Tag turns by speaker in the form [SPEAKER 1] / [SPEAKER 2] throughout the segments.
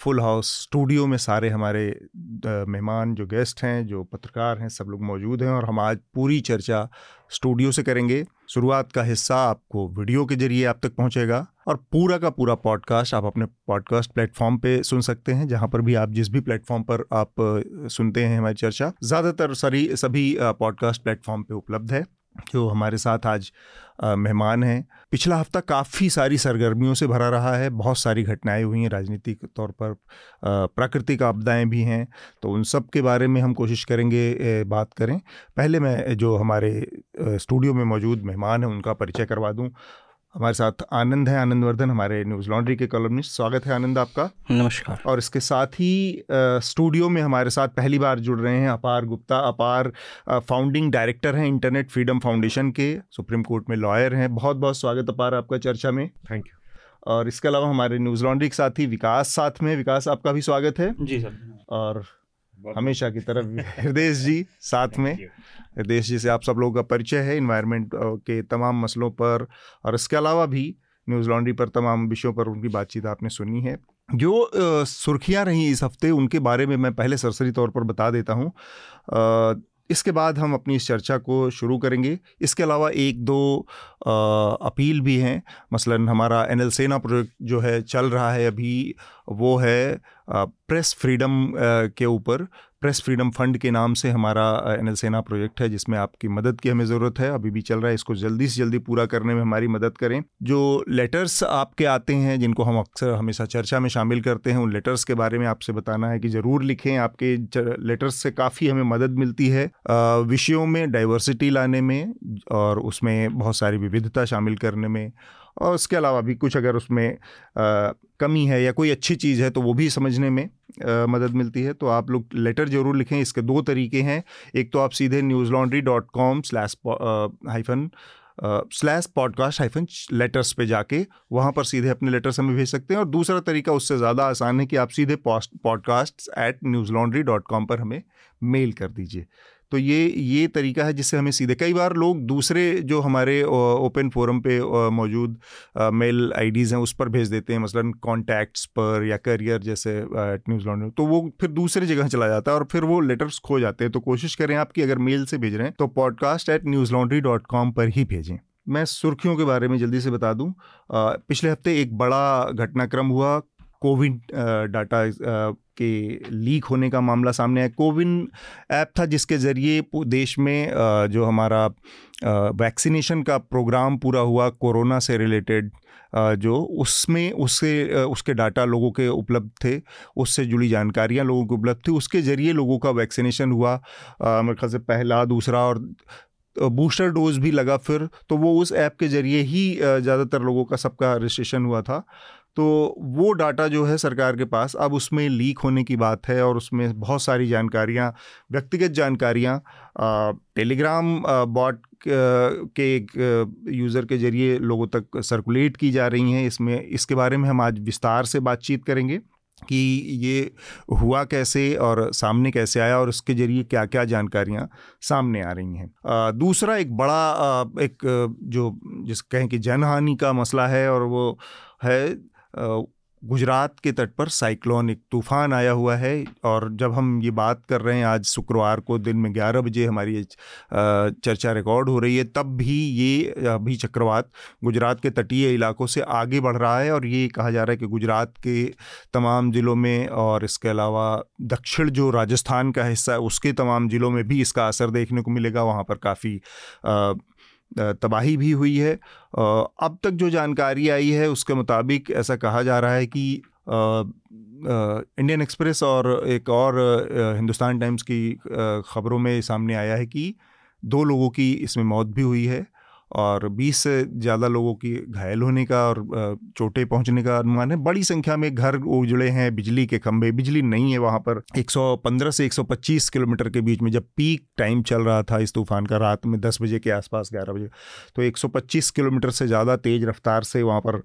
[SPEAKER 1] Full house studio में सारे हमारे मेहमान जो गेस्ट हैं, जो पत्रकार हैं, सब लोग मौजूद हैं और हम आज पूरी चर्चा स्टूडियो से करेंगे। शुरुआत का हिस्सा आपको वीडियो के ज़रिए आप तक पहुंचेगा और पूरा का पूरा पॉडकास्ट आप अपने पॉडकास्ट प्लेटफॉर्म पे सुन सकते हैं, जहाँ पर भी आप जिस भी प्लेटफॉर्म पर आप सुनते हैं हमारी चर्चा, ज़्यादातर सारी, सभी पॉडकास्ट प्लेटफॉर्म पे उपलब्ध है। जो हमारे साथ आज मेहमान हैं। पिछला हफ़्ता काफ़ी सारी सरगर्मियों से भरा रहा है, बहुत सारी घटनाएँ हुई हैं, राजनीतिक तौर पर प्राकृतिक आपदाएँ भी हैं। तो उन सब के बारे में हम कोशिश करेंगे बात करें। पहले मैं जो हमारे स्टूडियो में मौजूद मेहमान हैं, उनका परिचय करवा दूँ। हमारे साथ आनंद है आनंद वर्धन हमारे न्यूज़ लॉन्ड्री के कॉलमनिस्ट। स्वागत है आनंद आपका।
[SPEAKER 2] नमस्कार।
[SPEAKER 1] और इसके साथ ही स्टूडियो में हमारे साथ पहली बार जुड़ रहे हैं अपार गुप्ता। अपार फाउंडिंग डायरेक्टर हैं इंटरनेट फ्रीडम फाउंडेशन के सुप्रीम कोर्ट में लॉयर हैं। बहुत बहुत स्वागत अपार आपका चर्चा में।
[SPEAKER 2] थैंक यू
[SPEAKER 1] और इसके अलावा हमारे न्यूज़ लॉन्ड्री के साथ ही विकास साथ में। विकास आपका भी स्वागत है।
[SPEAKER 2] जी सर।
[SPEAKER 1] और हमेशा की तरफ़ हृदय जी साथ में। हृदय जी से आप सब लोगों का परिचय है इन्वायरमेंट के तमाम मसलों पर और इसके अलावा भी न्यूज़ लॉन्ड्री पर तमाम विषयों पर उनकी बातचीत आपने सुनी है। जो सुर्खियाँ रहीं इस हफ़्ते उनके बारे में मैं पहले सरसरी तौर पर बता देता हूँ। इसके बाद हम अपनी इस चर्चा को शुरू करेंगे। इसके अलावा एक दो आ, अपील भी हैं। मसलन हमारा एन एल सेना प्रोजेक्ट जो है चल रहा है अभी वो है आ, प्रेस फ्रीडम आ, के ऊपर। प्रेस फ्रीडम फंड के नाम से हमारा एन एल सेना प्रोजेक्ट है, जिसमें आपकी मदद की हमें ज़रूरत है। अभी भी चल रहा है, इसको जल्दी से जल्दी पूरा करने में हमारी मदद करें। जो लेटर्स आपके आते हैं, जिनको हम अक्सर हमेशा चर्चा में शामिल करते हैं, उन लेटर्स के बारे में आपसे बताना है कि ज़रूर लिखें। आपके लेटर्स से काफ़ी हमें मदद मिलती है विषयों में, डाइवर्सिटी लाने में और उसमें बहुत सारी विविधता शामिल करने में। और उसके अलावा भी कुछ अगर उसमें आ, कमी है या कोई अच्छी चीज़ है तो वो भी समझने में आ, मदद मिलती है। तो आप लोग लेटर ज़रूर लिखें इसके दो तरीके हैं। एक तो आप सीधे Newslaundry dot com slash hyphen slash podcast hyphen letters पे जाके वहाँ पर सीधे अपने लेटर्स हमें भेज सकते हैं। और दूसरा तरीका उससे ज़्यादा आसान है कि आप सीधे podcast at Newslaundry dot com पर हमें मेल कर दीजिए। तो ये ये तरीका है जिससे हमें सीधे, कई बार लोग दूसरे जो हमारे ओपन फोरम पे मौजूद मेल आईडीज़ हैं उस पर भेज देते हैं, मसलन कॉन्टैक्ट्स पर या करियर जैसे न्यूज़ लॉन्ड्री तो वो फिर दूसरे जगह चला जाता है और फिर वो लेटर्स खो जाते हैं। तो कोशिश करें आप कि अगर मेल से भेज रहे हैं तो podcast at Newslaundry dot com पर ही भेजें। मैं सुर्खियों के बारे में जल्दी से बता दूँ पिछले हफ़्ते एक बड़ा घटनाक्रम हुआ कोविड डाटा के लीक होने का मामला सामने आया। कोविन ऐप था जिसके ज़रिए देश में जो हमारा वैक्सीनेशन का प्रोग्राम पूरा हुआ कोरोना से रिलेटेड जो उसमें उससे उसके डाटा लोगों के उपलब्ध थे, उससे जुड़ी जानकारियाँ लोगों को उपलब्ध थी। उसके ज़रिए लोगों का वैक्सीनेशन हुआ मेरे ख्याल से पहला, दूसरा और बूस्टर डोज भी लगा फिर तो वो उस ऐप के ज़रिए ही ज़्यादातर लोगों का सबका रजिस्ट्रेशन हुआ था। तो वो डाटा जो है सरकार के पास अब उसमें लीक होने की बात है और उसमें बहुत सारी जानकारियाँ, व्यक्तिगत जानकारियाँ टेलीग्राम बॉट के एक यूज़र के ज़रिए लोगों तक सर्कुलेट की जा रही हैं। इसमें, इसके बारे में हम आज विस्तार से बातचीत करेंगे कि ये हुआ कैसे और सामने कैसे आया और उसके ज़रिए क्या क्या जानकारियाँ सामने आ रही हैं। दूसरा एक बड़ा एक जो, जिस कहें कि जनहानि का मसला है और वो है गुजरात के तट पर साइक्लोन एक तूफ़ान आया हुआ है और जब हम ये बात कर रहे हैं, आज शुक्रवार को दिन में 11 बजे हमारी चर्चा रिकॉर्ड हो रही है, तब भी ये अभी चक्रवात गुजरात के तटीय इलाकों से आगे बढ़ रहा है और ये कहा जा रहा है कि गुजरात के तमाम ज़िलों में और इसके अलावा दक्षिण जो राजस्थान का हिस्सा है, उसके तमाम ज़िलों में भी इसका असर देखने को मिलेगा। वहाँ पर काफ़ी तबाही भी हुई है। अब तक जो जानकारी आई है, उसके मुताबिक ऐसा कहा जा रहा है कि इंडियन एक्सप्रेस और एक और हिंदुस्तान टाइम्स की ख़बरों में सामने आया है कि दो लोगों की इसमें मौत भी हुई है। और 20 से ज़्यादा लोगों की घायल होने का और चोटें पहुँचने का अनुमान है। बड़ी संख्या में घर उजड़े हैं, बिजली के खंभे, बिजली नहीं है वहाँ पर। 115 से 125 किलोमीटर के बीच में जब पीक टाइम चल रहा था इस तूफ़ान का रात में 10 बजे के आसपास 11 बजे तो 125 किलोमीटर से ज़्यादा तेज़ रफ्तार से वहाँ पर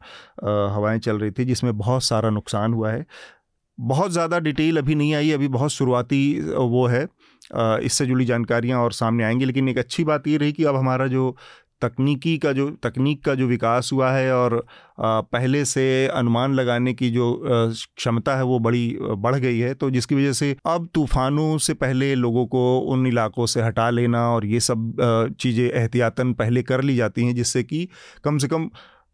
[SPEAKER 1] हवाएँ चल रही थी, जिसमें बहुत सारा नुकसान हुआ है। बहुत ज़्यादा डिटेल अभी नहीं आई, अभी बहुत शुरुआती, वो है। इससे जुड़ी जानकारियाँ और सामने आएँगी, लेकिन एक अच्छी बात ये रही कि अब हमारा जो तकनीकी का जो, तकनीक का जो विकास हुआ है और पहले से अनुमान लगाने की जो क्षमता है वो बड़ी बढ़ गई है तो जिसकी वजह से अब तूफ़ानों से पहले लोगों को उन इलाकों से हटा लेना और ये सब चीज़ें एहतियातन पहले कर ली जाती हैं, जिससे कि कम से कम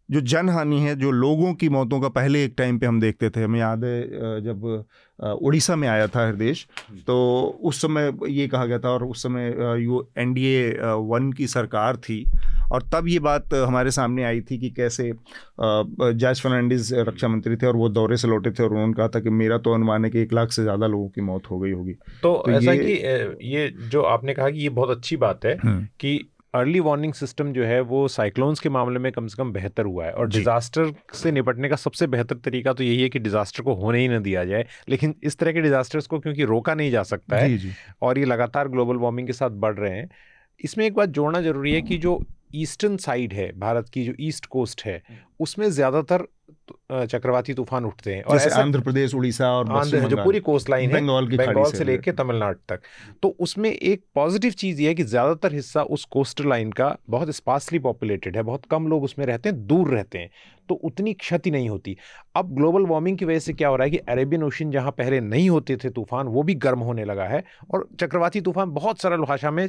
[SPEAKER 1] जो जनहानि है, जो लोगों की मौतों का पहले एक टाइम पे हम देखते थे, हमें याद है जब उड़ीसा में आया था हृदेश तो उस समय ये कहा गया था और उस समय U N D A one की सरकार थी और तब ये बात हमारे सामने आई थी कि कैसे जॉर्ज फर्नांडिस रक्षा मंत्री थे और वो दौरे से लौटे थे और उन्होंने कहा था कि मेरा तो अनुमान है कि एक लाख से ज़्यादा लोगों की मौत हो गई होगी।
[SPEAKER 2] तो, तो ऐसा ये, कि ये जो आपने कहा कि ये बहुत अच्छी बात है हम्म। कि अर्ली वार्निंग सिस्टम जो है वो साइक्लोन्स के मामले में कम से कम बेहतर हुआ है। और डिजास्टर से निपटने का सबसे बेहतर तरीका तो यही है कि डिजास्टर को होने ही ना दिया जाए। लेकिन इस तरह के डिजास्टर्स को क्योंकि रोका नहीं जा सकता है जी जी। और ये लगातार ग्लोबल वार्मिंग के साथ बढ़ रहे हैं इसमें एक बात जोड़ना ज़रूरी है कि जो ईस्टर्न साइड है भारत की जो ईस्ट कोस्ट है उसमें ज़्यादातर चक्रवाती तूफ़ान उठते हैं।
[SPEAKER 1] और आंध्र प्रदेश उड़ीसा और
[SPEAKER 2] आंध्र जो पूरी कोस्ट लाइन है बंगाल की बंगाल से लेके तमिलनाडु तक। तो उसमें एक पॉजिटिव चीज़ ये है कि ज़्यादातर हिस्सा उस कोस्ट लाइन का बहुत स्पार्सली पॉपुलेटेड है बहुत कम लोग उसमें रहते हैं दूर रहते हैं। तो उतनी क्षति नहीं होती। अब ग्लोबल वार्मिंग की वजह से क्या हो रहा है कि अरेबियन ओशन जहाँ पहले नहीं होते थे तूफ़ान वो भी गर्म होने लगा है और चक्रवाती तूफ़ान बहुत सरल भाषा में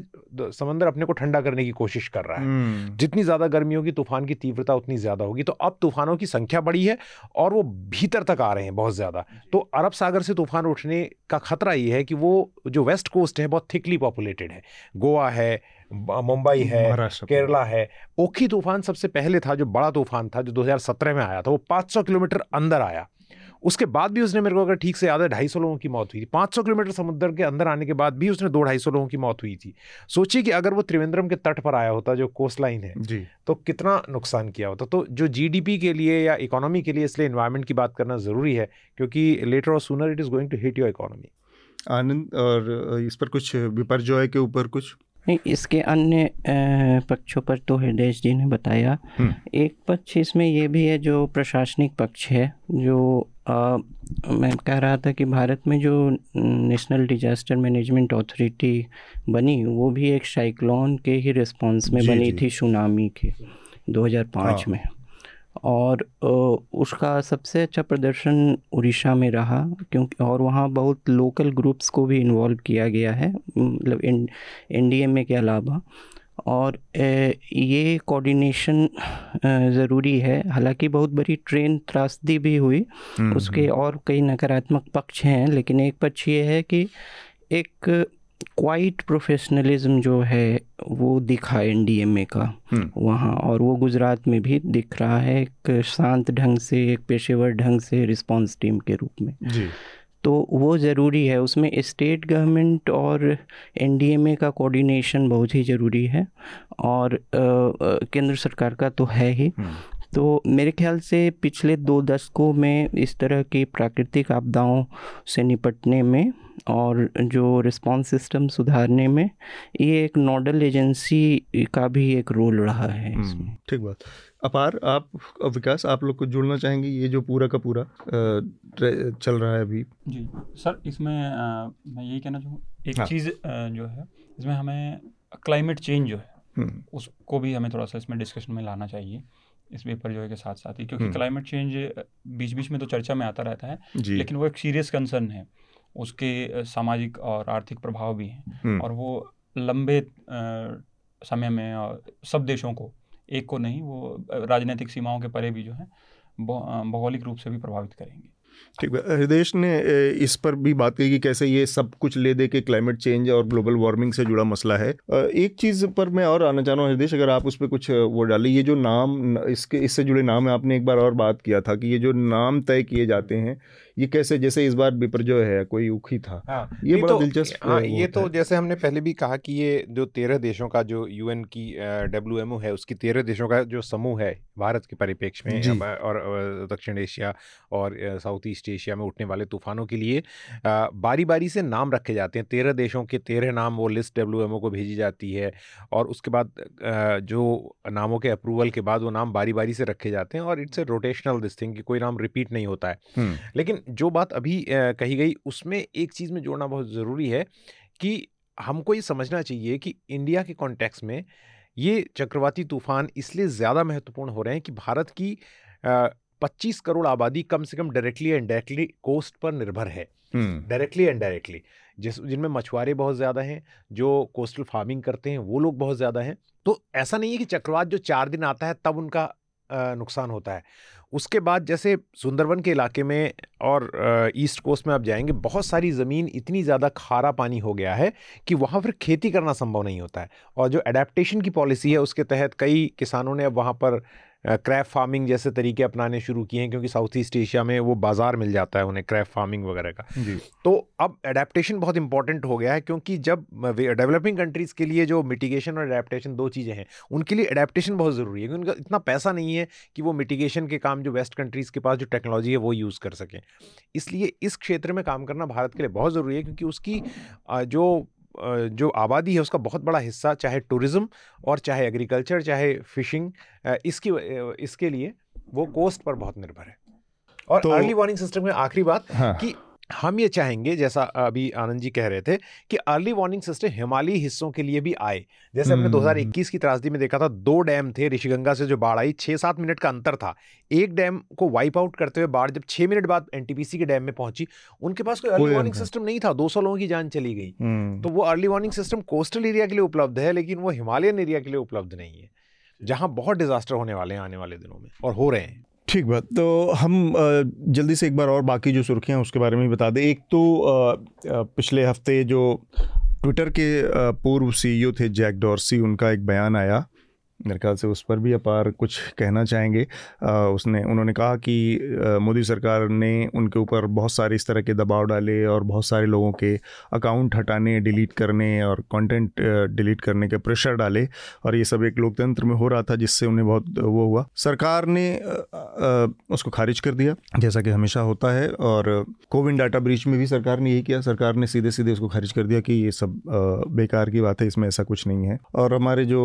[SPEAKER 2] समंदर अपने को ठंडा करने की कोशिश कर रहा है। हम्म। जितनी ज़्यादा गर्मी होगी तूफ़ान की तीव्रता उतनी ज़्यादा होगी। तो अब तूफानों की संख्या बढ़ी है और वो भीतर तक आ रहे हैं बहुत ज़्यादा। तो अरब सागर से तूफ़ान उठने का खतरा ये है कि वो जो वेस्ट कोस्ट है बहुत थिकली पॉपुलेटेड है। गोवा है मुंबई है केरला है। ओखी तूफ़ान सबसे पहले था जो बड़ा तूफ़ान था जो 2017 में आया था वो 500 किलोमीटर अंदर आया। उसके बाद भी उसने मेरे को अगर ठीक से याद है ढाई सौ लोगों की मौत हुई थी। पाँच सौ किलोमीटर समुद्र के अंदर आने के बाद भी उसने दो ढाई सौ लोगों की मौत हुई थी। सोचिए कि अगर वो त्रिवेंद्रम के तट पर आया होता जो कोस्ट लाइन है जी। तो कितना नुकसान किया होता। तो जो जीडीपी के लिए या इकोनॉमी के लिए इसलिए इन्वायरमेंट की बात करना ज़रूरी है क्योंकि लेटर और sooner it is going to hit your economy
[SPEAKER 1] Anand और इस पर कुछ विपर्जय के ऊपर कुछ?
[SPEAKER 3] इसके अन्य पक्षों पर तो हृदय जी ने बताया हम्म। एक पक्ष इसमें यह भी है जो प्रशासनिक पक्ष है जो आ, मैं कह रहा था कि भारत में जो नेशनल डिजास्टर मैनेजमेंट अथॉरिटी बनी वो भी एक साइक्लोन के ही रिस्पांस में बनी थी सुनामी के 2005 हाँ। में और उसका सबसे अच्छा प्रदर्शन उड़ीसा में रहा क्योंकि और वहाँ बहुत लोकल ग्रुप्स को भी इन्वॉल्व किया गया है मतलब एन डी एम ए के अलावा। और ये कोऑर्डिनेशन ज़रूरी है। हालाँकि बहुत बड़ी ट्रेन त्रासदी भी हुई। हम्म, उसके हम्म। और कई नकारात्मक पक्ष हैं लेकिन एक पक्ष ये है कि एक क्वाइट प्रोफेशनलिज्म जो है वो दिखा एन डी एम ए का हम्म। वहाँ और वो गुजरात में भी दिख रहा है एक शांत ढंग से एक पेशेवर ढंग से रिस्पांस टीम के रूप में जी तो वो ज़रूरी है उसमें स्टेट गवर्नमेंट और एन डी एम ए का कोऑर्डिनेशन बहुत ही ज़रूरी है और केंद्र सरकार का तो है ही हम्म। तो मेरे ख्याल से पिछले दो दशकों में इस तरह की प्राकृतिक आपदाओं से निपटने में और जो रिस्पांस सिस्टम सुधारने में ये एक नोडल एजेंसी का भी एक रोल रहा है हम्म,
[SPEAKER 1] ठीक बात। अपार आप विकास आप लोग को जुड़ना चाहेंगे? ये जो पूरा का पूरा चल रहा है अभी।
[SPEAKER 4] जी। सर इसमें आ, मैं यही कहना चाहूँ एक हाँ। चीज़ जो है इसमें हमें क्लाइमेट चेंज जो है हम्म। उसको भी हमें थोड़ा सा इसमें डिस्कशन में लाना चाहिए। इस पेपर जो है के साथ साथ ही क्योंकि क्लाइमेट चेंज बीच बीच में तो चर्चा में आता रहता है लेकिन वो एक सीरियस कंसर्न है। उसके सामाजिक और आर्थिक प्रभाव भी हैं। हम्म। और वो लंबे समय में और सब देशों को एक को नहीं वो राजनीतिक सीमाओं के परे भी जो है भौगोलिक रूप से भी प्रभावित करेंगे।
[SPEAKER 1] ठीक है। हृदय ने इस पर भी बात की कि कैसे ये सब कुछ ले दे के क्लाइमेट चेंज और ग्लोबल वार्मिंग से जुड़ा मसला है। एक चीज़ पर मैं और आना चाह रहा हूँ हृदय अगर आप उस पर कुछ वो डाली। ये जो नाम इसके, इससे जुड़े नाम है आपने एक बार और बात किया था कि ये जो नाम तय किए जाते हैं ये कैसे जैसे इस बार जो है कोई उखी था। हाँ, ये बड़ा तो, दिलचस्प
[SPEAKER 2] हाँ, ये तो जैसे हमने पहले भी कहा कि ये जो तेरह देशों का जो यूएन की डब्ल्यू एम ओ है उसकी तेरह देशों का जो समूह है भारत के परिप्रेक्ष्य में और दक्षिण एशिया और साउथ ईस्ट एशिया में उठने वाले तूफानों के लिए बारी बारी से नाम रखे जाते हैं। तेरह देशों के तेरह नाम वो लिस्ट डब्ल्यू एम ओ को भेजी जाती है और उसके बाद जो नामों के अप्रूवल के बाद वो नाम बारी बारी से रखे जाते हैं और it's a rotational this thing कि कोई नाम रिपीट नहीं होता है। लेकिन जो बात अभी कही गई उसमें एक चीज़ में जोड़ना बहुत ज़रूरी है कि हमको ये समझना चाहिए कि इंडिया के कॉन्टेक्स में ये चक्रवाती तूफ़ान इसलिए ज़्यादा महत्वपूर्ण हो रहे हैं कि भारत की पच्चीस करोड़ आबादी कम से कम डायरेक्टली एंड डायरेक्टली कोस्ट पर निर्भर है। डायरेक्टली एंड डायरेक्टली जिस जिनमें मछुआरे बहुत ज़्यादा हैं जो कोस्टल फ़ार्मिंग करते हैं वो लोग बहुत ज़्यादा हैं। तो ऐसा नहीं है कि चक्रवात जो चार दिन आता है तब उनका नुकसान होता है। उसके बाद जैसे सुंदरबन के इलाके में और ईस्ट कोस्ट में आप जाएँगे, बहुत सारी ज़मीन इतनी ज़्यादा खारा पानी हो गया है कि वहाँ फिर खेती करना संभव नहीं होता है। और जो एडेप्टेशन की पॉलिसी है, उसके तहत कई किसानों ने अब वहाँ पर क्रैप फ़ार्मिंग जैसे तरीके अपनाने शुरू किए हैं क्योंकि साउथ ईस्ट एशिया में वो बाज़ार मिल जाता है उन्हें क्रैप फ़ार्मिंग वगैरह का। तो अब अडेप्टेशन बहुत इंपॉर्टेंट हो गया है क्योंकि जब डेवलपिंग कंट्रीज़ के लिए जो मिटिगेशन और अडेप्टेशन दो चीज़ें हैं उनके लिए अडेप्टेशन बहुत ज़रूरी है क्योंकि उनका इतना पैसा नहीं है कि वो मिटिगेशन के काम जो वेस्ट कंट्रीज़ के पास जो टेक्नोलॉजी है वो यूज़ कर सकें। इसलिए इस क्षेत्र में काम करना भारत के लिए बहुत ज़रूरी है क्योंकि उसकी जो जो आबादी है उसका बहुत बड़ा हिस्सा चाहे टूरिज़्म और चाहे एग्रीकल्चर चाहे फिशिंग इसकी इसके लिए वो कोस्ट पर बहुत निर्भर है। और तो, अर्ली वार्निंग सिस्टम में आखिरी बात हाँ, कि हम ये चाहेंगे जैसा अभी आनंद जी कह रहे थे कि अर्ली वार्निंग सिस्टम हिमालयी हिस्सों के लिए भी आए जैसे हमने 2021 हम्म। की त्रासदी में देखा था दो डैम थे ऋषिगंगा से जो बाढ़ आई छः सात मिनट का अंतर था एक डैम को वाइप आउट करते हुए बाढ़ जब छः मिनट बाद एनटीपीसी के डैम में पहुँची उनके पास कोई अर्ली वार्निंग सिस्टम नहीं था दो सौ लोगों की जान चली गई हम्म। तो वो early warning system coastal area के लिए उपलब्ध है लेकिन वो हिमालयन एरिया के लिए उपलब्ध नहीं है जहाँ बहुत डिजास्टर होने वाले हैं आने वाले दिनों में और हो रहे हैं
[SPEAKER 1] ठीक बात। तो हम जल्दी से एक बार और बाकी जो सुर्खियाँ उसके बारे में भी बता दें। एक तो पिछले हफ़्ते जो ट्विटर के पूर्व सीईओ थे जैक डॉर्सी, उनका एक बयान आया मेरे ख्याल से उस पर भी अपार कुछ कहना चाहेंगे। आ, उसने उन्होंने कहा कि मोदी सरकार ने उनके ऊपर बहुत सारे इस तरह के दबाव डाले और बहुत सारे लोगों के अकाउंट हटाने डिलीट करने और कंटेंट डिलीट करने के प्रेशर डाले और ये सब एक लोकतंत्र में हो रहा था जिससे उन्हें बहुत वो हुआ। सरकार ने आ, आ, उसको खारिज कर दिया जैसा कि हमेशा होता है और कोविन डाटा ब्रीच में भी सरकार ने यही किया। सरकार ने सीधे सीधे उसको खारिज कर दिया कि ये सब बेकार की बात है इसमें ऐसा कुछ नहीं है। और हमारे जो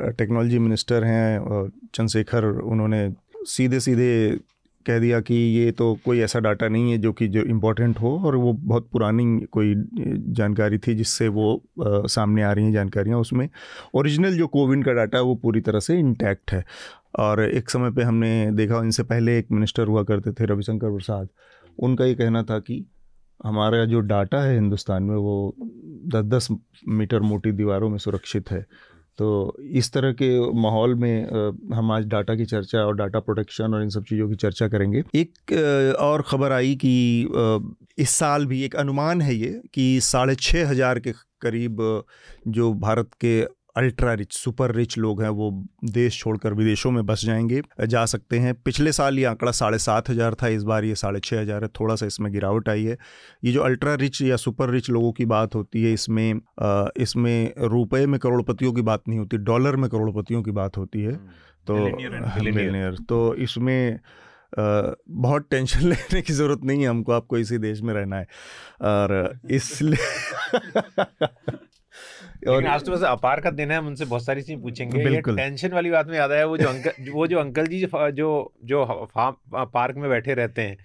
[SPEAKER 1] टेक्नोलॉजी टेक्नोलॉजी मिनिस्टर हैं चंद्रशेखर उन्होंने सीधे सीधे कह दिया कि ये तो कोई ऐसा डाटा नहीं है जो कि जो इम्पोर्टेंट हो और वो बहुत पुरानी कोई जानकारी थी जिससे वो आ, सामने आ रही हैं जानकारियाँ उसमें। ओरिजिनल जो कोविन का डाटा है वो पूरी तरह से इंटैक्ट है। और एक समय पे हमने देखा इनसे पहले एक मिनिस्टर हुआ करते थे रविशंकर प्रसाद। उनका ये कहना था कि हमारा जो डाटा है हिंदुस्तान में वो दस दस मीटर मोटी दीवारों में सुरक्षित है। तो इस तरह के माहौल में हम आज डाटा की चर्चा और डाटा प्रोटेक्शन और इन सब चीज़ों की चर्चा करेंगे। एक और ख़बर आई कि इस साल भी एक अनुमान है ये कि साढ़े छः हज़ार के करीब, जो भारत के अल्ट्रा रिच सुपर रिच लोग हैं वो देश छोड़कर विदेशों में बस जाएँगे जा सकते हैं। पिछले साल ये आंकड़ा साढ़े सात हज़ार था इस बार ये साढ़े छः हज़ार है थोड़ा सा इसमें गिरावट आई है। ये जो अल्ट्रा रिच या सुपर रिच लोगों की बात होती है इसमें इसमें रुपए में करोड़पतियों की बात नहीं होती डॉलर में करोड़पतियों की बात होती है। तो मिलेनियर तो इसमें Uh, बहुत टेंशन लेने की ज़रूरत नहीं है हमको आपको इसी देश में रहना है। और इसलिए
[SPEAKER 2] और आज तो वैसे अपार का दिन है हम उनसे बहुत सारी चीज़ पूछेंगे। बिल्कुल। टेंशन वाली बात में याद आया वो जो अंकल वो जो अंकल जी जो जो पार्क में बैठे रहते हैं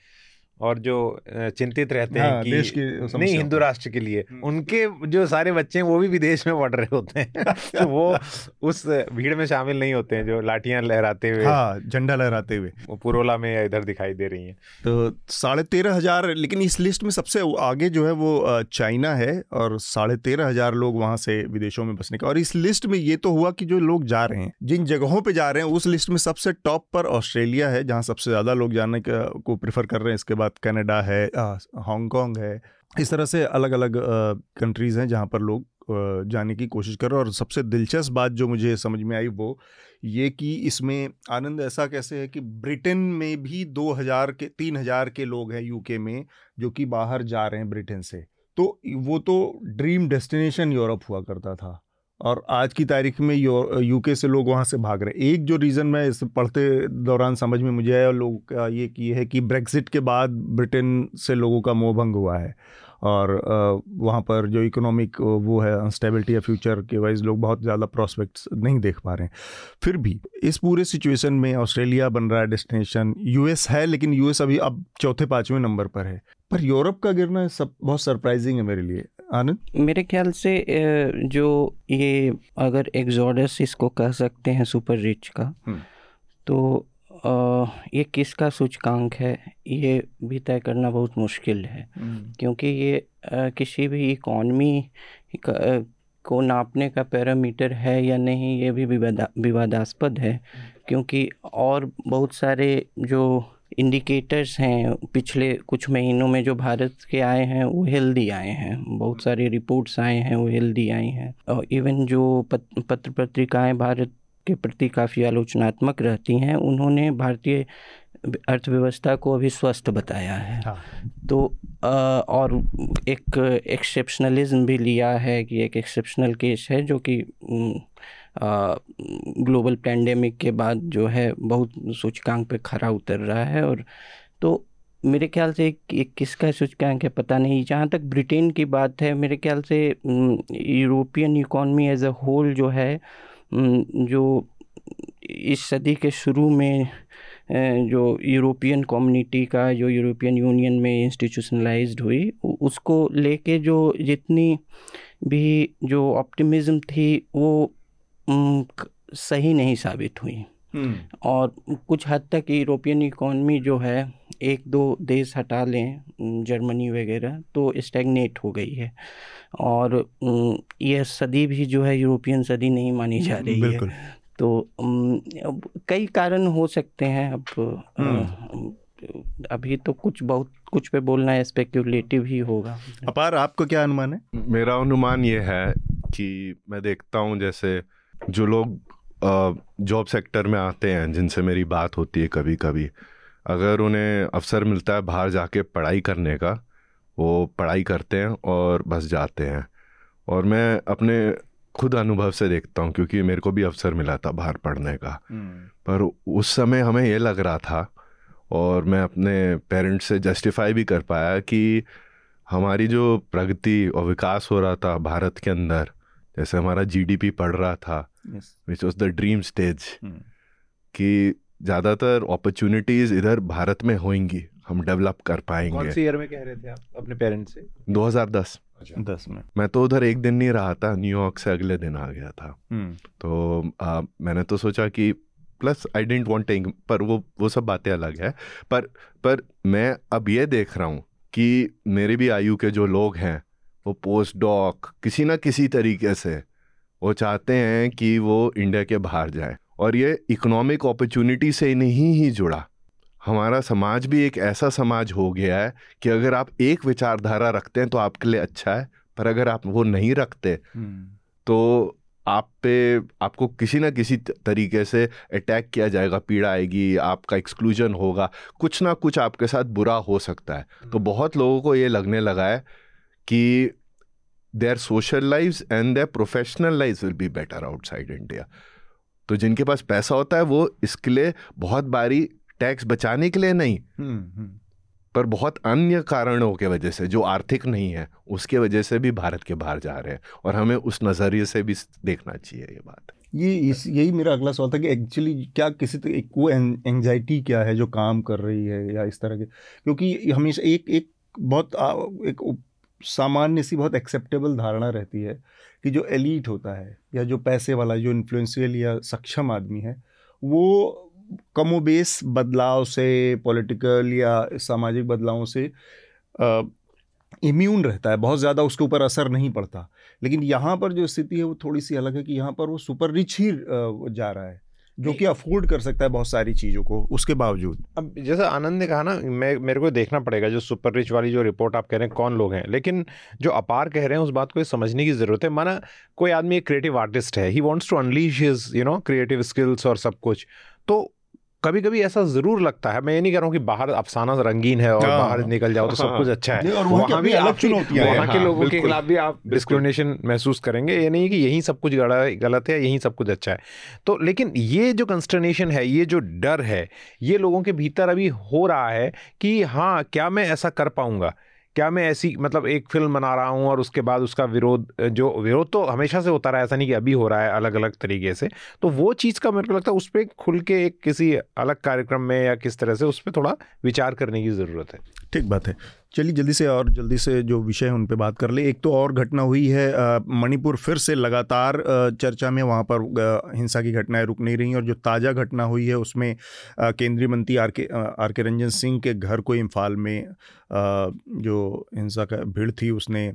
[SPEAKER 2] और जो चिंतित रहते हाँ, हैं कि देश की नहीं हिंदू राष्ट्र के लिए। हम्म। उनके जो सारे बच्चे हैं वो भी विदेश में पढ़ रहे होते हैं। तो वो उस भीड़ में शामिल नहीं होते हैं जो लाठियाँ लहराते हुए।
[SPEAKER 1] हाँ झंडा लहराते हुए।
[SPEAKER 2] वो पुरोला में इधर दिखाई दे रही हैं।
[SPEAKER 1] तो साढ़े तेरह हज़ार लेकिन इस लिस्ट में सबसे आगे जो है वो चाइना है और साढ़े तेरह हज़ार लोग वहाँ से विदेशों में बसने का। और इस लिस्ट में ये तो हुआ कि जो लोग जा रहे हैं जिन जगहों पर जा रहे हैं उस लिस्ट में सबसे टॉप पर ऑस्ट्रेलिया है जहाँ सबसे ज़्यादा लोग जाने को प्रेफर कर रहे हैं इसके बाद कनाडा है हांगकांग है इस तरह से अलग अलग कंट्रीज़ हैं जहाँ पर लोग जाने की कोशिश कर रहे हूँ। और सबसे दिलचस्प बात जो मुझे समझ में आई वो ये कि इसमें आनंद ऐसा कैसे है कि ब्रिटेन में भी 2000 के 3000 के लोग हैं यूके में जो कि बाहर जा रहे हैं ब्रिटेन से। तो वो तो ड्रीम डेस्टिनेशन यूरोप हुआ करता था। और आज की तारीख में यूके से लोग वहाँ से भाग रहे एक जो रीज़न मैं इस पढ़ते दौरान समझ में मुझे आया लोगों का ये कि है कि ब्रेक्सिट के बाद ब्रिटेन से लोगों का मोह भंग हुआ है। और वहाँ पर जो इकोनॉमिक वो है अनस्टेबिलिटी या फ्यूचर के वाइज लोग बहुत ज़्यादा प्रॉस्पेक्ट्स नहीं देख पा रहे हैं। फिर भी इस पूरे सिचुएशन में ऑस्ट्रेलिया बन रहा है डेस्टिनेशन यूएस है लेकिन यूएस अभी अब चौथे पाँचवें नंबर पर है। पर यूरोप का गिरना सब बहुत सरप्राइजिंग है मेरे लिए। आनंद
[SPEAKER 3] मेरे ख्याल से जो ये अगर एग्जॉडस इसको कह सकते हैं सुपर रिच का हम्म। तो ये किसका सूचकांक है ये भी तय करना बहुत मुश्किल है हम्म। क्योंकि ये किसी भी इकॉनमी को नापने का पैरामीटर है या नहीं ये भी विवादास्पद है क्योंकि और बहुत सारे जो इंडिकेटर्स हैं पिछले कुछ महीनों में जो भारत के आए हैं वो हेल्दी आए हैं। बहुत सारे रिपोर्ट्स आए हैं वो हेल्दी आए हैं। और इवन जो पत, पत्र पत्रिकाएँ भारत के प्रति काफ़ी आलोचनात्मक रहती हैं उन्होंने भारतीय अर्थव्यवस्था को अभी स्वस्थ बताया है। हाँ। तो आ, और एक एक्सेप्शनलिज्म भी लिया है कि एक एक्सेप्शनल केस है जो कि ग्लोबल पैंडेमिक के बाद जो है बहुत सूचकांक पे खरा उतर रहा है और तो मेरे ख्याल से एक किसका सूचकांक है पता नहीं। जहाँ तक ब्रिटेन की बात है, मेरे ख्याल से European economy as a whole जो है जो इस सदी के शुरू में जो यूरोपियन कम्युनिटी का, जो यूरोपियन यूनियन में इंस्टीट्यूशनलाइज्ड हुई उसको लेके जो जितनी भी जो ऑप्टिमिज्म थी, वो सही नहीं साबित हुई। हम्म। और कुछ हद तक यूरोपियन इकॉनमी जो है एक दो देश हटा लें जर्मनी वगैरह तो स्टैगनेट हो गई है। और यह सदी भी जो है यूरोपियन सदी नहीं मानी जा रही है। तो कई कारण हो सकते हैं। अब हम्म। अभी तो कुछ बहुत कुछ पे बोलना है स्पेक्यूलेटिव ही होगा।
[SPEAKER 1] अपार आपको क्या अनुमान है?
[SPEAKER 5] मेरा अनुमान ये है कि मैं देखता हूँ जैसे जो लोग जॉब सेक्टर में आते हैं जिनसे मेरी बात होती है कभी कभी अगर उन्हें अवसर मिलता है बाहर जाके पढ़ाई करने का वो पढ़ाई करते हैं और बस जाते हैं और मैं अपने खुद अनुभव से देखता हूँ क्योंकि मेरे को भी अवसर मिला था बाहर पढ़ने का हम्म। पर उस समय हमें ये लग रहा था और मैं अपने पेरेंट्स से जस्टिफाई भी कर पाया कि हमारी जो प्रगति और विकास हो रहा था भारत के अंदर जैसे हमारा जीडीपी बढ़ रहा था which was the dream stage कि ज़्यादातर अपॉर्चुनिटीज़ इधर भारत में होंगी हम डेवलप कर पाएँगे।
[SPEAKER 2] कौन सी ईयर में कह रहे थे आप अपने पेरेंट्स से?
[SPEAKER 5] 2010
[SPEAKER 1] अच्छा। दस में।
[SPEAKER 5] मैं तो उधर एक दिन नहीं रहा था न्यूयॉर्क से अगले दिन आ गया था। हम्म। तो आ, मैंने तो सोचा कि plus I didn't want take पर वो वो सब बातें अलग है। पर पर मैं अब ये देख रहा हूँ कि मेरे भी आयु के जो लोग हैं वो पोस्ट डॉक किसी ना किसी तरीके से वो चाहते हैं कि वो इंडिया के बाहर जाए और ये इकोनॉमिक अपॉर्चुनिटी से नहीं ही जुड़ा हमारा समाज भी एक ऐसा समाज हो गया है कि अगर आप एक विचारधारा रखते हैं तो आपके लिए अच्छा है पर अगर आप वो नहीं रखते हम्म। तो आप पे आपको किसी ना किसी तरीके से अटैक किया जाएगा पीड़ा आएगी आपका एक्सक्लूजन होगा कुछ ना कुछ आपके साथ बुरा हो सकता है तो हम्म। बहुत लोगों को ये लगने लगा है कि their social life and their professional life will be better outside India तो जिनके पास पैसा होता है वो इसके लिए बहुत बारी टैक्स बचाने के लिए नहीं हम्म, हम्म। पर बहुत अन्य कारणों के वजह से जो आर्थिक नहीं है उसके वजह से भी भारत के बाहर जा रहे हैं। और हमें उस नज़रिए से भी देखना चाहिए ये बात।
[SPEAKER 1] ये इस यही मेरा अगला सवाल था कि एक्चुअली क्या किसी तो एक वो एंजाइटी क्या है जो काम कर रही है या इस तरह के? क्योंकि हमेशा एक एक बहुत एक सामान्य सी बहुत एक्सेप्टेबल धारणा रहती है कि जो एलिट होता है या जो पैसे वाला, जो इन्फ्लुएंशियल या सक्षम आदमी है, वो कमोबेश बदलाव से पॉलिटिकल या सामाजिक बदलावों से इम्यून रहता है। बहुत ज़्यादा उसके ऊपर असर नहीं पड़ता। लेकिन यहाँ पर जो स्थिति है वो थोड़ी सी अलग है कि यहाँ पर वो सुपर रिच ही जा रहा है। जो कि अफोर्ड कर सकता है बहुत सारी चीज़ों को उसके बावजूद।
[SPEAKER 2] अब जैसा आनंद ने कहा ना मैं मेरे को देखना पड़ेगा जो सुपर रिच वाली जो रिपोर्ट आप कह रहे हैं कौन लोग हैं। लेकिन जो अपार कह रहे हैं उस बात को समझने की ज़रूरत है। माना कोई आदमी एक क्रिएटिव आर्टिस्ट है he wants to unleash his you know creative skills और सब कुछ। तो कभी कभी ऐसा ज़रूर लगता है। मैं ये नहीं कह रहा हूँ कि बाहर अफसाना रंगीन है और हाँ। बाहर निकल जाओ तो सब कुछ अच्छा है। और वहाँ भी अलग चुनौतियाँ वहाँ के हाँ, लोगों के खिलाफ भी आप डिस्क्रिमिनेशन महसूस करेंगे। ये नहीं कि यही सब कुछ गलत है यही सब कुछ अच्छा है। तो लेकिन ये जो कंस्टर्नेशन है ये जो डर है ये लोगों के भीतर अभी हो रहा है कि हाँ क्या मैं ऐसा कर पाऊँगा? क्या मैं ऐसी मतलब एक फ़िल्म बना रहा हूँ और उसके बाद उसका विरोध, जो विरोध तो हमेशा से होता रहा है, ऐसा नहीं कि अभी हो रहा है अलग अलग तरीके से तो वो चीज़ का मेरे को लगता है उस पर खुल के एक किसी अलग कार्यक्रम में या किस तरह से उस पर थोड़ा विचार करने की ज़रूरत है।
[SPEAKER 1] ठीक बात है। चलिए जल्दी से और जल्दी से जो विषय है उन पर बात कर ले। एक तो और घटना हुई है मणिपुर फिर से लगातार चर्चा में वहाँ पर हिंसा की घटनाएँ रुक नहीं रही और जो ताज़ा घटना हुई है उसमें केंद्रीय मंत्री आर के आर के रंजन सिंह के घर को इम्फाल में जो हिंसा का भीड़ थी उसने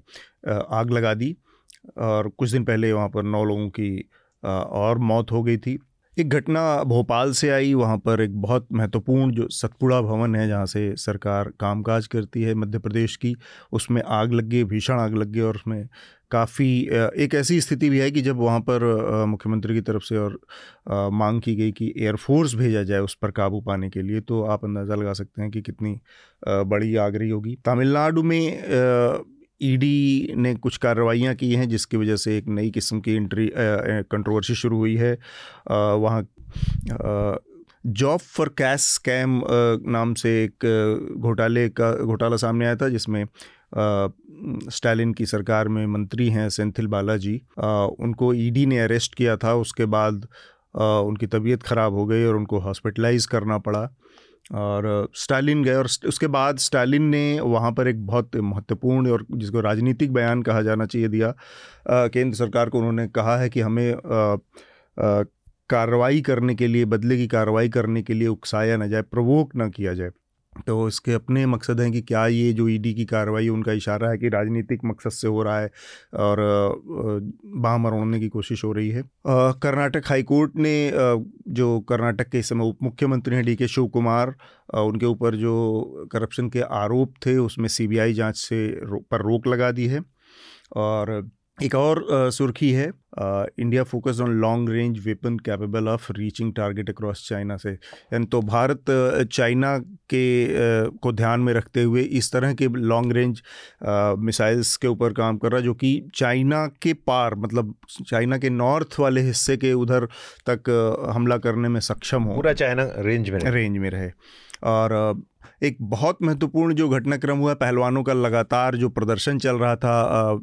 [SPEAKER 1] आग लगा दी और कुछ दिन पहले वहाँ पर नौ लोगों की और मौत हो गई थी। एक घटना भोपाल से आई, वहाँ पर एक बहुत महत्वपूर्ण जो सतपुड़ा भवन है, जहाँ से सरकार कामकाज करती है मध्य प्रदेश की, उसमें आग लग गई, भीषण आग लग गई और उसमें काफ़ी एक ऐसी स्थिति भी है कि जब वहाँ पर मुख्यमंत्री की तरफ़ से और मांग की गई कि एयरफोर्स भेजा जाए उस पर काबू पाने के लिए तो आप अंदाज़ा लगा सकते हैं कि कितनी बड़ी आग रही होगी। तमिलनाडु में ईडी ने कुछ कार्रवाइयाँ की हैं जिसकी वजह से एक नई किस्म की इंट्री कंट्रोवर्सी शुरू हुई है। वहाँ जॉब फॉर कैश स्कैम नाम से एक घोटाले का घोटाला सामने आया था जिसमें स्टालिन की सरकार में मंत्री हैं सेंथिल बालाजी उनको ईडी ने अरेस्ट किया था उसके बाद आ, उनकी तबीयत ख़राब हो गई और उनको हॉस्पिटलाइज करना पड़ा। और स्टालिन गए और उसके बाद स्टालिन ने वहाँ पर एक बहुत महत्वपूर्ण और जिसको राजनीतिक बयान कहा जाना चाहिए दिया केंद्र सरकार को उन्होंने कहा है कि हमें कार्रवाई करने के लिए, बदले की कार्रवाई करने के लिए उकसाया ना जाए, प्रवोक ना किया जाए। तो इसके अपने मकसद हैं कि क्या ये जो ईडी की कार्रवाई उनका इशारा है कि राजनीतिक मकसद से हो रहा है और बाह मरोड़ने की कोशिश हो रही है। कर्नाटक हाईकोर्ट ने जो कर्नाटक के इस समय उप मुख्यमंत्री हैं डी के शिव कुमार उनके ऊपर जो करप्शन के आरोप थे उसमें सीबीआई जाँच से रो, पर रोक लगा दी है। और एक और सुर्खी है India focus on long range weapon capable of reaching target across China से। यानी तो भारत चाइना के को ध्यान में रखते हुए इस तरह के लॉन्ग रेंज मिसाइल्स के ऊपर काम कर रहा है जो कि चाइना के पार मतलब चाइना के नॉर्थ वाले हिस्से के उधर तक हमला करने में सक्षम हो।
[SPEAKER 2] पूरा चाइना रेंज में
[SPEAKER 1] रेंज में रहे। और एक बहुत महत्वपूर्ण जो घटनाक्रम हुआ पहलवानों का लगातार जो प्रदर्शन चल रहा था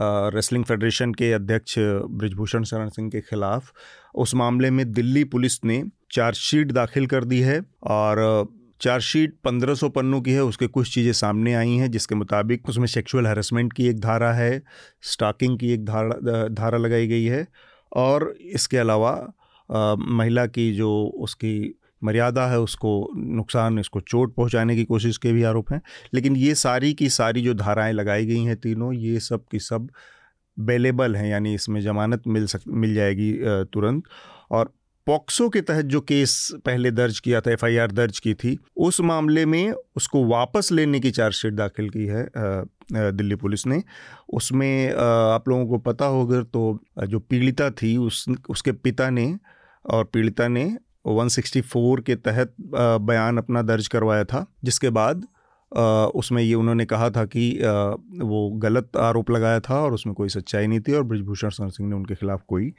[SPEAKER 1] रेसलिंग फेडरेशन के अध्यक्ष ब्रिजभूषण शरण सिंह के खिलाफ। उस मामले में दिल्ली पुलिस ने चार्जशीट दाखिल कर दी है और चार्जशीट पंद्रह सौ पन्नों की है उसके कुछ चीज़ें सामने आई हैं जिसके मुताबिक उसमें सेक्सुअल हरेसमेंट की एक धारा है स्टॉकिंग की एक धारा धारा लगाई गई है और इसके अलावा आ, महिला की जो उसकी मर्यादा है उसको नुकसान, इसको चोट पहुँचाने की कोशिश के भी आरोप हैं। लेकिन ये सारी की सारी जो धाराएँ लगाई गई हैं तीनों, ये सब की सब बेलेबल हैं, यानी इसमें ज़मानत मिल सक, मिल जाएगी तुरंत। और पॉक्सो के तहत जो केस पहले दर्ज किया था, एफआईआर दर्ज की थी, उस मामले में उसको वापस लेने की चार्जशीट दाखिल की है दिल्ली पुलिस ने। उसमें आप लोगों को पता होगा तो जो पीड़िता थी, उस, उसके पिता ने, और पीड़िता ने 164 के तहत बयान अपना दर्ज करवाया था, जिसके बाद उसमें ये उन्होंने कहा था कि वो गलत आरोप लगाया था और उसमें कोई सच्चाई नहीं थी और ब्रिजभूषण शरण सिंह ने उनके खिलाफ कोई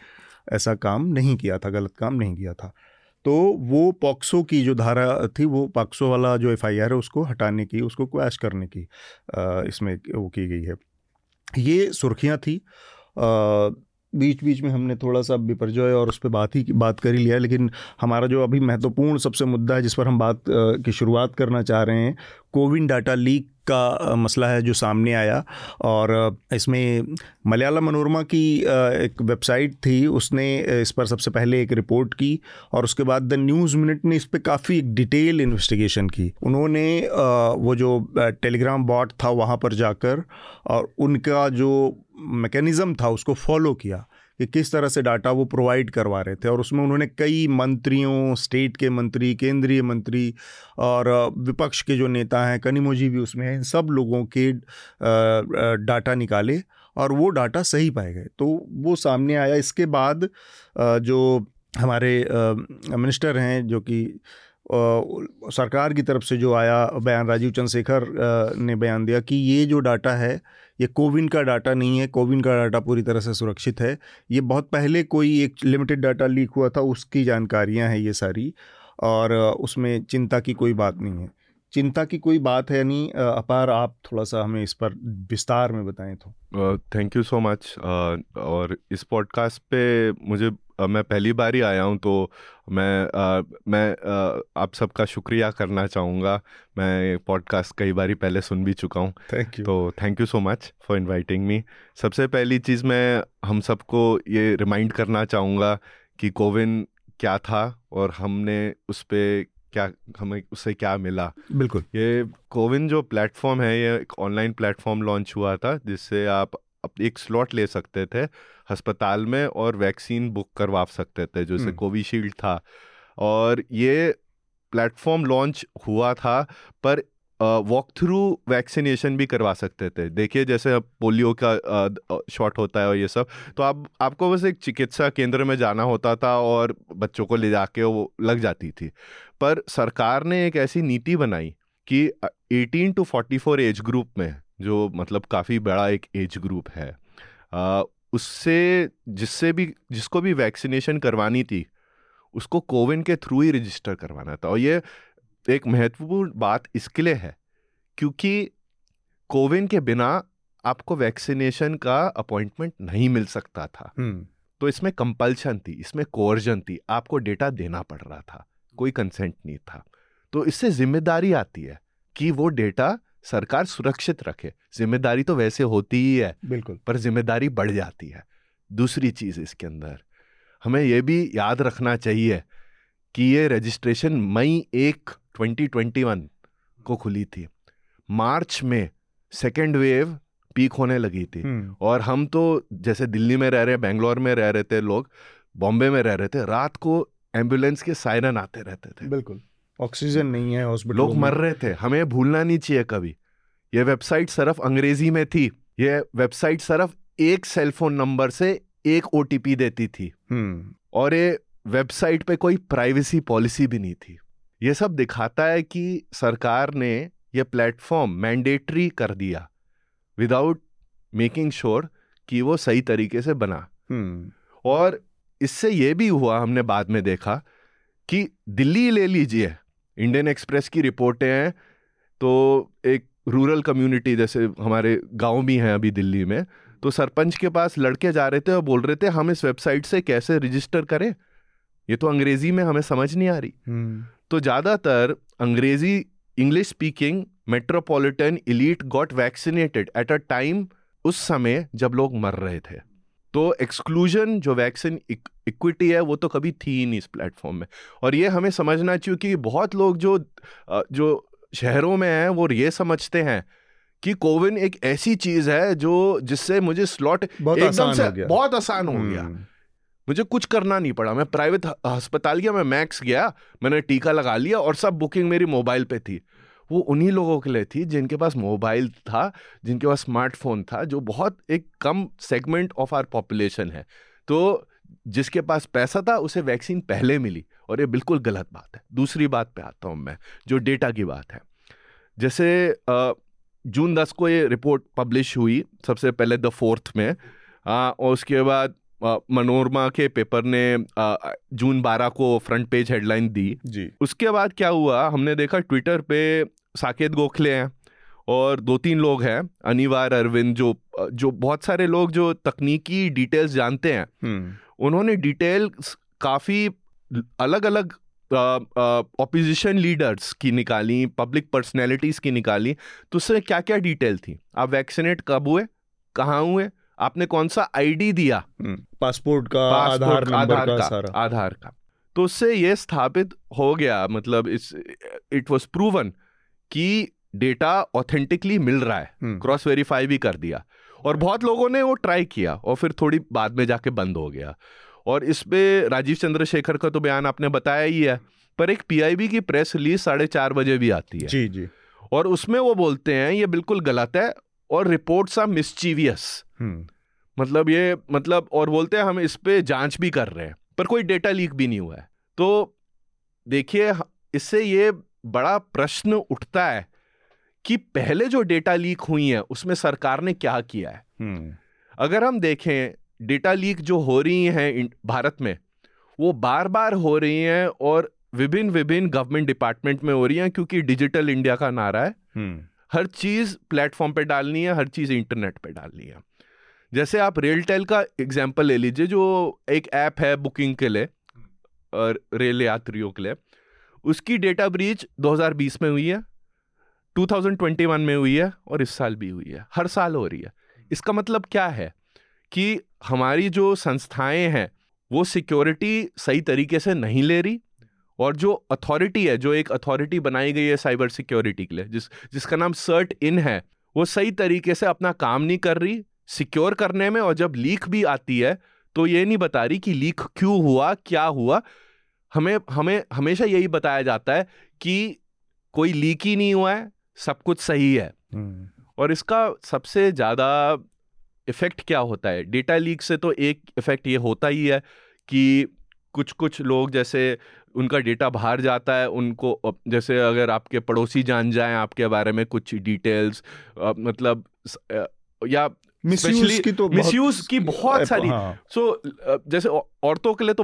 [SPEAKER 1] ऐसा काम नहीं किया था, गलत काम नहीं किया था। तो वो पॉक्सो की जो धारा थी, वो पॉक्सो वाला जो एफआईआर है, उसको हटाने की, उसको क्वैश करने की इसमें वो की गई है। ये सुर्खियाँ थी। बीच बीच में हमने थोड़ा सा बिपरजॉय और उस पर बात ही बात कर ही लिया, लेकिन हमारा जो अभी महत्वपूर्ण सबसे मुद्दा है जिस पर हम बात की शुरुआत करना चाह रहे हैं, कोविन डाटा लीक का मसला है जो सामने आया और इसमें मलयालम मनोरमा की एक वेबसाइट थी, उसने इस पर सबसे पहले एक रिपोर्ट की और उसके बाद द न्यूज़ मिनट ने इस पर काफ़ी एक डिटेल इन्वेस्टिगेशन की। उन्होंने वो जो टेलीग्राम बॉट था वहाँ पर जाकर और उनका जो मैकेनिज़्म था उसको फॉलो किया। कि किस तरह से डाटा वो प्रोवाइड करवा रहे थे और उसमें उन्होंने कई मंत्रियों, स्टेट के मंत्री, केंद्रीय मंत्री और विपक्ष के जो नेता हैं, कनिमोजी भी उसमें हैं सब लोगों के डाटा निकाले और वो डाटा सही पाए गए। तो वो सामने आया। इसके बाद जो हमारे मिनिस्टर हैं जो कि सरकार की तरफ़ से जो आया बयान, राजीव चंद्रशेखर ने बयान दिया कि ये जो डाटा है ये कोविन का डाटा नहीं है, कोविन का डाटा पूरी तरह से सुरक्षित है। ये बहुत पहले कोई एक लिमिटेड डाटा लीक हुआ था, उसकी जानकारियाँ हैं ये सारी, और उसमें चिंता की कोई बात नहीं है। चिंता की कोई बात है नहीं अपार आप थोड़ा सा हमें इस पर विस्तार में बताएँ तो।
[SPEAKER 5] थैंक यू सो मच और इस पॉडकास्ट पे मुझे मैं पहली बार ही आया हूँ तो मैं आ, मैं आ, आप सबका शुक्रिया करना चाहूँगा। मैं पॉडकास्ट कई बार पहले सुन भी चुका हूँ।
[SPEAKER 1] थैंक यू
[SPEAKER 5] तो thank you so much for inviting me सबसे पहली चीज़ मैं हम सबको ये रिमाइंड करना चाहूँगा कि कोविन क्या था और हमने उस पर क्या हमें उससे क्या मिला।
[SPEAKER 1] बिल्कुल।
[SPEAKER 5] ये कोविन जो प्लेटफॉर्म है ये एक ऑनलाइन प्लेटफॉर्म लॉन्च हुआ था जिससे आप एक स्लॉट ले सकते थे। अस्पताल में और वैक्सीन बुक करवा सकते थे जैसे हम्म। कोविशील्ड था। और ये प्लेटफॉर्म लॉन्च हुआ था पर वॉक थ्रू वैक्सीनेशन भी करवा सकते थे। देखिए जैसे अब पोलियो का शॉट होता है और ये सब तो आप आपको बस एक चिकित्सा केंद्र में जाना होता था और बच्चों को ले जाके वो लग जाती थी। पर सरकार ने एक ऐसी नीति बनाई कि 18 टू 44 एज ग्रुप में जो मतलब काफ़ी बड़ा एक एज ग्रुप है उससे जिससे भी जिसको भी वैक्सीनेशन करवानी थी उसको कोविन के थ्रू ही रजिस्टर करवाना था। और ये एक महत्वपूर्ण बात इसके लिए है क्योंकि कोविन के बिना आपको वैक्सीनेशन का अपॉइंटमेंट नहीं मिल सकता था। हम्म। तो इसमें कंपल्शन थी इसमें कोर्जन थी आपको डेटा देना पड़ रहा था कोई कंसेंट नहीं था। तो इससे ज़िम्मेदारी आती है कि वो डेटा सरकार सुरक्षित रखे। ज़िम्मेदारी तो वैसे होती ही है
[SPEAKER 1] बिल्कुल।
[SPEAKER 5] पर ज़िम्मेदारी बढ़ जाती है। दूसरी चीज़ इसके अंदर हमें यह भी याद रखना चाहिए कि ये रजिस्ट्रेशन मई एक 2021 को खुली थी। मार्च में सेकेंड वेव पीक होने लगी थी। हम्म। और हम तो जैसे दिल्ली में रह रहे बेंगलोर में रह रहे थे लोग बॉम्बे में रह रहे थे रात को एंबुलेंस के सायरन आते रहते थे।
[SPEAKER 1] बिल्कुल। ऑक्सीजन नहीं है हॉस्पिटल
[SPEAKER 5] लोग मर रहे थे। हमें भूलना नहीं चाहिए कभी। ये वेबसाइट सिर्फ़ अंग्रेज़ी में थी। ये वेबसाइट सिर्फ़ एक सेलफोन नंबर से एक ओटीपी देती थी। हम्म। और ये वेबसाइट पे कोई प्राइवेसी पॉलिसी भी नहीं थी। ये सब दिखाता है कि सरकार ने यह प्लेटफॉर्म मैंडेटरी कर दिया। विदाउट मेकिंग श्योर कि वो सही तरीके से बना। हम्म। और इससे ये भी हुआ हमने बाद में देखा कि दिल्ली ले लीजिए। इंडियन एक्सप्रेस की रिपोर्टें हैं तो एक रूरल कम्युनिटी जैसे हमारे गाँव भी हैं अभी दिल्ली में तो सरपंच के पास लड़के जा रहे थे और बोल रहे थे हम इस वेबसाइट से कैसे रजिस्टर करें? ये तो अंग्रेज़ी में हमें समझ नहीं आ रही। हम्म। तो ज़्यादातर अंग्रेज़ी English speaking metropolitan elite got vaccinated at a time उस समय जब लोग मर रहे थे। तो एक्सक्लूजन जो वैक्सीन इक्विटी है वो तो कभी थी ही नहीं इस प्लेटफॉर्म में। और ये हमें समझना चाहिए कि बहुत लोग जो जो शहरों में हैं वो ये समझते हैं कि कोविन एक ऐसी चीज़ है जो जिससे मुझे स्लॉट एकदम से बहुत आसान हो गया। हम्म। मुझे कुछ करना नहीं पड़ा। मैं प्राइवेट अस्पताल गया मैं मैक्स गया मैंने टीका लगा लिया और सब बुकिंग मेरी मोबाइल पे थी। वो उन्हीं लोगों के लिए थी जिनके पास मोबाइल था जिनके पास स्मार्टफ़ोन था जो बहुत एक कम सेगमेंट ऑफ़ आर पॉपुलेशन है। तो जिसके पास पैसा था उसे वैक्सीन पहले मिली और ये बिल्कुल गलत बात है। दूसरी बात पे आता हूँ मैं जो डेटा की बात है। जैसे जून दस को ये रिपोर्ट पब्लिश हुई सबसे पहले द फोर्थ में आ, और उसके बाद मनोरमा के पेपर ने जून बारह को फ्रंट पेज हेडलाइन दी।
[SPEAKER 1] जी।
[SPEAKER 5] उसके बाद क्या हुआ हमने देखा ट्विटर पे साकेत गोखले हैं और दो तीन लोग हैं अनिवार अरविंद जो जो बहुत सारे लोग जो तकनीकी डिटेल्स जानते हैं। हम्म। उन्होंने डिटेल काफ़ी अलग अलग ऑपोजिशन लीडर्स की निकाली पब्लिक पर्सनैलिटीज़ की निकाली तो उससे क्या क्या डिटेल थी? आप वैक्सीनेट कब हुए? कहाँ हुए? आपने कौन सा आईडी दिया?
[SPEAKER 1] पासपोर्ट हम्म, का आधार
[SPEAKER 5] आधार का, का आधार का। तो उससे ये स्थापित हो गया मतलब इस इट वाज प्रूवन कि डेटा ऑथेंटिकली मिल रहा है। क्रॉस हम्म। वेरीफाई भी कर दिया। और बहुत लोगों ने वो ट्राई किया और फिर थोड़ी बाद में जाके बंद हो गया। और इस पर राजीव चंद्रशेखर का तो बयान आपने बताया ही है पर एक पीआईबी की प्रेस रिलीज़ साढ़े चार बजे भी आती है।
[SPEAKER 1] जी जी।
[SPEAKER 5] और उसमें वो बोलते हैं ये बिल्कुल गलत है और रिपोर्ट्स आर मिसचीवियस मतलब ये मतलब और बोलते हैं हम इस पर जाँच भी कर रहे हैं पर कोई डेटा लीक भी नहीं हुआ है। तो देखिए इससे ये बड़ा प्रश्न उठता है कि पहले जो डेटा लीक हुई है उसमें सरकार ने क्या किया है हम्म। अगर हम देखें डेटा लीक जो हो रही हैं भारत में वो बार बार हो रही हैं और विभिन्न विभिन्न गवर्नमेंट डिपार्टमेंट में हो रही हैं क्योंकि डिजिटल इंडिया का नारा है हम्म। हर चीज़ प्लेटफॉर्म पे डालनी है हर चीज़ इंटरनेट पे डालनी है जैसे आप रेलटेल का एग्ज़ाम्पल ले लीजिए जो एक ऐप है बुकिंग के लिए और रेल यात्रियों के लिए उसकी डेटा ब्रीच 2020 में हुई है 2021 में हुई है और इस साल भी हुई है, हर साल हो रही है। इसका मतलब क्या है कि हमारी जो संस्थाएँ हैं, वो सिक्योरिटी सही तरीके से नहीं ले रही और जो अथॉरिटी है, जो एक अथॉरिटी बनाई गई है साइबर सिक्योरिटी के लिए, जिस, जिसका नाम सर्ट इन है, वो सही तरीके से अपना काम नहीं कर रही, सिक्योर करने में और जब लीक भी आती है तो ये नहीं बता रही कि लीक क्यों हुआ, क्या हुआ हमें हमें हमेशा यही बताया जाता है कि कोई लीक ही नहीं हुआ है सब कुछ सही है हम्म। और इसका सबसे ज़्यादा इफ़ेक्ट क्या होता है डेटा लीक से तो एक इफ़ेक्ट ये होता ही है कि कुछ कुछ लोग जैसे उनका डेटा बाहर जाता है उनको जैसे अगर आपके पड़ोसी जान जाए आपके बारे में कुछ डिटेल्स मतलब या
[SPEAKER 1] मिसयूज की तो
[SPEAKER 5] मिसयूज की बहुत सारी हाँ. सो so, जैसे औरतों के लिए तो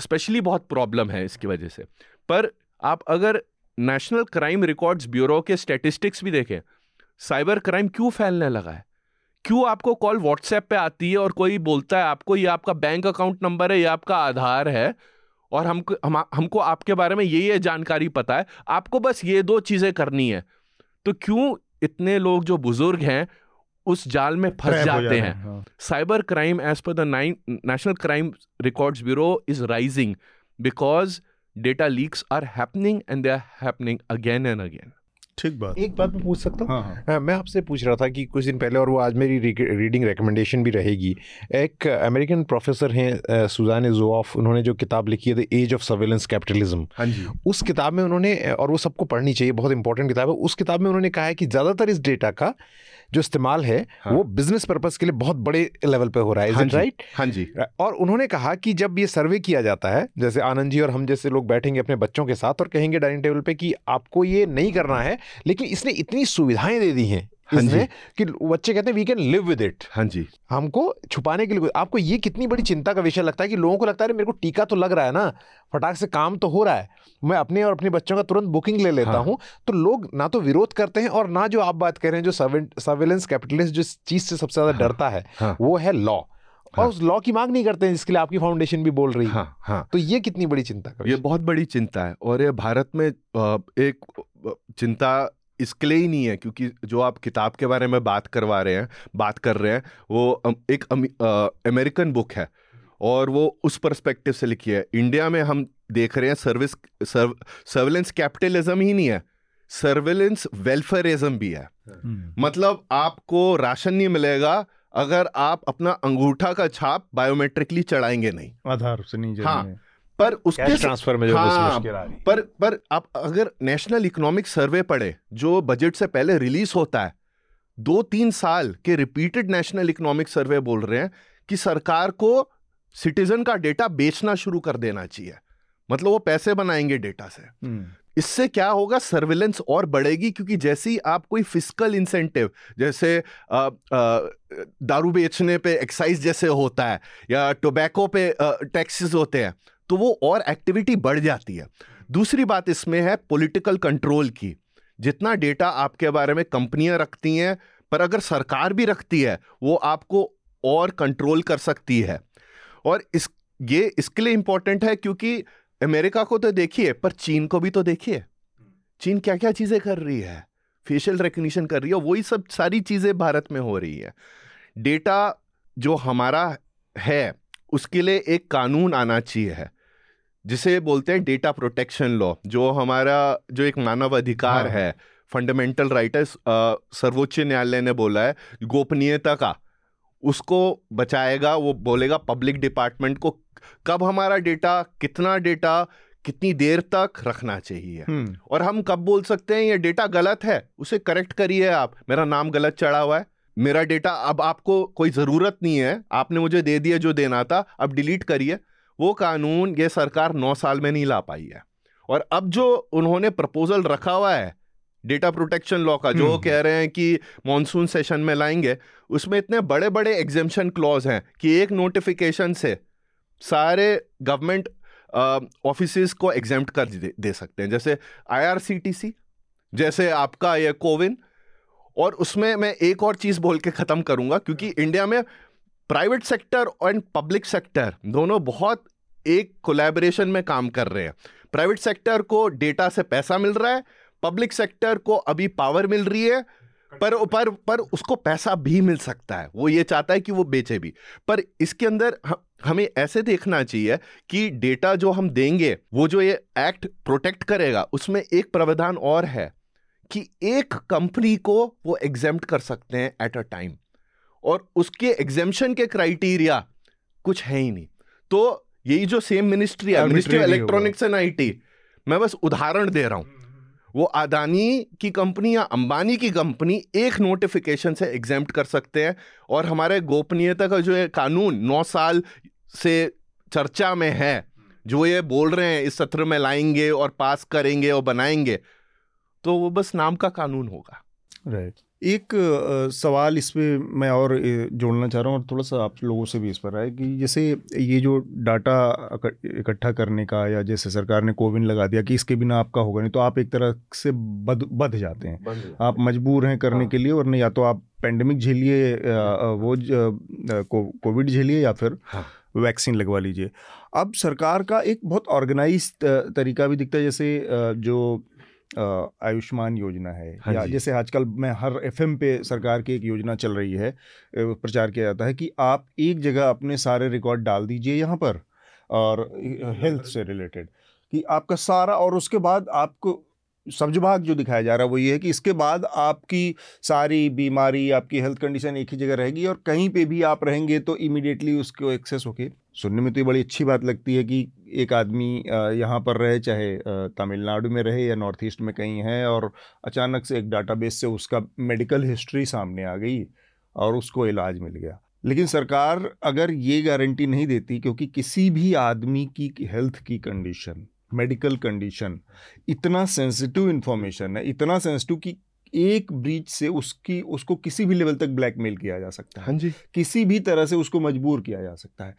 [SPEAKER 5] स्पेशली बहुत प्रॉब्लम है इसकी वजह से। पर आप अगर नेशनल क्राइम रिकॉर्ड्स ब्यूरो के स्टेटिस्टिक्स भी देखें साइबर क्राइम क्यों फैलने लगा है? क्यों आपको कॉल व्हाट्सएप पे आती है और कोई बोलता है आपको ये आपका बैंक अकाउंट नंबर है ये आपका आधार है और हमको हम, हमको आपके बारे में ये ये जानकारी पता है आपको बस ये दो चीज़ें करनी है। तो क्यों इतने लोग जो बुज़ुर्ग हैं उस जाल में फंस जाते हैं। Cyber crime as per the National Crime Records Bureau is rising because data leaks are happening and they are happening again and again
[SPEAKER 1] ठीक बात।
[SPEAKER 2] एक बात मैं पूछ सकता हूँ? हाँ, हाँ. मैं आपसे पूछ रहा था कि कुछ दिन पहले और वो आज मेरी रीडिंग रिकमेंडेशन भी रहेगी। एक अमेरिकन प्रोफेसर हैं सुजान जोफ उन्होंने जो किताब लिखी है The Age of Surveillance Capitalism हाँ जी। उस किताब में उन्होंने और वो सबको पढ़नी चाहिए बहुत इंपॉर्टेंट किताब है उस किताब में उन्होंने कहा है कि ज़्यादातर इस डेटा का जो इस्तेमाल है हाँ। वो बिज़नेस पर्पज के लिए बहुत बड़े लेवल पे हो रहा है हाँ राइट
[SPEAKER 5] हाँ जी।
[SPEAKER 2] और उन्होंने कहा कि जब ये सर्वे किया जाता है जैसे आनंद जी और हम जैसे लोग बैठेंगे अपने बच्चों के साथ और कहेंगे डाइनिंग टेबल पे कि आपको ये नहीं करना है लेकिन इसने इतनी सुविधाएँ दे दी हैं हाँ। इसमें कि बच्चे कहते हैं we can live with it
[SPEAKER 5] हाँ जी
[SPEAKER 2] हमको छुपाने के लिए आपको ये कितनी बड़ी चिंता का विषय लगता है कि लोगों को लगता है मेरे को टीका तो लग रहा है ना फटाक से काम तो हो रहा है मैं अपने और अपने बच्चों का तुरंत बुकिंग ले लेता हाँ। हूँ तो लोग ना तो विरोध करते हैं और ना जो आप बात कर रहे हैं जो सर्वेलेंस कैपिटलिस्ट जिस चीज़ से सबसे ज़्यादा हाँ। डरता है हाँ। वो है लॉ और हाँ। उस लॉ की मांग नहीं करते हैं जिसके लिए आपकी फाउंडेशन भी बोल रही है हाँ, हाँ. तो ये कितनी बड़ी चिंता
[SPEAKER 5] का ये बहुत बड़ी चिंता है और ये भारत में एक चिंता इसके लिए ही नहीं है क्योंकि जो आप किताब के बारे में बात करवा रहे हैं बात कर रहे हैं वो एक अमेरिकन बुक है और वो उस परस्पेक्टिव से लिखी है। इंडिया में हम देख रहे हैं सर्विस सर्व सर्वेलेंस कैपिटलिज्म ही नहीं है सर्वेलेंस वेलफेयरिज्म भी है। हम्म। मतलब आपको राशन नहीं मिलेगा अगर आप अपना अंगूठा का छाप बायोमेट्रिकली चढ़ाएँगे नहीं।
[SPEAKER 1] आधार से नहीं
[SPEAKER 5] हाँ पर उसके
[SPEAKER 2] ट्रांसफ़र में जो हाँ, मुश्किल आ रही
[SPEAKER 5] पर पर आप अगर नेशनल इकोनॉमिक सर्वे पढ़े जो बजट से पहले रिलीज़ होता है दो तीन साल के रिपीटेड नेशनल इकोनॉमिक सर्वे बोल रहे हैं कि सरकार को सिटीजन का डेटा बेचना शुरू कर देना चाहिए। मतलब वो पैसे बनाएँगे डेटा से। हम्म। इससे क्या होगा? सर्विलेंस और बढ़ेगी क्योंकि जैसे ही आप कोई फ़िज़िकल इंसेंटिव जैसे आ, आ, दारू बेचने पे एक्साइज जैसे होता है या टोबैको पे टैक्सेस होते हैं तो वो और एक्टिविटी बढ़ जाती है। दूसरी बात इसमें है पॉलिटिकल कंट्रोल की। जितना डेटा आपके बारे में कंपनियाँ रखती हैं, पर अगर सरकार भी रखती है, वो आपको और कंट्रोल कर सकती है। और इस, ये इसके लिए इंपॉर्टेंट है क्योंकि अमेरिका को तो देखिए, पर चीन को भी तो देखिए। चीन क्या क्या चीज़ें कर रही है? फेशियल रिकग्निशन कर रही है, वही सब सारी चीज़ें भारत में हो रही है। डेटा जो हमारा है, उसके लिए एक कानून आना चाहिए है। जिसे बोलते हैं डेटा प्रोटेक्शन लॉ जो हमारा जो एक मानव अधिकार हाँ। है। फंडामेंटल राइट है सर्वोच्च न्यायालय ने बोला है गोपनीयता का। उसको बचाएगा वो बोलेगा पब्लिक डिपार्टमेंट को कब हमारा डेटा कितना डेटा कितनी देर तक रखना चाहिए। हम्म। और हम कब बोल सकते हैं ये डेटा गलत है उसे करेक्ट करिए आप। मेरा नाम गलत चढ़ा हुआ है मेरा डेटा अब आपको कोई ज़रूरत नहीं है आपने मुझे दे दिया जो देना था अब डिलीट करिए। वो कानून ये सरकार नौ साल में नहीं ला पाई है। और अब जो उन्होंने प्रपोजल रखा हुआ है डेटा प्रोटेक्शन लॉ का जो हम्म। कह रहे हैं कि मॉनसून सेशन में लाएँगे उसमें इतने बड़े बड़े एग्जेम्पन क्लॉज हैं कि एक नोटिफिकेशन से सारे गवर्नमेंट ऑफ़िस को एग्ज़ाम कर दे, दे सकते हैं। जैसे आईआरसीटीसी जैसे आपका ये कोविन और उसमें मैं एक और चीज़ बोल के ख़त्म करूँगा क्योंकि इंडिया में private sector and public sector दोनों बहुत एक कोलैबोरेशन में काम कर रहे हैं। प्राइवेट सेक्टर को डेटा से पैसा मिल रहा है पब्लिक सेक्टर को अभी पावर मिल रही है पर पर पर उसको पैसा भी मिल सकता है। वो ये चाहता है कि वो बेचे भी। पर इसके अंदर हमें ऐसे देखना चाहिए कि डेटा जो हम देंगे वो जो ये एक्ट प्रोटेक्ट करेगा उसमें एक प्रावधान और है कि एक कंपनी को वो एग्जेम्प्ट कर सकते हैं एट अ टाइम और उसके एग्जेम्पन के क्राइटेरिया कुछ है ही नहीं। तो यही जो सेम मिनिस्ट्री है Ministry of Electronics and IT मैं बस उदाहरण दे रहा हूँ। वो अदानी की कंपनी या अंबानी की कंपनी एक नोटिफिकेशन से एग्जाम्प्ट कर सकते हैं और हमारे गोपनीयता का जो है कानून नौ साल से चर्चा में है जो ये बोल रहे हैं इस सत्र में लाएँगे और पास करेंगे और बनाएँगे तो वो बस नाम का कानून होगा।
[SPEAKER 1] Right right. एक सवाल इस पर मैं और जोड़ना चाह रहा हूँ और थोड़ा सा आप लोगों से भी इस पर है कि जैसे ये जो डाटा इकट्ठा करने का या जैसे सरकार ने कोविन लगा दिया कि इसके बिना आपका होगा नहीं तो आप एक तरह से बद बध जाते हैं आप मजबूर हैं करने हाँ। के लिए और नहीं या तो आप पेंडेमिक झेलिए वो कोविड झेलिए या फिर हाँ। वैक्सीन लगवा लीजिए अब सरकार का एक बहुत ऑर्गेनाइज तरीका भी दिखता है जैसे जो आयुष्मान योजना है। हाँ या जैसे आजकल मैं हर एफएम पे सरकार की एक योजना चल रही है प्रचार किया जाता है कि आप एक जगह अपने सारे रिकॉर्ड डाल दीजिए यहाँ पर और हेल्थ से रिलेटेड कि आपका सारा और उसके बाद आपको सब्ज भाग जो दिखाया जा रहा है, वो ये है कि इसके बाद आपकी सारी बीमारी, आपकी हेल्थ कंडीशन एक ही जगह रहेगी और कहीं पे भी आप रहेंगे तो इमीडिएटली उसको एक्सेस होके, सुनने में तो ये बड़ी अच्छी बात लगती है कि एक आदमी यहाँ पर रहे, चाहे तमिलनाडु में रहे या नॉर्थ ईस्ट में कहीं है और अचानक से एक डाटाबेस से उसका मेडिकल हिस्ट्री सामने आ गई और उसको इलाज मिल गया। लेकिन सरकार अगर ये गारंटी नहीं देती, क्योंकि किसी भी आदमी की हेल्थ की कंडीशन मेडिकल कंडीशन इतना सेंसिटिव इन्फॉर्मेशन है इतना सेंसिटिव कि एक ब्रीच से उसकी उसको किसी भी लेवल तक ब्लैकमेल किया जा सकता है।
[SPEAKER 5] हाँ जी।
[SPEAKER 1] किसी भी तरह से उसको मजबूर किया जा सकता है।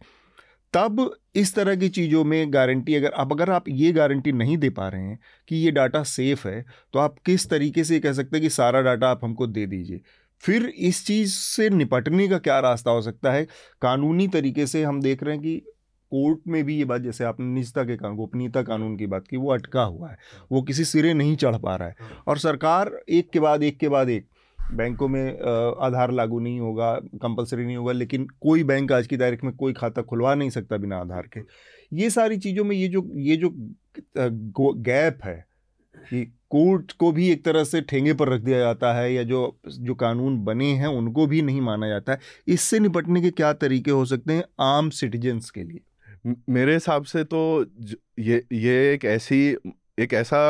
[SPEAKER 1] तब इस तरह की चीज़ों में गारंटी अगर अब अगर आप ये गारंटी नहीं दे पा रहे हैं कि ये डाटा सेफ़ है तो आप किस तरीके से कह सकते हैं कि सारा डाटा आप हमको दे दीजिए। फिर इस चीज़ से निपटने का क्या रास्ता हो सकता है? कानूनी तरीके से हम देख रहे हैं कि कोर्ट में भी ये बात जैसे आपने निजता के कानून गोपनीयता कानून की बात की वो अटका हुआ है। वो किसी सिरे नहीं चढ़ पा रहा है। और सरकार एक के बाद एक के बाद एक बैंकों में आधार लागू नहीं होगा कंपलसरी नहीं होगा लेकिन कोई बैंक आज की तारीख में कोई खाता खुलवा नहीं सकता बिना आधार के। ये सारी चीज़ों में ये जो ये जो गैप है कि कोर्ट को भी एक तरह से ठेंगे पर रख दिया जाता है या जो जो कानून बने हैं उनको भी नहीं माना जाता है। इससे निपटने के क्या तरीके हो सकते हैं आम सिटीजन्स के लिए?
[SPEAKER 5] मेरे हिसाब से तो ये ये एक ऐसी, एक ऐसा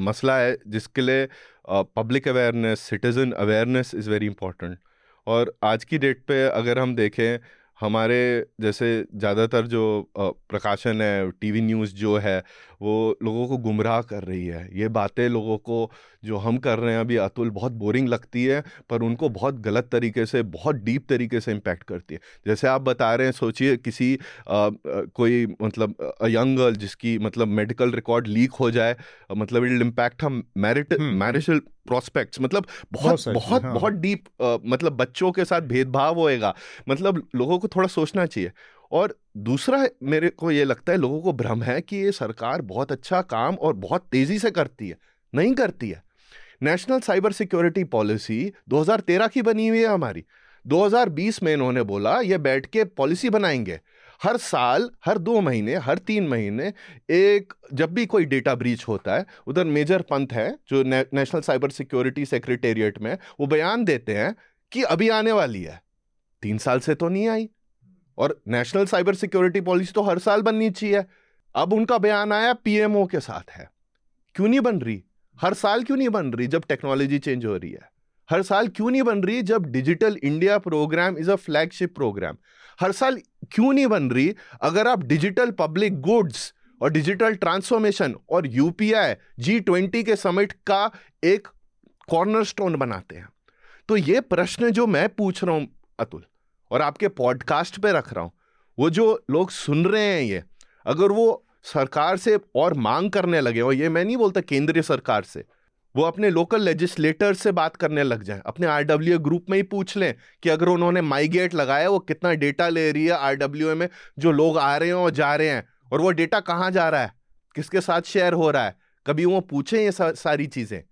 [SPEAKER 5] मसला है जिसके लिए public awareness citizen awareness is very important और आज की डेट पे अगर हम देखें, हमारे जैसे ज़्यादातर जो प्रकाशन है टीवी न्यूज़ जो है वो लोगों को गुमराह कर रही है। ये बातें लोगों को जो हम कर रहे हैं अभी अतुल बहुत बोरिंग लगती है पर उनको बहुत गलत तरीके से बहुत डीप तरीके से इम्पैक्ट करती है। जैसे आप बता रहे हैं सोचिए किसी आ, कोई मतलब यंग गर्ल जिसकी मतलब मेडिकल रिकॉर्ड लीक हो जाए मतलब इट इम्पैक्ट हम मैरिट मैरिजल प्रोस्पेक्ट्स मतलब बहुत बहुत हाँ। बहुत डीप मतलब बच्चों के साथ भेदभाव होएगा। मतलब लोगों को थोड़ा सोचना चाहिए। और दूसरा मेरे को ये लगता है लोगों को भ्रम है कि ये सरकार बहुत अच्छा काम और बहुत तेज़ी से करती है नहीं करती है। नेशनल साइबर सिक्योरिटी पॉलिसी 2013 की बनी हुई है हमारी। 2020 में इन्होंने बोला ये बैठ के पॉलिसी बनाएँगे। हर साल हर दो महीने हर तीन महीने एक जब भी कोई डेटा ब्रीच होता है उधर मेजर पंथ है जो ने, नेशनल साइबर सिक्योरिटी सेक्रेटेरिएट में वो बयान देते हैं कि अभी आने वाली है। तीन साल से तो नहीं आई। और नेशनल साइबर सिक्योरिटी पॉलिसी तो हर साल बननी चाहिए। अब उनका बयान आया, पीएमओ के साथ है। क्यों नहीं बन रही? हर साल क्यों नहीं बन रही जब टेक्नोलॉजी चेंज हो रही है? हर साल क्यों नहीं बन रही जब Digital India programme is a flagship programme? हर साल क्यों नहीं बन रही अगर आप डिजिटल पब्लिक गुड्स और डिजिटल ट्रांसफॉर्मेशन और यूपीआई, जी ट्वेंटी के समिट का एक कॉर्नरस्टोन बनाते हैं? तो ये प्रश्न जो मैं पूछ रहा हूँ, अतुल और आपके पॉडकास्ट पे रख रहा हूँ। वो जो लोग सुन रहे हैं ये, अगर वो सरकार से और मांग करने लगे, और ये मैं नहीं बोलता केंद्रीय सरकार से, वो अपने लोकल लेजिस्लेटर से बात करने लग जाए, अपने आरडब्ल्यूए ग्रुप में ही पूछ लें कि अगर उन्होंने माईगेट लगाया, वो कितना डेटा ले रही है आरडब्ल्यूए में, जो लोग आ रहे हैं और जा रहे हैं, और वो डेटा कहाँ जा रहा है? किसके साथ शेयर हो रहा है? कभी वो पूछें ये सारी चीज़ें?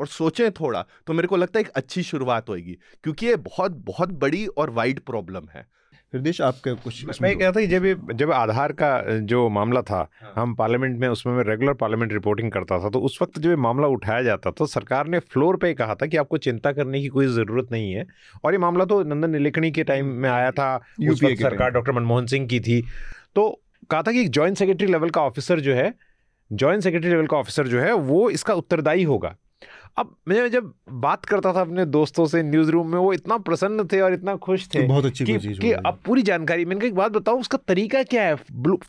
[SPEAKER 5] और सोचें थोड़ा तो मेरे को लगता है एक अच्छी शुरुआत होगी क्योंकि ये बहुत बहुत बड़ी और वाइड प्रॉब्लम है।
[SPEAKER 1] हृदय आपके कुछ
[SPEAKER 2] मैं कहता था जब जब आधार का जो मामला था हाँ। हम पार्लियामेंट में उसमें मैं रेगुलर पार्लियामेंट रिपोर्टिंग करता था तो उस वक्त जब ये मामला उठाया जाता तो सरकार ने फ्लोर पे कहा था कि आपको चिंता करने की कोई ज़रूरत नहीं है और ये मामला तो नंदन निलेखनी के टाइम में आया था उस वक्त सरकार डॉक्टर मनमोहन सिंह की थी तो कहा था कि जॉइंट सेक्रेटरी लेवल का ऑफिसर जो है जॉइंट सेक्रेटरी लेवल का ऑफिसर जो है वो इसका उत्तरदायी होगा। अब मैं जब बात करता था अपने दोस्तों से न्यूज़ रूम में वो इतना प्रसन्न थे और इतना खुश थे
[SPEAKER 1] बहुत अच्छी
[SPEAKER 2] कि,
[SPEAKER 1] चीज़
[SPEAKER 2] कि अब पूरी जानकारी मैंने एक बात बताओ उसका तरीका क्या है?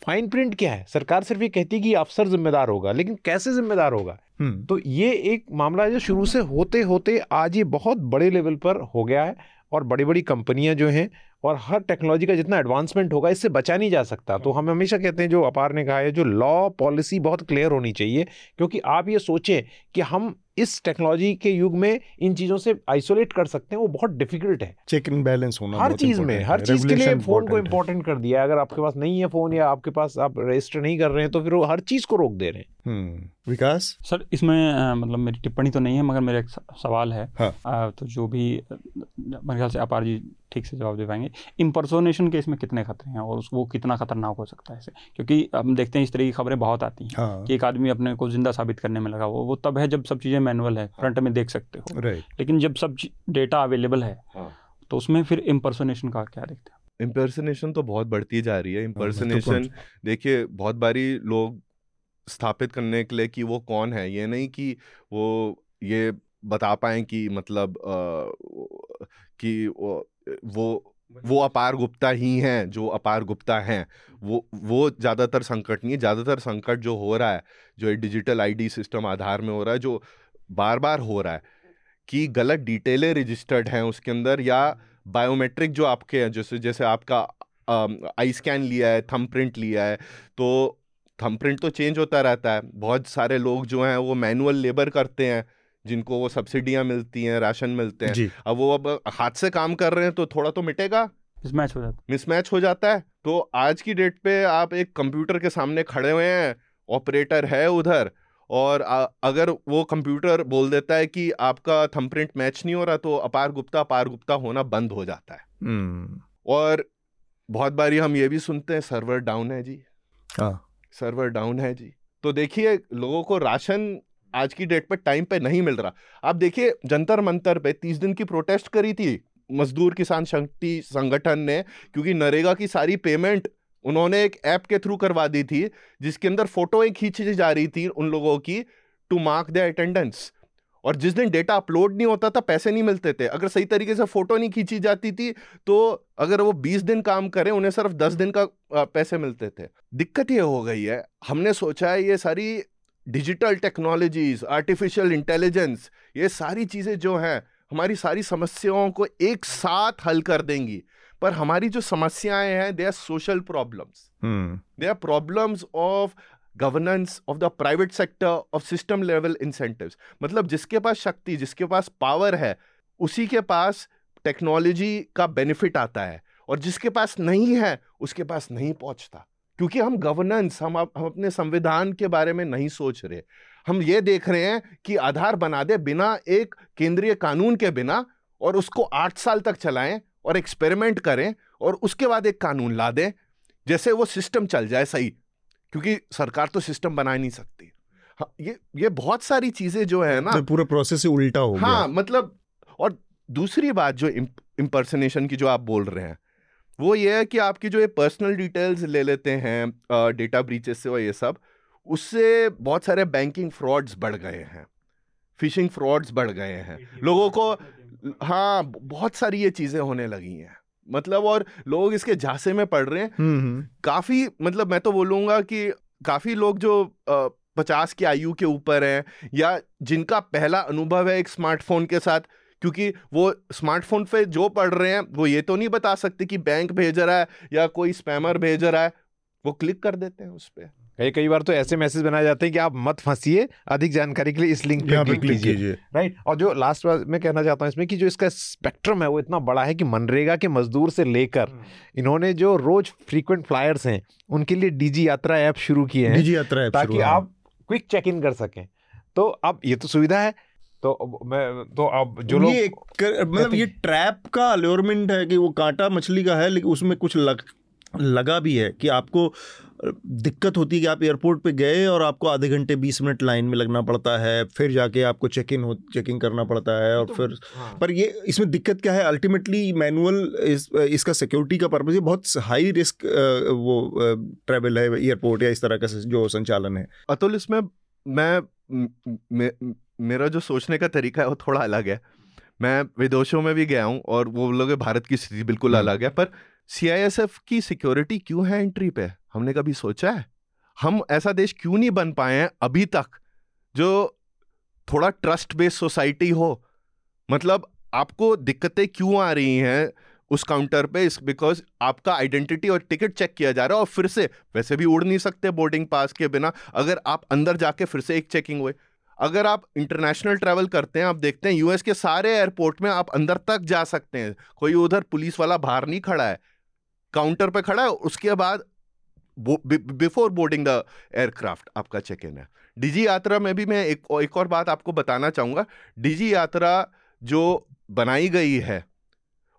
[SPEAKER 2] फाइन प्रिंट क्या है? सरकार सिर्फ़ ये कहती है कि अफसर जिम्मेदार होगा लेकिन कैसे जिम्मेदार होगा? हम्म। तो ये एक मामला जो शुरू से होते होते आज ये बहुत बड़े लेवल पर हो गया है और बड़ी बड़ी कंपनियाँ जो हैं और हर टेक्नोलॉजी का जितना एडवांसमेंट होगा इससे बचा नहीं जा सकता। तो हम हमेशा कहते हैं जो अपार ने कहा है जो लॉ पॉलिसी बहुत क्लियर होनी चाहिए क्योंकि आप ये सोचें कि हम इस टेक्नोलॉजी के युग में इन चीज़ों से आइसोलेट कर सकते हैं वो बहुत डिफ़िकल्ट है।
[SPEAKER 1] चेक इन बैलेंस होना
[SPEAKER 2] हर चीज़ में हर चीज़ के लिए फ़ोन को इम्पोर्टेंट कर दिया है। अगर आपके पास नहीं है फ़ोन या आपके पास आप रजिस्टर नहीं कर रहे हैं तो फिर वो हर चीज़ को रोक दे रहे हैं।
[SPEAKER 1] विकास?
[SPEAKER 4] सर इसमें आ, मतलब मेरी टिप्पणी तो नहीं है मगर मेरा एक सवाल है। हाँ. आ, तो जो भी मेरे ख्याल से अपार जी ठीक से जवाब दे पाएँगे। इम्पर्सोनेशन के इसमें कितने खतरे हैं और वो कितना खतरनाक हो सकता है इसे? क्योंकि हम देखते हैं इस तरह की खबरें बहुत आती हैं हाँ। कि एक आदमी अपने को ज़िंदा साबित करने में लगा वो वो तब है जब सब चीज़ें मैनुअल है फ्रंट में देख सकते हो। लेकिन जब सब डेटा अवेलेबल है हाँ। तो उसमें फिर इम्पर्सोनेशन का क्या देखते हैं?
[SPEAKER 5] इम्पर्सनेशन तो बहुत बढ़ती जा रही है। इम्पर्सनेशन हाँ, देखिए बहुत बारी लोग स्थापित करने के लिए कि वो कौन है? ये नहीं कि वो ये बता पाए कि मतलब आ, कि वो वो वो अपार गुप्ता ही हैं जो अपार गुप्ता हैं। वो वो ज़्यादातर संकट नहीं है ज़्यादातर संकट जो हो रहा है जो डिजिटल आईडी सिस्टम आधार में हो रहा है जो बार बार हो रहा है कि गलत डिटेलें रजिस्टर्ड हैं उसके अंदर या बायोमेट्रिक जो आपके हैं जैसे जैसे आपका आई स्कैन लिया है थम प्रिंट लिया है तो थम प्रिंट तो चेंज होता रहता है। बहुत सारे लोग जो हैं वो मैनुअल लेबर करते हैं जिनको वो सब्सिडियाँ मिलती हैं राशन मिलते हैं। अब वो अब हाथ से काम कर रहे हैं तो थोड़ा तो मिटेगा।
[SPEAKER 4] मिसमैच हो जाता
[SPEAKER 5] है। मिसमैच हो जाता है। तो आज की डेट पे आप एक कंप्यूटर के सामने खड़े हुए हैं ऑपरेटर है उधर और आ, अगर वो कंप्यूटर बोल देता है कि आपका थंबप्रिंट मैच नहीं हो रहा तो अपार गुप्ता अपार गुप्ता होना बंद हो जाता है। हम्म। और बहुत बारी हम ये भी सुनते हैं सर्वर डाउन है जी। हाँ। सर्वर डाउन है जी। तो देखिए, लोगों को राशन आज की डेट पर टाइम पे नहीं मिल रहा। आप देखिए, जंतर मंतर पे तीस दिन की प्रोटेस्ट करी थी, मजदूर किसान शक्ति संगठन ने, क्योंकि नरेगा की सारी पेमेंट उन्होंने एक ऐप के थ्रू करवा दी थी, जिसके अंदर फोटोएँ खींची जा रही थी उन लोगों की टू मार्क द अटेंडेंस और जिस दिन डेटा अपलोड नहीं होता था पैसे नहीं मिलते थे। अगर सही तरीके से फ़ोटो नहीं खींची जाती थी तो अगर वो 20 दिन काम करें उन्हें सिर्फ़ 10 दिन का पैसे मिलते थे। दिक्कत ये हो गई है हमने सोचा है ये सारी डिजिटल टेक्नोलॉजीज़ आर्टिफिशियल इंटेलिजेंस ये सारी चीज़ें जो हैं हमारी सारी समस्याओं को एक साथ हल कर देंगी। पर हमारी जो समस्याएँ हैं they are social problems they are problems of governance of the private sector of system level incentives मतलब जिसके पास शक्ति, जिसके पास पावर है, उसी के पास टेक्नोलॉजी का बेनिफिट आता है और जिसके पास नहीं है, उसके पास नहीं पहुँचता। क्योंकि हम गवर्नेंस हम हम अपने संविधान के बारे में नहीं सोच रहे। हम ये देख रहे हैं कि आधार बना दे बिना एक केंद्रीय कानून के बिना और उसको आठ साल तक चलाएँ और एक्सपेरिमेंट करें और उसके बाद एक कानून ला दें, जैसे वो सिस्टम चल जाए सही। क्योंकि सरकार तो सिस्टम बना ही नहीं सकती। हाँ, ये ये बहुत सारी चीज़ें जो है ना
[SPEAKER 1] तो पूरा प्रोसेस ही उल्टा हो
[SPEAKER 5] हाँ गया। मतलब और दूसरी बात जो इम्पर्सनेशन की जो आप बोल रहे हैं वो ये है कि आपकी जो ये पर्सनल डिटेल्स ले लेते हैं डेटा ब्रीचेस से और ये सब उससे बहुत सारे बैंकिंग फ्रॉड्स बढ़ गए हैं। फिशिंग फ्रॉड्स बढ़ गए हैं। लोगों को हाँ बहुत सारी ये चीज़ें होने लगी हैं। मतलब और लोग इसके झांसे में पड़ रहे हैं हम्म, हम्म। काफ़ी मतलब मैं तो बोलूँगा कि काफ़ी लोग जो पचास की आयु के ऊपर हैं या जिनका पहला अनुभव है एक स्मार्टफ़ोन के साथ क्योंकि वो स्मार्टफ़ोन पे जो पढ़ रहे हैं वो ये तो नहीं बता सकते कि बैंक भेज रहा है या कोई स्पैमर भेज रहा है वो क्लिक कर देते हैं उस पर
[SPEAKER 2] कई कई बार तो ऐसे मैसेज बनाए जाते हैं कि आप मत फंसिए अधिक जानकारी के लिए इस लिंक पे क्लिक कीजिए। राइट? और जो लास्ट बार मैं कहना चाहता हूँ इसमें कि जो इसका स्पेक्ट्रम है वो इतना बड़ा है कि मनरेगा के मजदूर से लेकर हम्म। इन्होंने जो रोज फ्रीक्वेंट फ्लायर्स हैं उनके लिए डीजी यात्रा ऐप शुरू किए हैं
[SPEAKER 1] डीजी यात्रा ऐप
[SPEAKER 2] ताकि आप क्विक चेक इन कर सकें। तो अब ये तो सुविधा है। तो मैं तो अब जो लोग
[SPEAKER 1] मतलब ये ट्रैप का अल्योरमेंट है कि वो कांटा मछली का है लेकिन उसमें कुछ लग लगा भी है कि आपको दिक्कत होती है कि आप एयरपोर्ट पे गए और आपको आधे घंटे बीस मिनट लाइन में लगना पड़ता है फिर जाके आपको चेक इन हो चेकिंग करना पड़ता है और तो, फिर हाँ। पर ये इसमें दिक्कत क्या है अल्टीमेटली मैनुअल इस, इसका सिक्योरिटी का पर्पज ये बहुत हाई रिस्क वो ट्रैवल है एयरपोर्ट या इस तरह का जो संचालन है
[SPEAKER 5] अतुल इसमें मैं मे, मेरा जो सोचने का तरीका है वो थोड़ा अलग है मैं विदेशों में भी गया हूँ और वो लोग भारत की स्थिति बिल्कुल हम्म। अलग है पर सीआईएसएफ की सिक्योरिटी क्यों है एंट्री पे? हमने कभी सोचा है? हम ऐसा देश क्यों नहीं बन पाए हैं अभी तक, जो थोड़ा ट्रस्ट बेस्ड सोसाइटी हो? मतलब आपको दिक्कतें क्यों आ रही हैं उस काउंटर पे? इस बिकॉज़ आपका आइडेंटिटी और टिकट चेक किया जा रहा है और फिर से, वैसे भी उड़ नहीं सकते बोर्डिंग पास के बिना, अगर आप अंदर जाके फिर से एक चेकिंग हुए। अगर आप इंटरनेशनल ट्रैवल करते हैं, आप देखते हैं यूएस के सारे एयरपोर्ट में आप अंदर तक जा सकते हैं। कोई उधर पुलिस वाला बाहर नहीं खड़ा है। काउंटर पे खड़ा है उसके बाद बिफोर बोर्डिंग द एयरक्राफ्ट आपका चेक इन है। डिजी यात्रा में भी मैं एक एक और बात आपको बताना चाहूँगा। डिजी यात्रा जो बनाई गई है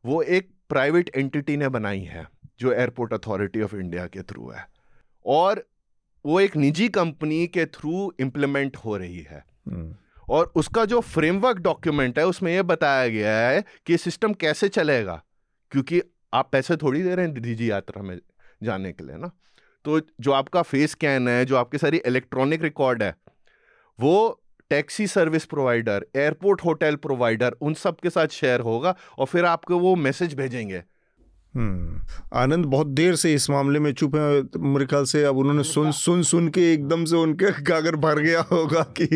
[SPEAKER 5] वो एक प्राइवेट एंटिटी ने बनाई है जो एयरपोर्ट अथॉरिटी ऑफ़ इंडिया के थ्रू है। और वो एक निजी कंपनी के थ्रू इम्प्लीमेंट हो रही है। हम्म। और उसका जो फ्रेमवर्क डॉक्यूमेंट है उसमें यह बताया गया है कि सिस्टम कैसे चलेगा क्योंकि आप पैसे थोड़ी दे रहे हैं निजी यात्रा में जाने के लिए ना तो जो आपका फेस स्कैन है, जो आपकी सारी इलेक्ट्रॉनिक रिकॉर्ड है, वो taxi service provider, airport hotel provider, उन सब के साथ शेयर होगा और फिर आपको वो मैसेज भेजेंगे।
[SPEAKER 1] आनंद बहुत देर से इस मामले में चुप है। मेरे ख्याल से अब उन्होंने सुन सुन सुन के एकदम से उनके कागर भर गया होगा कि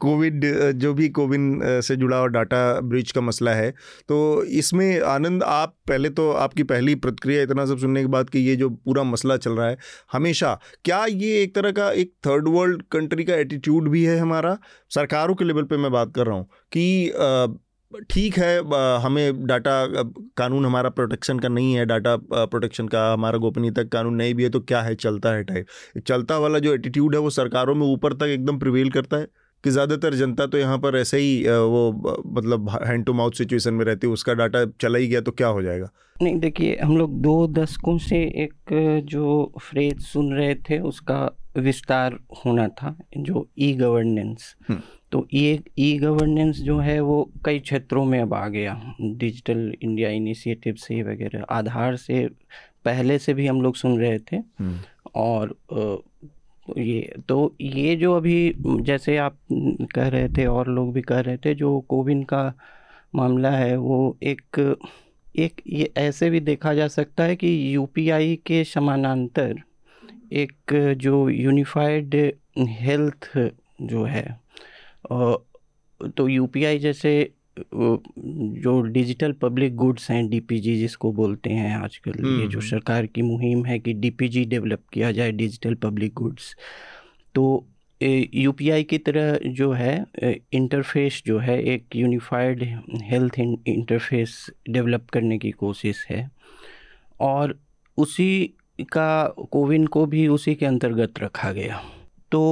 [SPEAKER 1] कोविड जो भी कोविन से जुड़ा हुआ डाटा ब्रिज का मसला है। तो इसमें आनंद आप पहले तो आपकी पहली प्रतिक्रिया इतना सब सुनने के बाद कि ये जो पूरा मसला चल रहा है हमेशा क्या ये एक तरह का एक थर्ड वर्ल्ड कंट्री का एटीट्यूड भी है हमारा? सरकारों के लेवल पर मैं बात कर रहा हूँ कि ठीक है हमें डाटा कानून हमारा प्रोटेक्शन का नहीं है डाटा प्रोटेक्शन का हमारा गोपनीयता कानून नहीं भी है तो क्या है चलता है टाइप। चलता वाला जो एटीट्यूड है वो सरकारों में ऊपर तक एकदम प्रिवेल करता है कि ज़्यादातर जनता तो यहाँ पर ऐसे ही वो मतलब हैंड टू माउथ सिचुएशन में रहती है उसका डाटा चला ही गया तो क्या हो जाएगा?
[SPEAKER 3] नहीं देखिए हम लोग दो दशकों से एक जो फ्रेज सुन रहे थे उसका विस्तार होना था जो ई गवर्नेंस तो ये ई गवर्नेंस जो है वो कई क्षेत्रों में अब आ गया डिजिटल इंडिया इनिशिएटिव से वगैरह आधार से पहले से भी हम लोग सुन रहे थे हम्म। और ये तो ये जो अभी जैसे आप कह रहे थे और लोग भी कह रहे थे जो कोविन का मामला है वो एक एक ये ऐसे भी देखा जा सकता है कि यूपीआई के समानांतर एक जो यूनिफाइड हेल्थ जो है तो यूपीआई जैसे जो डिजिटल पब्लिक गुड्स हैं डीपीजी जिसको बोलते हैं आजकल ये जो हम्म। सरकार की मुहिम है कि डीपीजी डेवलप किया जाए डिजिटल पब्लिक गुड्स तो यूपीआई की तरह जो है इंटरफेस जो है एक यूनिफाइड हेल्थ इंटरफेस डेवलप करने की कोशिश है और उसी का कोविन को भी उसी के अंतर्गत रखा गया तो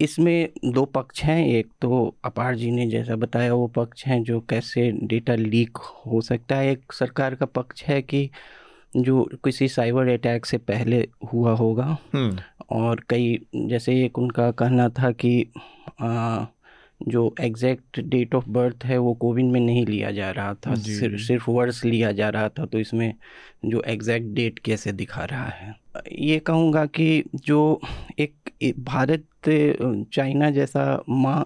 [SPEAKER 3] इसमें दो पक्ष हैं एक तो अपार जी ने जैसा बताया वो पक्ष हैं जो कैसे डेटा लीक हो सकता है। एक सरकार का पक्ष है कि जो किसी साइबर अटैक से पहले हुआ होगा। हम्म। और कई जैसे एक उनका कहना था कि आ, जो एग्जैक्ट डेट ऑफ़ बर्थ है वो कोविन में नहीं लिया जा रहा था। सिर्फ़ सिर्फ़ वर्ड्स लिया जा रहा था तो इसमें जो एग्जैक्ट डेट कैसे दिखा रहा है। ये कहूँगा कि जो एक भारत चाइना जैसा माँ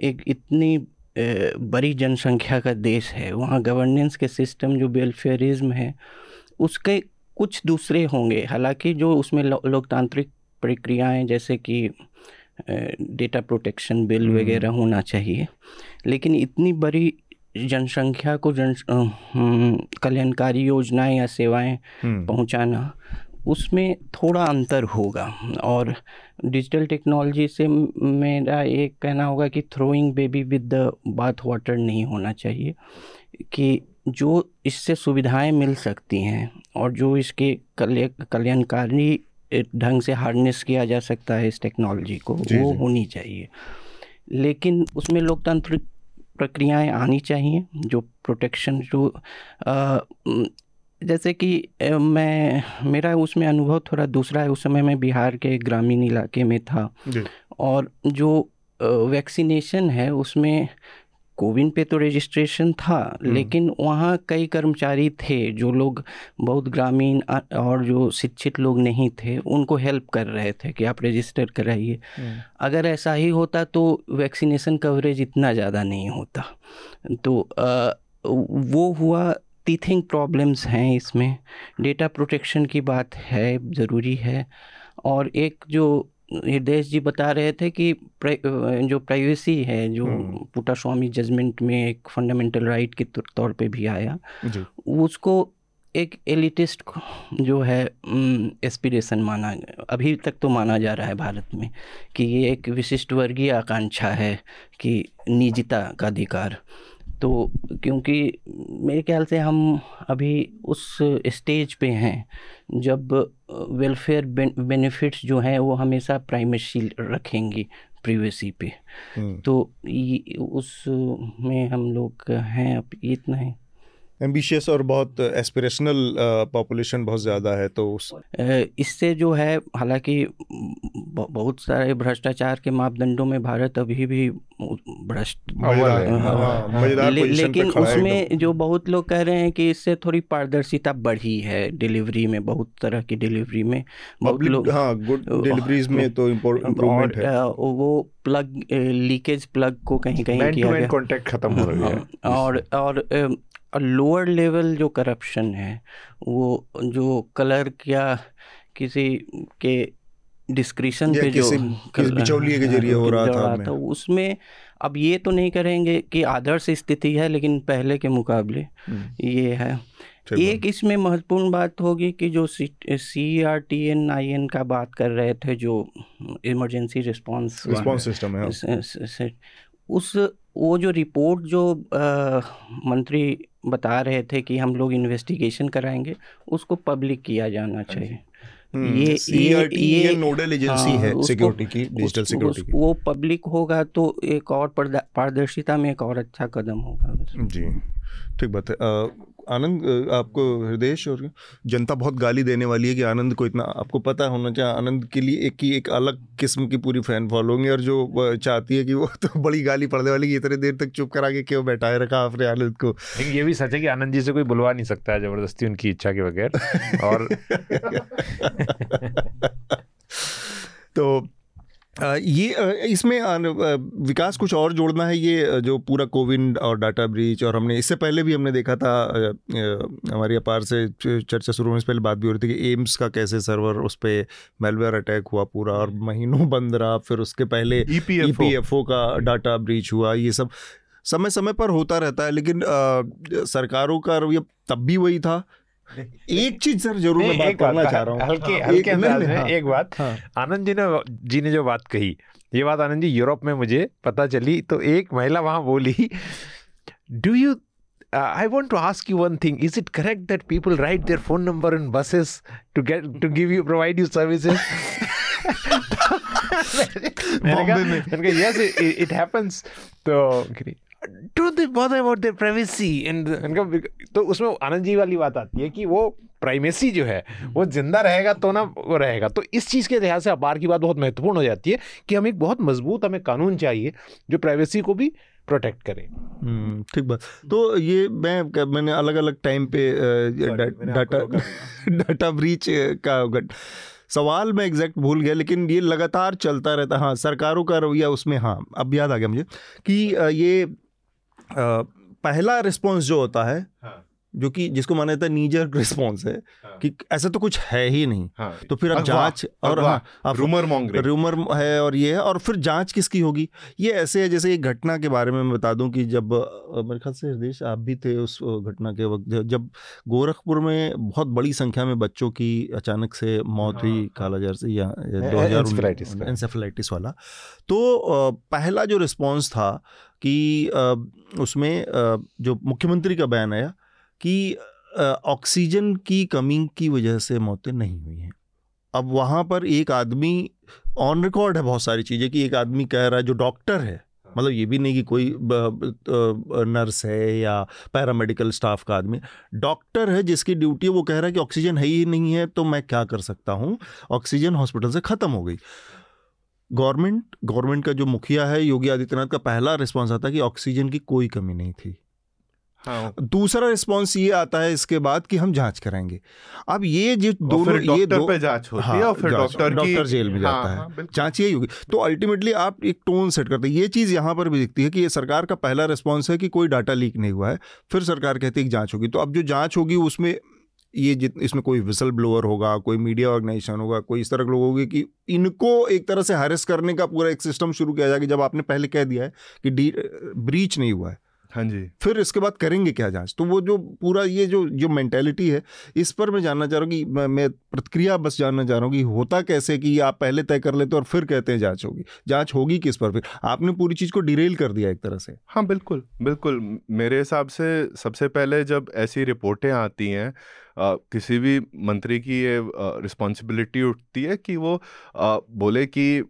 [SPEAKER 3] एक इतनी बड़ी जनसंख्या का देश है वहाँ गवर्नेंस के सिस्टम जो वेलफेयरिज्म है उसके कुछ दूसरे होंगे हालाँकि जो उसमें लोकतांत्रिक प्रक्रियाएँ जैसे कि डेटा प्रोटेक्शन बिल। वगैरह होना चाहिए लेकिन इतनी बड़ी जनसंख्या को जन हम्म, कल्याणकारी योजनाएँ या सेवाएँ हम्म। पहुंचाना उसमें थोड़ा अंतर होगा। और डिजिटल टेक्नोलॉजी से मेरा एक कहना होगा कि throwing baby with the bath water नहीं होना चाहिए। कि जो इससे सुविधाएँ मिल सकती हैं और जो इसके कल्याणकारी ढंग से हार्नेस किया जा सकता है इस टेक्नोलॉजी को जी वो जी। होनी चाहिए। लेकिन उसमें लोकतांत्रिक प्रक्रियाएँ आनी चाहिए जो प्रोटेक्शन जो जैसे कि मैं मेरा उसमें अनुभव थोड़ा दूसरा है। उस समय मैं बिहार के ग्रामीण इलाके में था। और जो वैक्सीनेशन है उसमें कोविन पे तो रजिस्ट्रेशन था हम्म। लेकिन वहाँ कई कर्मचारी थे जो लोग बहुत ग्रामीण और जो शिक्षित लोग नहीं थे उनको हेल्प कर रहे थे कि आप रजिस्टर कराइए। हम्म। अगर ऐसा ही होता तो वैक्सीनेशन कवरेज इतना ज़्यादा नहीं होता। तो आ, वो हुआ टीथिंग प्रॉब्लम्स हैं इसमें। डेटा प्रोटेक्शन की बात है ज़रूरी है। और एक जो हृदय जी बता रहे थे कि प्रे, जो प्राइवेसी है जो हम्म। पुटा स्वामी जजमेंट में एक फंडामेंटल राइट के तौर पे भी आया उसको एक एलिटिस्ट जो है एस्पिरेशन माना अभी तक तो माना जा रहा है भारत में कि ये एक विशिष्ट वर्गीय आकांक्षा है कि निजता का अधिकार। तो क्योंकि मेरे ख्याल से हम अभी उस स्टेज पे हैं जब वेलफेयर बेनिफिट्स जो हैं वो हमेशा प्राइमेसी रखेंगी प्रीवेसी पे हम्म। तो उस में हम लोग हैं अब इतना है
[SPEAKER 1] एम्बिशियस और बहुत एस्पिरेशनल पॉपुलेशन बहुत ज़्यादा है तो उस
[SPEAKER 3] इससे जो है हालाँकि बहुत सारे भ्रष्टाचार के मापदंडों में भारत अभी भी भ्रष्ट हाँ, हाँ, ले, लेकिन उसमें जो बहुत लोग कह रहे हैं कि इससे थोड़ी पारदर्शिता बढ़ी है डिलीवरी में बहुत तरह की डिलीवरी में।
[SPEAKER 1] बहुत लोग हाँ गुड डिलीवरीज में तो इम्प्रूवमेंट है।
[SPEAKER 3] वो प्लग लीकेज प्लग को कहीं कहीं
[SPEAKER 2] किया गया। कॉन्टेक्ट खत्म हो रहा है।
[SPEAKER 3] हाँ, और और लोअर लेवल जो करप्शन है वो जो कलर या किसी के डिस्क्रिप्शन पे जो
[SPEAKER 1] बिचौलिए के ज़रिए हो रहा था, था
[SPEAKER 3] उसमें अब ये तो नहीं करेंगे कि आदर्श स्थिति है लेकिन पहले के मुकाबले हम्म। ये है। एक इसमें महत्वपूर्ण बात होगी कि जो C R T N I N का बात कर रहे थे जो इमरजेंसी रिस्पांस
[SPEAKER 1] रिस्पांस सिस्टम है।
[SPEAKER 3] उस वो जो रिपोर्ट जो आ, मंत्री बता रहे थे कि हम लोग इन्वेस्टिगेशन कराएँगे उसको पब्लिक किया जाना हाँ चाहिए।
[SPEAKER 1] हम्म, ये ये ये नोडल एजेंसी हाँ, है सिक्योरिटी की डिजिटल सिक्योरिटी की।
[SPEAKER 3] वो पब्लिक होगा तो एक और पारदर्शिता में एक और अच्छा कदम होगा
[SPEAKER 1] जी ठीक बात है। आनंद आपको हृदय और जनता बहुत गाली देने वाली है कि आनंद को इतना आपको पता होना चाहिए आनंद के लिए एक ही एक अलग किस्म की पूरी फ़ैन फॉलोइंग है और जो चाहती है कि वो तो बड़ी गाली पड़ने वाली कि इतने देर तक चुप करा के क्यों बैठाए रखा आपने आनंद को।
[SPEAKER 2] लेकिन ये भी सच है कि आनंद जी से कोई बुलवा नहीं सकता है ज़बरदस्ती उनकी इच्छा के बगैर और
[SPEAKER 1] तो ये इसमें विकास कुछ और जोड़ना है ये जो पूरा कोविड और डाटा ब्रीच और हमने इससे पहले भी हमने देखा था हमारी अपार से चर्चा शुरू होने से पहले बात भी हो रही थी कि एम्स का कैसे सर्वर उस पर मेलवेयर अटैक हुआ पूरा और महीनों बंद रहा फिर उसके पहले ई पी एफ़ ओ का डाटा ब्रीच हुआ ये सब समय समय पर होता रहता है लेकिन आ, सरकारों का ये तब भी वही था एक चीज़ सर ज़रूर मैं बात करना चाह रहा हूँ
[SPEAKER 2] हल्के हाँ, हल्के अंदाज में हाँ, एक बात हाँ, आनंद जी ने जी ने जो बात कही ये बात आनंद जी यूरोप में मुझे पता चली तो एक महिला वहाँ बोली do you I want to ask you one thing. Is it correct that people write their phone number in buses to get to give you provide you services? मैंने कहा it, it happens तो don't they bother about their privacy and तो उसमें आनंद जी वाली बात आती है कि वो प्राइमेसी जो है वो ज़िंदा रहेगा तो ना वो रहेगा। तो इस चीज़ के लिहाज से अपार की बात बहुत महत्वपूर्ण हो जाती है कि हम एक बहुत मज़बूत हमें कानून चाहिए जो प्राइवेसी को भी प्रोटेक्ट करें।
[SPEAKER 1] हम्म, ठीक बात। तो ये मैं मैंने अलग अलग टाइम पे डाटा डाटा ब्रीच का सवाल मैं एग्जैक्ट भूल गया लेकिन ये लगातार चलता रहता हाँ। सरकारों का रवैया उसमें हाँ अब याद आ गया मुझे कि ये पहला रिस्पॉन्स जो होता है हाँ। जो कि जिसको माना जाता है नीजर रिस्पॉन्स है हाँ। कि ऐसा तो कुछ है ही नहीं हाँ। तो फिर अब जाँच और हाँ
[SPEAKER 2] अब रूमर
[SPEAKER 1] रूमर है और ये है और फिर जाँच किसकी होगी ये ऐसे है जैसे एक घटना के बारे में मैं बता दूँ कि जब मेरे ख्याल से हृदय आप भी थे उस घटना के वक्त जब गोरखपुर में बहुत बड़ी संख्या में बच्चों की अचानक से मौत हुई हाँ। कालाजार से या दो हज़ार एनसेफेलाइटिस वाला तो पहला जो रिस्पॉन्स था कि उसमें जो मुख्यमंत्री का बयान आया कि ऑक्सीजन की कमी की वजह से मौतें नहीं हुई हैं। अब वहाँ पर एक आदमी ऑन रिकॉर्ड है बहुत सारी चीज़ें कि एक आदमी कह रहा है, जो डॉक्टर है। मतलब ये भी नहीं कि कोई नर्स है या पैरामेडिकल स्टाफ का आदमी डॉक्टर है जिसकी ड्यूटी वो कह रहा है कि ऑक्सीजन है ही नहीं है तो मैं क्या कर सकता हूँ? ऑक्सीजन हॉस्पिटल से ख़त्म हो गई। गवर्नमेंट गवर्नमेंट का जो मुखिया है योगी आदित्यनाथ का पहला रिस्पॉन्स आता है कि ऑक्सीजन की कोई कमी नहीं थी। हाँ। दूसरा रिस्पॉन्स ये आता है इसके बाद कि हम जाँच कराएँगे अब ये जो दोनों
[SPEAKER 2] ये दो पे जाँच होती हाँ, है और फिर डॉक्टर
[SPEAKER 1] डॉक्टर जेल में जाता हाँ, है। हाँ, जाँच यही होगी तो अल्टीमेटली आप एक टोन सेट करते हैं। ये चीज़ यहाँ पर भी दिखती है कि ये सरकार का पहला रिस्पॉन्स है कि कोई डाटा लीक नहीं हुआ है। फिर सरकार कहती है जाँच होगी। तो अब जो जाँच होगी उसमें ये जित, इसमें कोई विसल ब्लोअर होगा, कोई मीडिया ऑर्गेनाइजेशन होगा, कोई इस तरह के लोग होंगे कि इनको एक तरह से हैरेस करने का पूरा एक सिस्टम शुरू किया जाएगा जब आपने पहले कह दिया है कि डी ब्रीच नहीं हुआ है।
[SPEAKER 2] हाँ जी।
[SPEAKER 1] फिर इसके बाद करेंगे क्या जाँच? तो वो जो पूरा ये जो जो मेंटेलिटी है इस पर मैं जानना चाह रहा हूँ कि मैं, मैं प्रतिक्रिया बस जानना चाह रहा हूँ कि होता कैसे कि आप पहले तय कर लेते और फिर कहते हैं जाँच होगी। जाँच होगी किस पर फिर? आपने पूरी चीज़ को डिरेल कर दिया एक तरह से।
[SPEAKER 5] हाँ बिल्कुल। बिल्कुल। मेरे हिसाब से सबसे पहले जब ऐसी रिपोर्टें आती हैं किसी भी मंत्री की ये रिस्पॉन्सिबिलिटी उठती है कि वो आ, बोले कि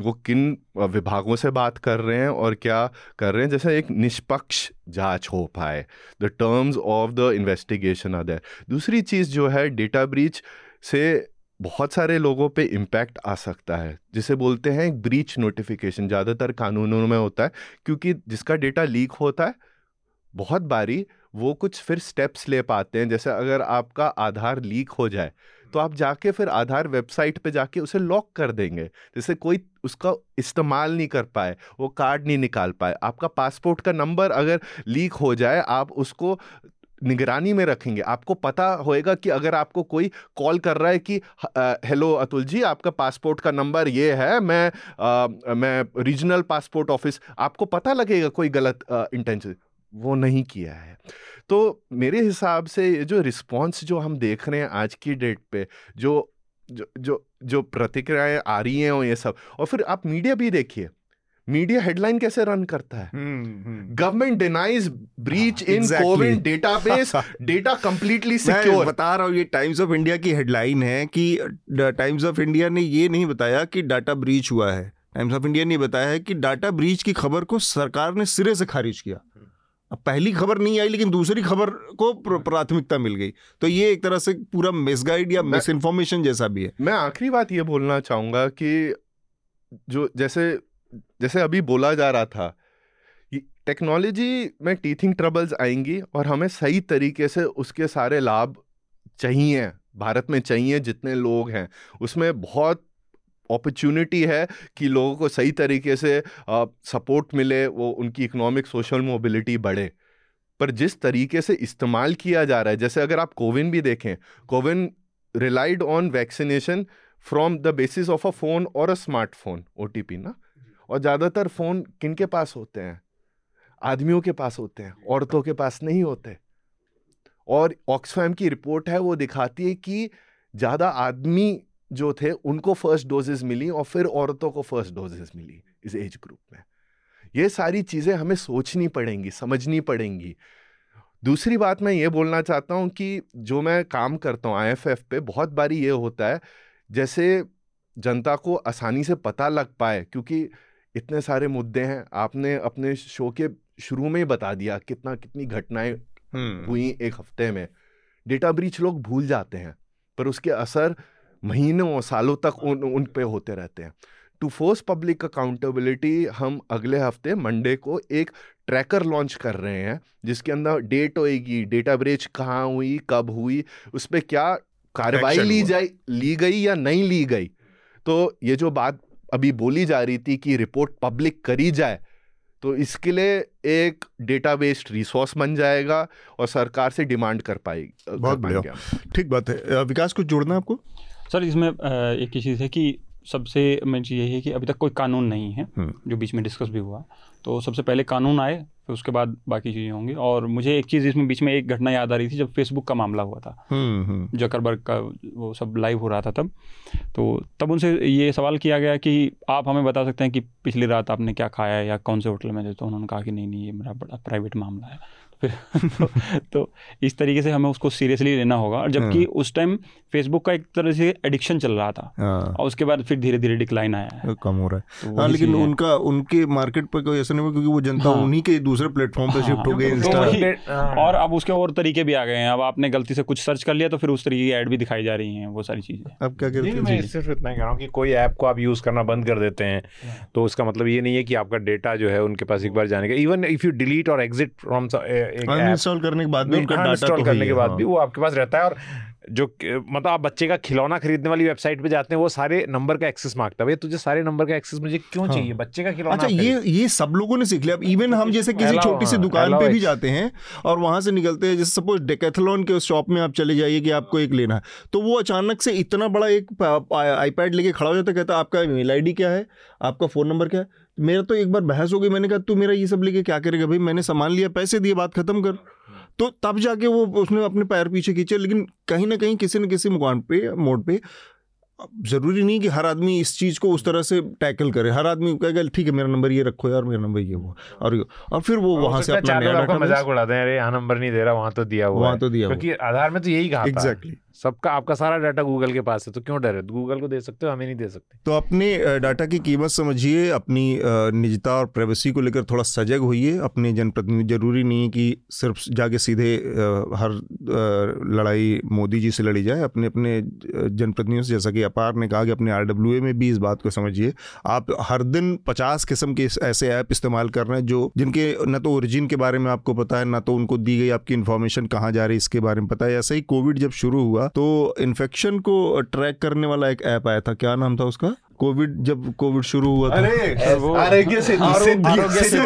[SPEAKER 5] वो किन विभागों से बात कर रहे हैं और क्या कर रहे हैं? जैसे एक निष्पक्ष जाँच हो पाए। The terms of the investigation are there दूसरी चीज़ जो है डेटा ब्रीच से बहुत सारे लोगों पे इम्पैक्ट आ सकता है। जिसे बोलते हैं एक ब्रीच नोटिफिकेशन ज़्यादातर कानूनों में होता है, क्योंकि जिसका डेटा लीक होता है, बहुत बारी वो कुछ फिर स्टेप्स ले पाते हैं। जैसे अगर आपका आधार लीक हो जाए तो आप जाके फिर आधार वेबसाइट पे जाके उसे लॉक कर देंगे। जैसे कोई उसका इस्तेमाल नहीं कर पाए वो कार्ड नहीं निकाल पाए। आपका पासपोर्ट का नंबर अगर लीक हो जाए आप उसको निगरानी में रखेंगे। आपको पता होएगा कि अगर आपको कोई कॉल कर रहा है कि हेलो अतुल जी आपका पासपोर्ट का नंबर ये है मैं आ, मैं रीजनल पासपोर्ट ऑफ़िस आपको पता लगेगा कोई गलत इंटेंशन वो नहीं किया है। तो मेरे हिसाब से ये जो रिस्पॉन्स जो हम देख रहे हैं आज की डेट पे जो जो जो जो प्रतिक्रियाएँ आ रही हैं और ये सब और फिर आप मीडिया भी देखिए मीडिया हेडलाइन कैसे रन करता है? Government denies breach in Covid database data completely secure.
[SPEAKER 1] बता रहा हूँ ये टाइम्स ऑफ़ इंडिया की हेडलाइन है कि टाइम्स ऑफ़ इंडिया ने ये नहीं बताया कि डाटा ब्रीच हुआ है। टाइम्स ऑफ़ इंडिया ने बताया है कि डाटा ब्रीच की खबर को सरकार ने सिरे से खारिज किया। अब पहली खबर नहीं आई लेकिन दूसरी खबर को प्राथमिकता मिल गई। तो ये एक तरह से पूरा मिसगाइड या मिस इन्फॉर्मेशन जैसा भी है।
[SPEAKER 5] मैं आखिरी बात ये बोलना चाहूँगा कि जो जैसे जैसे अभी बोला जा रहा था टेक्नोलॉजी में टीथिंग ट्रबल्स आएँगी और हमें सही तरीके से उसके सारे लाभ चाहिए भारत में चाहिए जितने लोग हैं। उसमें बहुत अपॉर्चुनिटी है कि लोगों को सही तरीके से सपोर्ट मिले वो उनकी इकोनॉमिक सोशल मोबिलिटी बढ़े। पर जिस तरीके से इस्तेमाल किया जा रहा है जैसे अगर आप कोविन भी देखें CoWIN relied on vaccination from the basis of a phone और अ स्मार्टफ़ोन ओ ना? और ज़्यादातर फ़ोन किन के पास होते हैं? आदमियों के पास होते हैं औरतों के पास नहीं होते। और ऑक्सफैम की रिपोर्ट है वो दिखाती है कि ज़्यादा आदमी जो थे उनको फ़र्स्ट डोजेस मिली और फिर औरतों को फ़र्स्ट डोजेस मिली इस एज ग्रुप में। ये सारी चीज़ें हमें सोचनी पड़ेंगी समझनी पड़ेंगी। दूसरी बात मैं ये बोलना चाहता हूँ कि जो मैं काम करता हूँ आई पे बहुत बारी ये होता है जैसे जनता को आसानी से पता लग पाए क्योंकि इतने सारे मुद्दे हैं आपने अपने शो के शुरू में ही बता दिया कितना कितनी घटनाएँ हम्म। हुई एक हफ़्ते में। डेटा ब्रीच लोग भूल जाते हैं पर उसके असर महीनों सालों तक उन उन पे होते रहते हैं। टू फोर्स पब्लिक अकाउंटेबिलिटी हम अगले हफ़्ते मंडे को एक ट्रैकर लॉन्च कर रहे हैं जिसके अंदर डेट होएगी डेटा ब्रेच कहाँ हुई कब हुई उस पर क्या कार्रवाई ली जाए ली गई या नहीं ली गई। तो ये जो बात अभी बोली जा रही थी कि रिपोर्ट पब्लिक करी जाए तो इसके लिए एक डेटा बेस्ड रिसोर्स बन जाएगा और सरकार से डिमांड कर पाएगी
[SPEAKER 1] बहुत बढ़िया। ठीक बात है। विकास कुछ जोड़ना आपको?
[SPEAKER 4] सर इसमें एक ही चीज़ है कि सबसे मेन चीज़ यही है कि अभी तक कोई कानून नहीं है हम्म। जो बीच में डिस्कस भी हुआ। तो सबसे पहले कानून आए फिर उसके बाद बाकी चीज़ें होंगी। और मुझे एक चीज़ इसमें बीच में एक घटना याद आ रही थी जब फेसबुक का मामला हुआ था। जकरबर्ग हम्म, हम्म। का वो सब लाइव हो रहा था तब। तो तब उनसे ये सवाल किया गया कि आप हमें बता सकते हैं कि पिछली रात आपने क्या खाया है या कौन से होटल में थे? तो उन्होंने कहा कि नहीं नहीं ये मेरा बड़ा प्राइवेट मामला है। तो, तो इस तरीके से हमें उसको सीरियसली लेना होगा। और जबकि हाँ। उस टाइम फेसबुक का एक तरह से एडिक्शन चल रहा था। हाँ। और उसके बाद फिर धीरे धीरे डिक्लाइन आया है।
[SPEAKER 1] कम हो रहा है। तो हाँ लेकिन उनका उनके मार्केट पर कोई ऐसा नहीं हुआ क्योंकि वो जनता हाँ। उन्हीं के दूसरे प्लेटफॉर्म पर शिफ्ट हो गई
[SPEAKER 4] तो और अब उसके और तरीके भी आ गए हैं। अब आपने गलती से कुछ सर्च कर लिया तो फिर उस तरीके की एड भी दिखाई जा रही है वो सारी चीज़ें।
[SPEAKER 2] अब क्या कहते हैं? मैं सिर्फ़ इतना कह रहा हूँ कि कोई ऐप को आप यूज़ करना बंद कर देते हैं तो उसका मतलब ये नहीं है कि आपका डेटा जो है उनके पास एक बार जाने का इवन इफ़ यू डिलीट और एग्जिट फ्रॉम
[SPEAKER 1] इंस्टॉल करने के बाद भी उनका डाटा
[SPEAKER 2] तो करने के बाद भी वो आपके पास रहता है और जो मतलब आप बच्चे का खिलौना खरीदने वाली वेबसाइट पे जाते हैं वो सारे नंबर का एक्सेस माँगता है। तुझे सारे नंबर का एक्सेस मुझे क्यों हाँ। चाहिए? बच्चे का खिलौना
[SPEAKER 1] अच्छा ये ये सब लोगों ने सीख लिया। अब इवन हम जैसे किसी छोटी सी दुकान पे भी जाते हैं और वहाँ से निकलते हैं जैसे सपोज़ डेकेथलॉन के शॉप में आप चले जाइए कि आपको एक लेना है तो वो अचानक से इतना बड़ा एक आईपैड लेके खड़ा हो जाता कहता आपका ईमेल आईडी क्या है? आपका फ़ोन नंबर क्या है? मेरा तो एक बार बहस हो गई मैंने कहा तू मेरा ये सब लेके क्या करेगा भाई? मैंने सामान लिया पैसे दिए बात खत्म कर। तो तब जाके वो उसने अपने पैर पीछे खींचे लेकिन कहीं ना कहीं किसी न किसी मुकाम पे मोड पे ज़रूरी नहीं कि हर आदमी इस चीज़ को उस तरह से टैकल करे। हर आदमी कहेगा ठीक है मेरा नंबर ये रखो यार मेरा नंबर ये वो और और फिर वो वहाँ से
[SPEAKER 2] अपना मज़ाक उड़ाते हैं अरे यहाँ नंबर नहीं दे रहा वहाँ तो दिया हुआ
[SPEAKER 1] वहाँ तो दिया
[SPEAKER 2] क्योंकि आधार में तो यही कहा एग्जैक्टली सबका, आपका सारा डाटा गूगल के पास है तो क्यों डरे गूगल को दे सकते हो, हमें नहीं दे सकते।
[SPEAKER 1] तो अपने डाटा की कीमत समझिए, अपनी निजता और प्राइवेसी को लेकर थोड़ा सजग होइए, अपने जनप्रतिनिधि, ज़रूरी नहीं है कि सिर्फ़ जाके सीधे हर लड़ाई मोदी जी से लड़ी जाए, अपने अपने जनप्रतिनिधियों से, जैसा कि अपार ने कहा कि अपने आरडब्ल्यूए में भी इस बात को समझिए। आप हर दिन पचास किस्म के ऐसे ऐप इस्तेमाल कर रहे हैं, जो, जिनके, न तो ओरिजिन के बारे में आपको पता है, ना तो उनको दी गई आपकी इन्फॉर्मेशन कहाँ जा रही है, इसके बारे में पता है। ऐसा ही कोविड जब शुरू हुआ तो इन्फेक्शन को ट्रैक करने वाला एक ऐप आया था। क्या नाम था उसका? कोविड जब कोविड शुरू हुआ था।
[SPEAKER 5] आरोग्य से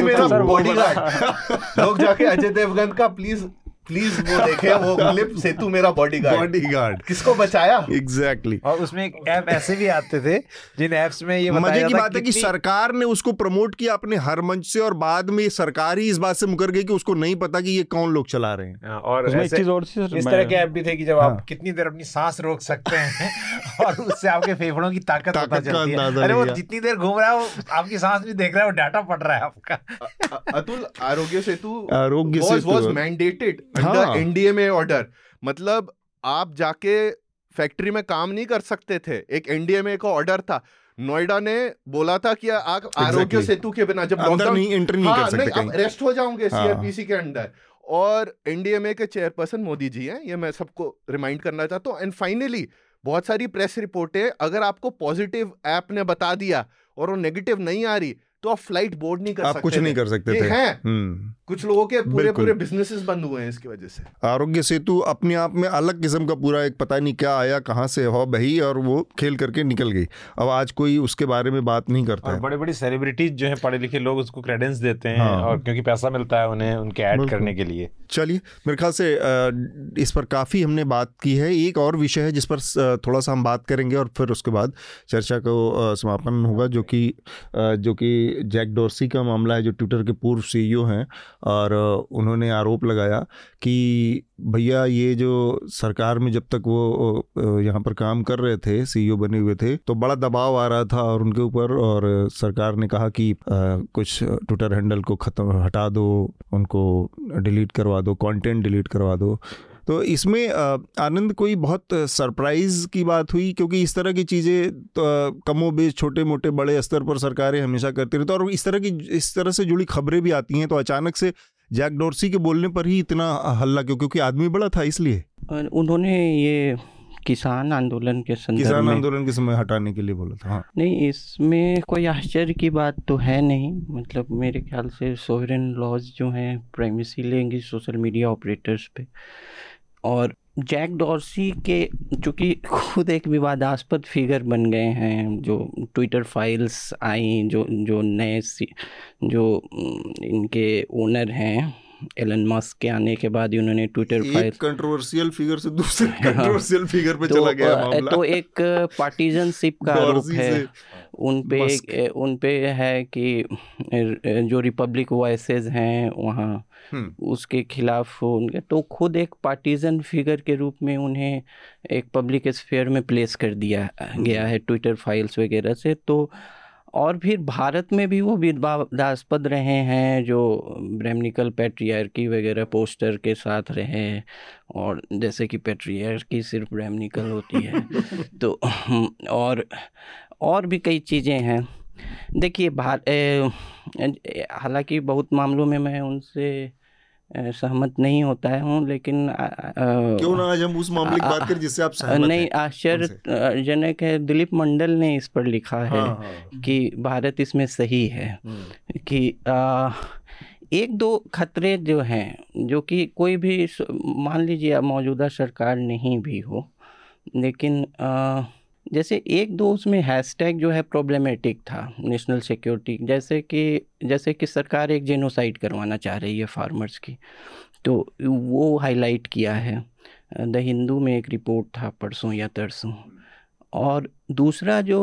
[SPEAKER 5] मेरा बॉडीगार्ड लोग जाके अजय देवगन का प्लीज़ प्लीज़ वो देखे वो क्लिप सेतु मेरा बॉडीगार्ड
[SPEAKER 1] बॉडीगार्ड
[SPEAKER 5] किसको बचाया?
[SPEAKER 1] Exactly
[SPEAKER 2] exactly. और उसमें एक ऐप ऐसे भी आते थे जिन एप्स में ये
[SPEAKER 1] मज़े की बात है कि सरकार ने उसको प्रमोट किया अपने हर मंच से और बाद में सरकार ही इस बात से मुकर गई कि उसको नहीं पता कि ये कौन लोग चला रहे हैं।
[SPEAKER 2] हाँ, और ऐसे, चीज़ और इस तरह के ऐप भी थे कि जब आप हाँ। कितनी देर अपनी सांस रोक सकते हैं और उससे आपके फेफड़ों की ताकत पता चलती है। अरे वो जितनी देर घूम रहा है वो आपकी सांस भी देख रहा है वो डाटा पड़ रहा है आपका।
[SPEAKER 5] Atul Aarogya Setu
[SPEAKER 1] Aarogya Setu.
[SPEAKER 5] Was mandated under NDA में ऑर्डर मतलब आप जाके फैक्ट्री में काम नहीं कर सकते थे। एक एनडीए में एक ऑर्डर था। नोएडा ने बोला था कि आप आरोग्य सेतु के बिना जब
[SPEAKER 1] अंदर नहीं एंटर नहीं हाँ, कर सकते
[SPEAKER 5] नहीं, रेस्ट हो जाओगे हाँ. सीआरपीसी के अंदर। और एनडीएमए के चेयरपर्सन मोदी जी हैं ये मैं सबको रिमाइंड करना चाहता हूँ। एंड फाइनली बहुत सारी प्रेस रिपोर्टें अगर आपको पॉजिटिव ऐप ने बता दिया और वो नेगेटिव नहीं आ रही तो आप फ़्लाइट बोर्ड नहीं कर
[SPEAKER 1] आप
[SPEAKER 5] सकते
[SPEAKER 1] कुछ नहीं कर सकते थे।
[SPEAKER 5] हैं। हम्म। कुछ लोगों के पूरे पूरे बिजनेसेस बंद हुए हैं इसकी वजह से।
[SPEAKER 1] आरोग्य सेतु अपने आप में अलग किस्म का पूरा एक पता नहीं क्या आया कहाँ से हो बही और वो खेल करके निकल गई। अब आज कोई उसके बारे में बात नहीं करता
[SPEAKER 2] और बड़े बड़ी सेलिब्रिटीज जो है पढ़े लिखे लोग उसको क्रेडेंस देते हैं हाँ। और क्योंकि पैसा मिलता है उन्हें उनके ऐड करने के लिए।
[SPEAKER 1] चलिए मेरे ख्याल से इस पर काफ़ी हमने बात की है। एक और विषय है जिस पर थोड़ा सा हम बात करेंगे और फिर उसके बाद चर्चा को समापन होगा जो कि जो कि जैक डोरसी का मामला है जो ट्विटर के पूर्व सीईओ हैं। और उन्होंने आरोप लगाया कि भैया ये जो सरकार में जब तक वो यहाँ पर काम कर रहे थे सीईओ बने हुए थे तो बड़ा दबाव आ रहा था और उनके ऊपर और सरकार ने कहा कि आ, कुछ ट्विटर हैंडल को ख़त्म हटा दो उनको डिलीट करवा दो कंटेंट डिलीट करवा दो। तो इसमें आनंद कोई बहुत सरप्राइज़ की बात हुई? क्योंकि इस तरह की चीज़ें तो, कमो बेश छोटे मोटे बड़े स्तर पर सरकारें हमेशा करती रहती और इस तरह की इस तरह से जुड़ी खबरें भी आती हैं तो अचानक से जैक डोरसी के बोलने पर ही इतना हल्ला क्यों? क्योंकि आदमी बड़ा था इसलिए।
[SPEAKER 3] उन्होंने ये किसान आंदोलन के
[SPEAKER 1] संदर्भ किसान आंदोलन के समय हटाने के लिए बोला था हाँ।
[SPEAKER 3] नहीं इसमें कोई आश्चर्य की बात तो है नहीं। मतलब मेरे ख्याल से सोवरेन लॉज जो हैं प्राइमेसी लेंगे सोशल मीडिया ऑपरेटर्स पे। और जैक डॉर्सी के चूँकि खुद एक विवादास्पद फिगर बन गए हैं, जो ट्विटर फाइल्स आई, जो जो नए जो इनके ओनर हैं एलन मस्क के आने के बाद उन्होंने ट्विटर
[SPEAKER 1] फ़ाइल कंट्रोवर्शियल फिगर से दूसरे कंट्रोवर्शियल हाँ। फिगर पे तो, चला गया मामला
[SPEAKER 3] तो एक पार्टीजनशिप का आरोप है उन पे उन पे है कि जो रिपब्लिक वॉइसेस हैं वहाँ हम्म। उसके खिलाफ उनके तो खुद एक पार्टीजन फिगर के रूप में उन्हें एक पब्लिक स्फेयर में प्लेस कर दिया गया हम्म। है ट्विटर फाइल्स वगैरह से तो और फिर भारत में भी वो विवादास्पद रहे हैं जो ब्रह्मनिकल पेट्रियार्की वगैरह पोस्टर के साथ रहे और जैसे कि पेट्रियार्की सिर्फ़ ब्रह्मनिकल होती है तो और और भी कई चीज़ें हैं। देखिए हालाँकि बहुत मामलों में मैं उनसे सहमत नहीं होता है हूँ लेकिन
[SPEAKER 1] क्यों ना आज हम उस मामले की बात करें जिससे आप सहमत
[SPEAKER 3] नहीं आश्चर्यजनक है दिलीप मंडल ने इस पर लिखा है हाँ, हाँ, कि भारत इसमें सही है हम्म। कि आ, एक दो खतरे जो हैं जो कि कोई भी मान लीजिए मौजूदा सरकार नहीं भी हो लेकिन आ, जैसे एक दो उसमें हैशटैग जो है प्रॉब्लमेटिक था नेशनल सिक्योरिटी जैसे कि जैसे कि सरकार एक जेनोसाइड करवाना चाह रही है फार्मर्स की तो वो हाईलाइट किया है। द हिंदू में एक रिपोर्ट था परसों या तरसों। और दूसरा जो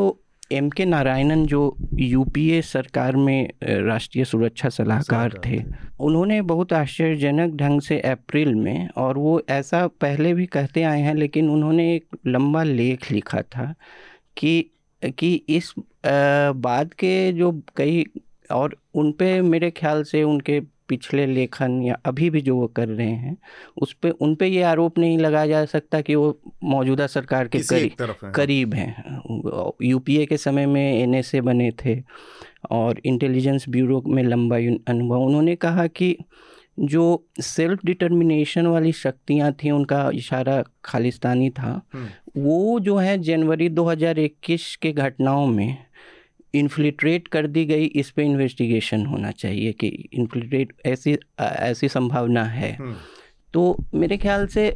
[SPEAKER 3] एम के नारायणन जो यूपीए सरकार में राष्ट्रीय सुरक्षा सलाहकार थे उन्होंने बहुत आश्चर्यजनक ढंग से अप्रैल में और वो ऐसा पहले भी कहते आए हैं लेकिन उन्होंने एक लंबा लेख लिखा था कि कि इस बात के जो कई और उन पे मेरे ख्याल से उनके पिछले लेखन या अभी भी जो वो कर रहे हैं उस पर उन पे ये आरोप नहीं लगाया जा सकता कि वो मौजूदा सरकार के करीब है। करीब हैं यूपीए के समय में एनएसए बने थे और इंटेलिजेंस ब्यूरो में लंबा अनुभव उन्होंने कहा कि जो सेल्फ डिटर्मिनेशन वाली शक्तियाँ थी उनका इशारा खालिस्तानी था। वो जो है जनवरी 2021 के घटनाओं में इन्फ्लिट्रेट कर दी गई इस पे इन्वेस्टिगेशन होना चाहिए कि इन्फ्लिट्रेट ऐसी ऐसी संभावना है। हम्म। तो मेरे ख्याल से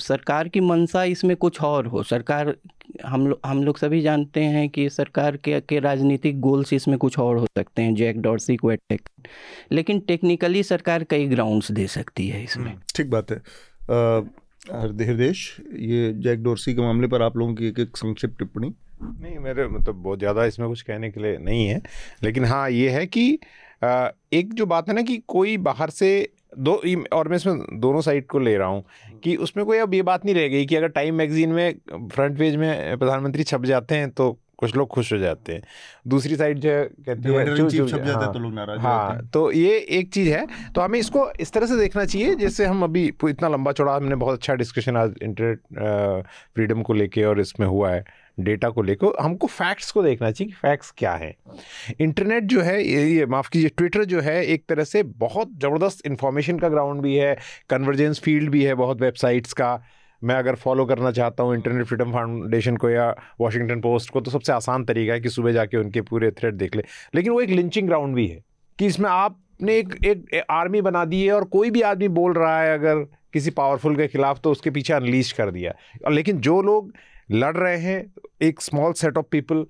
[SPEAKER 3] सरकार की मंशा इसमें कुछ और हो। सरकार हम लोग हम लोग सभी जानते हैं कि सरकार के के राजनीतिक गोल्स इसमें कुछ और हो सकते हैं जैक डॉर्सी को अटैक लेकिन टेक्निकली सरकार कई ग्राउंड्स दे सकती है इसमें। हम्म,
[SPEAKER 1] ठीक बात है। हृदय ये जैक डॉर्सी के मामले पर आप लोगों की एक एक संक्षिप्त टिप्पणी।
[SPEAKER 2] नहीं मेरे मतलब बहुत ज़्यादा इसमें कुछ कहने के लिए नहीं है। लेकिन हाँ ये है कि एक जो बात है ना कि कोई बाहर से दो और मैं इसमें दोनों साइड को ले रहा हूँ कि उसमें कोई अब ये बात नहीं रह गई कि अगर टाइम मैगजीन में फ्रंट पेज में प्रधानमंत्री छप जाते हैं तो कुछ लोग खुश हो जाते हैं। दूसरी साइड जो कहती है चू, चू, छप हाँ, तो लोग नाराज़ हाँ तो ये एक चीज़ है। तो हमें इसको इस तरह से देखना चाहिए जैसे हम अभी इतना लंबा चौड़ा हमने बहुत अच्छा डिस्कशन आज इंटरनेट फ्रीडम को लेके और इसमें हुआ है। डेटा को लेकर, हमको फैक्ट्स को देखना चाहिए कि फैक्ट्स क्या है। इंटरनेट जो है, ये माफ़ कीजिए ट्विटर जो है, एक तरह से बहुत ज़बरदस्त इन्फॉर्मेशन का ग्राउंड भी है कन्वर्जेंस फ़ील्ड भी है बहुत वेबसाइट्स का। मैं अगर फॉलो करना चाहता हूँ इंटरनेट फ्रीडम फाउंडेशन को या वाशिंगटन पोस्ट को तो सबसे आसान तरीका है कि सुबह जाके उनके पूरे थ्रेड देख ले। लेकिन वो एक लिंचिंग ग्राउंड भी है कि इसमें आपने एक एक आर्मी बना दी है और कोई भी आदमी बोल रहा है अगर किसी पावरफुल के खिलाफ तो उसके पीछे अनलीश कर दिया। लेकिन जो लोग लड़ रहे हैं एक स्मॉल सेट ऑफ़ पीपल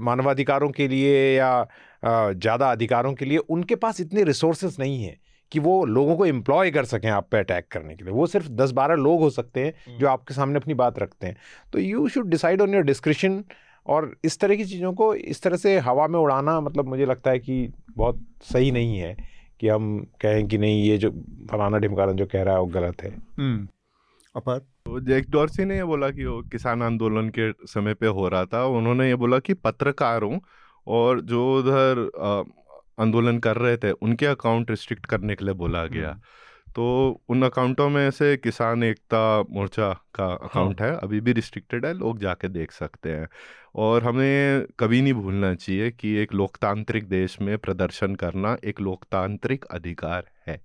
[SPEAKER 2] मानवाधिकारों के लिए या ज़्यादा अधिकारों के लिए उनके पास इतने रिसोर्सेज नहीं हैं कि वो लोगों को एम्प्लॉय कर सकें आप पे अटैक करने के लिए वो सिर्फ़ दस बारह लोग हो सकते हैं जो हम्म। आपके सामने अपनी बात रखते हैं तो you should decide on your description और इस तरह की चीज़ों को इस तरह से हवा में उड़ाना मतलब मुझे लगता है कि बहुत सही नहीं है कि हम कहें कि नहीं ये जो फलाना ढिमकाना जो कह रहा है वो गलत है हम्म।
[SPEAKER 5] अपार जैक डॉर्सी ने ये बोला कि वो किसान आंदोलन के समय पे हो रहा था उन्होंने ये बोला कि पत्रकारों और जो उधर आंदोलन कर रहे थे उनके अकाउंट रिस्ट्रिक्ट करने के लिए बोला गया हम्म। तो उन अकाउंटों में से किसान एकता मोर्चा का अकाउंट हाँ। है अभी भी रिस्ट्रिक्टेड है लोग जाके देख सकते हैं और हमें कभी नहीं भूलना चाहिए कि एक लोकतांत्रिक देश में प्रदर्शन करना एक लोकतांत्रिक अधिकार है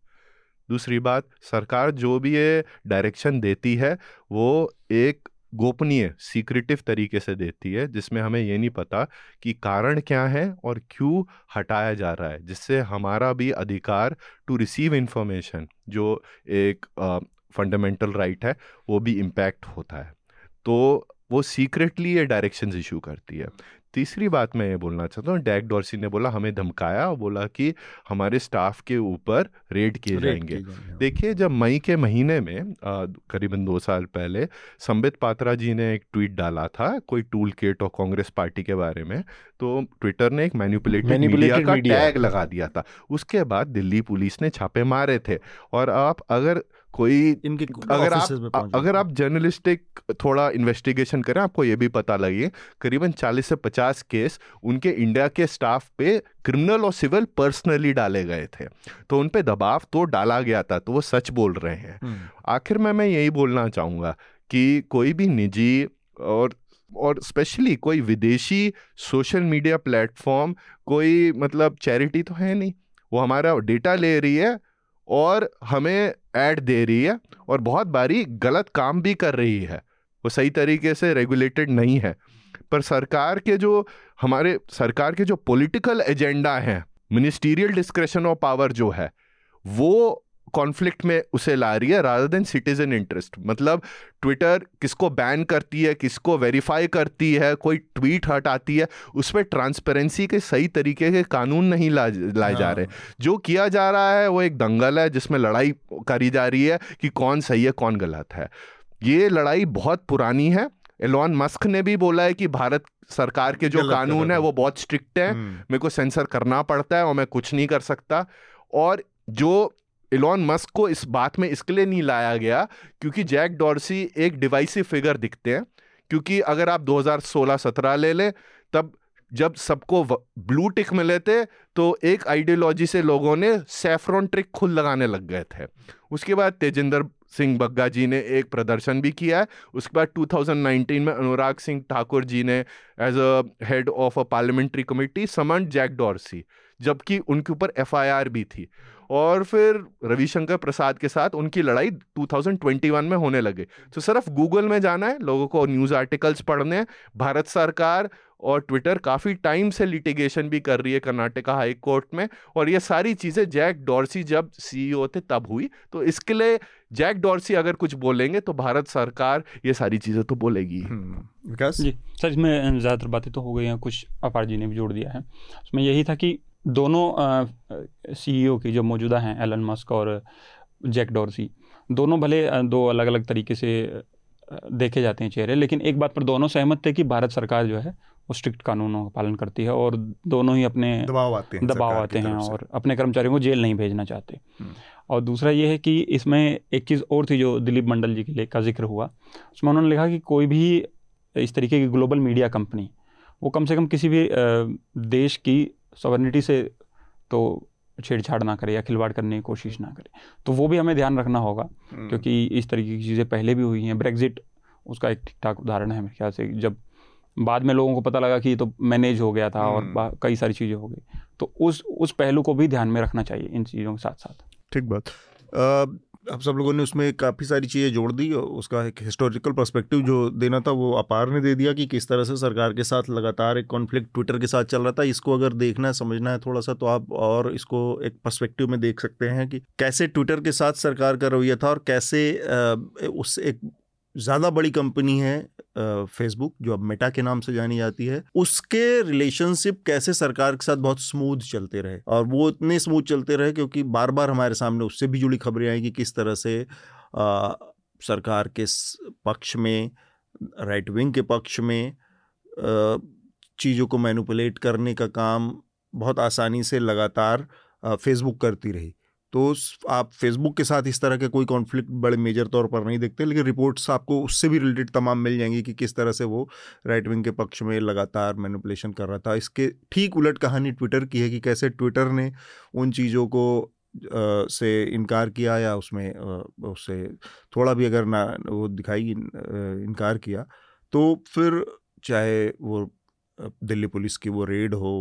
[SPEAKER 5] दूसरी बात सरकार जो भी ये डायरेक्शन देती है वो एक गोपनीय सीक्रेटिव तरीके से देती है जिसमें हमें ये नहीं पता कि कारण क्या है और क्यों हटाया जा रहा है जिससे हमारा भी अधिकार टू रिसीव इंफॉर्मेशन जो एक फंडामेंटल uh, राइट right है वो भी इम्पैक्ट होता है। तो वो सीक्रेटली ये डायरेक्शंस इशू करती है। तीसरी बात मैं ये बोलना चाहता हूँ डैक डॉर्सी ने बोला हमें धमकाया और बोला कि हमारे स्टाफ के ऊपर रेड किए जाएँगे। हाँ। देखिए जब मई के महीने में करीबन दो साल पहले संबित पात्रा जी ने एक ट्वीट डाला था कोई टूल किट और कांग्रेस पार्टी के बारे में तो ट्विटर ने एक मैनिपुलेटेड मीडिया का टैग लगा दिया था। उसके बाद दिल्ली पुलिस ने छापे मारे थे। और आप अगर कोई इनके अगर आप अगर आप जर्नलिस्टिक थोड़ा इन्वेस्टिगेशन करें आपको ये भी पता लगे करीबन 40 से 50 केस उनके इंडिया के स्टाफ पे क्रिमिनल और सिविल पर्सनली डाले गए थे। तो उन पे दबाव तो डाला गया था तो वो सच बोल रहे हैं। हम्म। आखिर में मैं यही बोलना चाहूँगा कि कोई भी निजी और और स्पेशली कोई विदेशी सोशल मीडिया प्लेटफॉर्म कोई मतलब चैरिटी तो है नहीं। वो हमारा डेटा ले रही है और हमें ऐड दे रही है और बहुत बारी गलत काम भी कर रही है। वो सही तरीके से रेगुलेटेड नहीं है। पर सरकार के जो, हमारे सरकार के जो पॉलिटिकल एजेंडा हैं मिनिस्टीरियल डिस्क्रेशन ऑफ़ पावर जो है, वो कॉन्फ्लिक्ट में उसे ला रही है रादर देन सिटीजन इंटरेस्ट मतलब ट्विटर किसको बैन करती है किसको वेरीफाई करती है कोई ट्वीट हटाती है उस पर ट्रांसपेरेंसी के सही तरीके के कानून नहीं ला लाए हाँ। जा रहे जो किया जा रहा है वो एक दंगल है जिसमें लड़ाई करी जा रही है कि कौन सही है कौन गलत है। ये लड़ाई बहुत पुरानी है। एलॉन मस्क ने भी बोला है कि भारत सरकार के जो कानून है वो बहुत स्ट्रिक्ट है। हम्म। मेरे को सेंसर करना पड़ता है और मैं कुछ नहीं कर सकता। और जो इलॉन मस्क को इस बात में इसके लिए नहीं लाया गया क्योंकि जैक डॉर्सी एक डिवाइसिव फिगर दिखते हैं। क्योंकि अगर आप 2016-17 ले लें, तब जब सबको ब्लू टिक मिले थे तो एक आइडियोलॉजी से लोगों ने सेफ्रॉन ट्रिक खुद लगाने लग गए थे। उसके बाद तेजिंदर सिंह बग्गा जी ने एक प्रदर्शन भी किया है। उसके बाद 2019 में अनुराग सिंह ठाकुर जी ने as a head of a parliamentary committee summon Jack Dorsey जबकि उनके ऊपर एफआईआर भी थी। और फिर रविशंकर प्रसाद के साथ उनकी लड़ाई 2021 में होने लगे। तो सिर्फ़ गूगल में जाना है लोगों को न्यूज़ आर्टिकल्स पढ़ने हैं। भारत सरकार और ट्विटर काफ़ी टाइम से लिटिगेशन भी कर रही है कर्नाटका हाई कोर्ट में और ये सारी चीज़ें जैक डॉर्सी जब सीईओ थे तब हुई। तो इसके लिए जैक डॉर्सी अगर कुछ बोलेंगे तो भारत सरकार ये सारी चीज़ें तो बोलेगी
[SPEAKER 4] हम्म, विकास? जी सर इसमें ज़्यादातर बातें तो हो गई हैं कुछ अपार जी ने भी जोड़ दिया है। उसमें यही था कि दोनों सीईओ की जो मौजूदा हैं एलन मस्क और जैक डॉर्सी दोनों भले दो अलग अलग तरीके से देखे जाते हैं चेहरे लेकिन एक बात पर दोनों सहमत थे कि भारत सरकार जो है वो स्ट्रिक्ट कानूनों का पालन करती है और दोनों ही अपने
[SPEAKER 1] दबाव आते हैं
[SPEAKER 4] दबाव आते हैं और अपने कर्मचारियों को जेल नहीं भेजना चाहते हम्म। और दूसरा ये है कि इसमें एक चीज़ और थी जो दिलीप मंडल जी के लिए का ज़िक्र हुआ उसमें उन्होंने लिखा कि कोई भी इस तरीके की ग्लोबल मीडिया कंपनी वो कम से कम किसी भी देश की सॉवर्निटी से तो छेड़छाड़ ना करे या खिलवाड़ करने की कोशिश ना करे। तो वो भी हमें ध्यान रखना होगा हम्म। क्योंकि इस तरीके की चीज़ें पहले भी हुई हैं। ब्रेग्जिट उसका एक ठीक ठाक उदाहरण है मेरे ख्याल से। जब बाद में लोगों को पता लगा कि ये तो मैनेज हो गया था और हम्म। कई सारी चीज़ें हो गई। तो उस उस पहलू को भी ध्यान में रखना चाहिए इन चीज़ों के साथ साथ
[SPEAKER 1] ठीक बात। अब सब लोगों ने उसमें काफ़ी सारी चीज़ें जोड़ दी उसका एक हिस्टोरिकल पर्सपेक्टिव जो देना था वो अपार ने दे दिया कि किस तरह से सरकार के साथ लगातार एक कॉन्फ्लिक्ट ट्विटर के साथ चल रहा था। इसको अगर देखना है, समझना है थोड़ा सा तो आप और इसको एक पर्सपेक्टिव में देख सकते हैं कि कैसे ट्विटर के साथ सरकार का रवैया था और कैसे उस एक ज़्यादा बड़ी कंपनी है फेसबुक जो अब मेटा के नाम से जानी जाती है उसके रिलेशनशिप कैसे सरकार के साथ बहुत स्मूथ चलते रहे और वो इतने स्मूथ चलते रहे क्योंकि बार बार हमारे सामने उससे भी जुड़ी खबरें आई कि किस तरह से आ, सरकार के पक्ष में राइट विंग के पक्ष में चीज़ों को मैनुपुलेट करने का काम बहुत आसानी से लगातार फेसबुक करती रही। तो आप फेसबुक के साथ इस तरह के कोई कॉन्फ्लिक्ट बड़े मेजर तौर पर नहीं देखते, लेकिन रिपोर्ट्स आपको उससे भी रिलेटेड तमाम मिल जाएँगी कि किस तरह से वो राइट विंग के पक्ष में लगातार मैनिपुलेशन कर रहा था। इसके ठीक उलट कहानी ट्विटर की है कि कैसे ट्विटर ने उन चीज़ों को से इनकार किया या उसमें उससे थोड़ा भी अगर ना वो दिखाई इनकार किया तो फिर चाहे वो दिल्ली पुलिस की वो रेड हो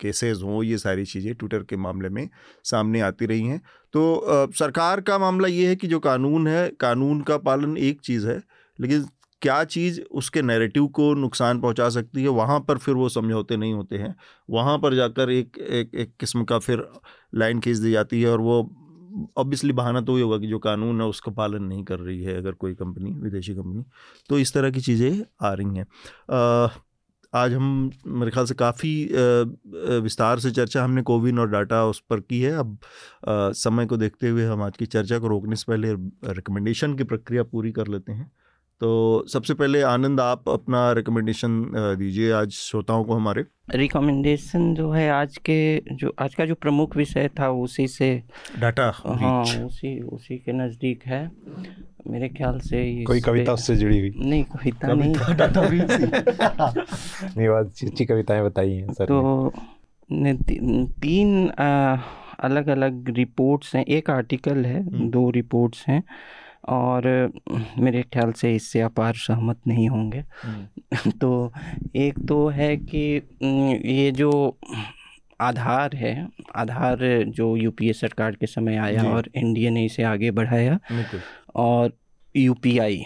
[SPEAKER 1] केसेस हो ये सारी चीज़ें ट्विटर के मामले में सामने आती रही हैं। तो आ, सरकार का मामला ये है कि जो कानून है कानून का पालन एक चीज़ है लेकिन क्या चीज़ उसके नैरेटिव को नुकसान पहुँचा सकती है वहाँ पर फिर वो समझौते नहीं होते हैं। वहाँ पर जाकर एक एक एक किस्म का फिर लाइन खींच दी जाती है और वो ऑब्वियसली बहाना तो ही होगा कि जो कानून है उसका पालन नहीं कर रही है अगर कोई कंपनी विदेशी कंपनी तो इस तरह की चीज़ें आ रही हैं। आज हम, मेरे ख्याल से काफ़ी विस्तार से चर्चा हमने कोविन और डाटा उस पर की है। अब समय को देखते हुए हम आज की चर्चा को रोकने से पहले रिकमेंडेशन की प्रक्रिया पूरी कर लेते हैं। तो सबसे पहले आनंद आप अपना रिकमेंडेशन दीजिए आज श्रोताओं को हमारे।
[SPEAKER 3] रिकमेंडेशन जो है आज के जो आज का जो प्रमुख विषय था उसी से
[SPEAKER 1] डाटा
[SPEAKER 3] हाँ उसी उसी के नज़दीक है। मेरे ख्याल से
[SPEAKER 2] कोई कविता उससे जुड़ी हुई?
[SPEAKER 3] नहीं कविता नहीं। डाटा
[SPEAKER 2] नहीं बात अच्छी कविताएँ बताई हैं सर
[SPEAKER 3] तो ने। ती, तीन अलग अलग रिपोर्ट्स हैं। एक आर्टिकल है हम्म। दो रिपोर्ट्स हैं। और मेरे ख्याल से इससे अपार सहमत नहीं होंगे। हम्म। तो एक तो है कि ये जो आधार है आधार जो यूपीए सरकार के समय आया और एनडीए ने इसे आगे बढ़ाया और यूपीआई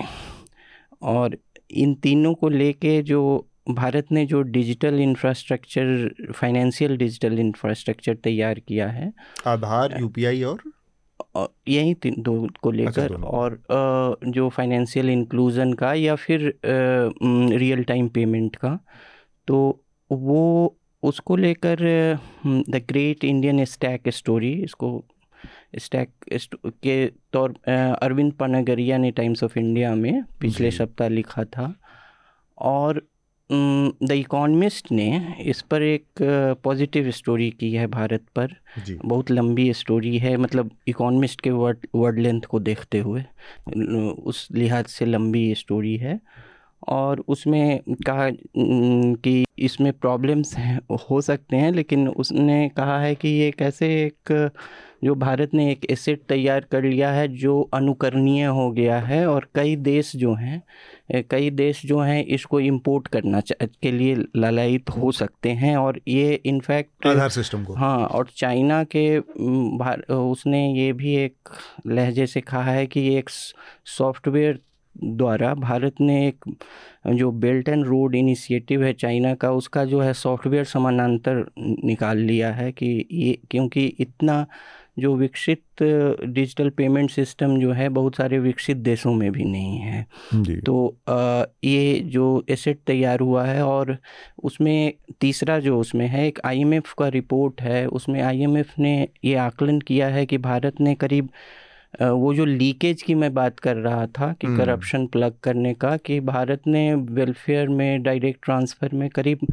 [SPEAKER 3] और इन तीनों को लेके जो भारत ने जो digital infrastructure financial digital infrastructure तैयार किया है।
[SPEAKER 1] आधार यूपीआई और
[SPEAKER 3] यही तीन दो को लेकर अच्छा, लेकर और जो फाइनेंशियल इंक्लूजन का या फिर रियल टाइम पेमेंट का तो वो उसको लेकर the great Indian stack story इसको स्टैक के तौर अरविंद पनागरिया ने टाइम्स ऑफ़ इंडिया में पिछले सप्ताह लिखा था और द इकोनमिस्ट ने इस पर एक पॉजिटिव स्टोरी की है भारत पर। बहुत लंबी स्टोरी है मतलब इकोनमिस्ट के वर्ड वर्ड लेंथ को देखते हुए उस लिहाज से लंबी स्टोरी है। और उसमें कहा कि इसमें प्रॉब्लम्स हैं हो सकते हैं लेकिन उसने कहा है कि ये कैसे एक जो भारत ने एक एसेट तैयार कर लिया है जो अनुकरणीय हो गया है और कई देश जो हैं कई देश जो हैं इसको इंपोर्ट करना के लिए ललायित हो सकते हैं और ये इनफैक्ट
[SPEAKER 1] आधार सिस्टम को।
[SPEAKER 3] हाँ और चाइना के उसने ये भी एक लहजे से कहा है कि एक सॉफ्टवेयर द्वारा भारत ने एक जो बेल्ट एंड रोड इनिशिएटिव है चाइना का उसका जो है सॉफ्टवेयर समानांतर निकाल लिया है कि ये क्योंकि इतना जो विकसित डिजिटल पेमेंट सिस्टम जो है बहुत सारे विकसित देशों में भी नहीं है तो ये जो एसेट तैयार हुआ है और उसमें तीसरा जो उसमें है एक आईएमएफ का रिपोर्ट है उसमें आईएमएफ ने ये आकलन किया है कि भारत ने करीब वो जो लीकेज की मैं बात कर रहा था कि करप्शन हम्म। प्लग करने का कि भारत ने वेलफेयर में डायरेक्ट ट्रांसफ़र में करीब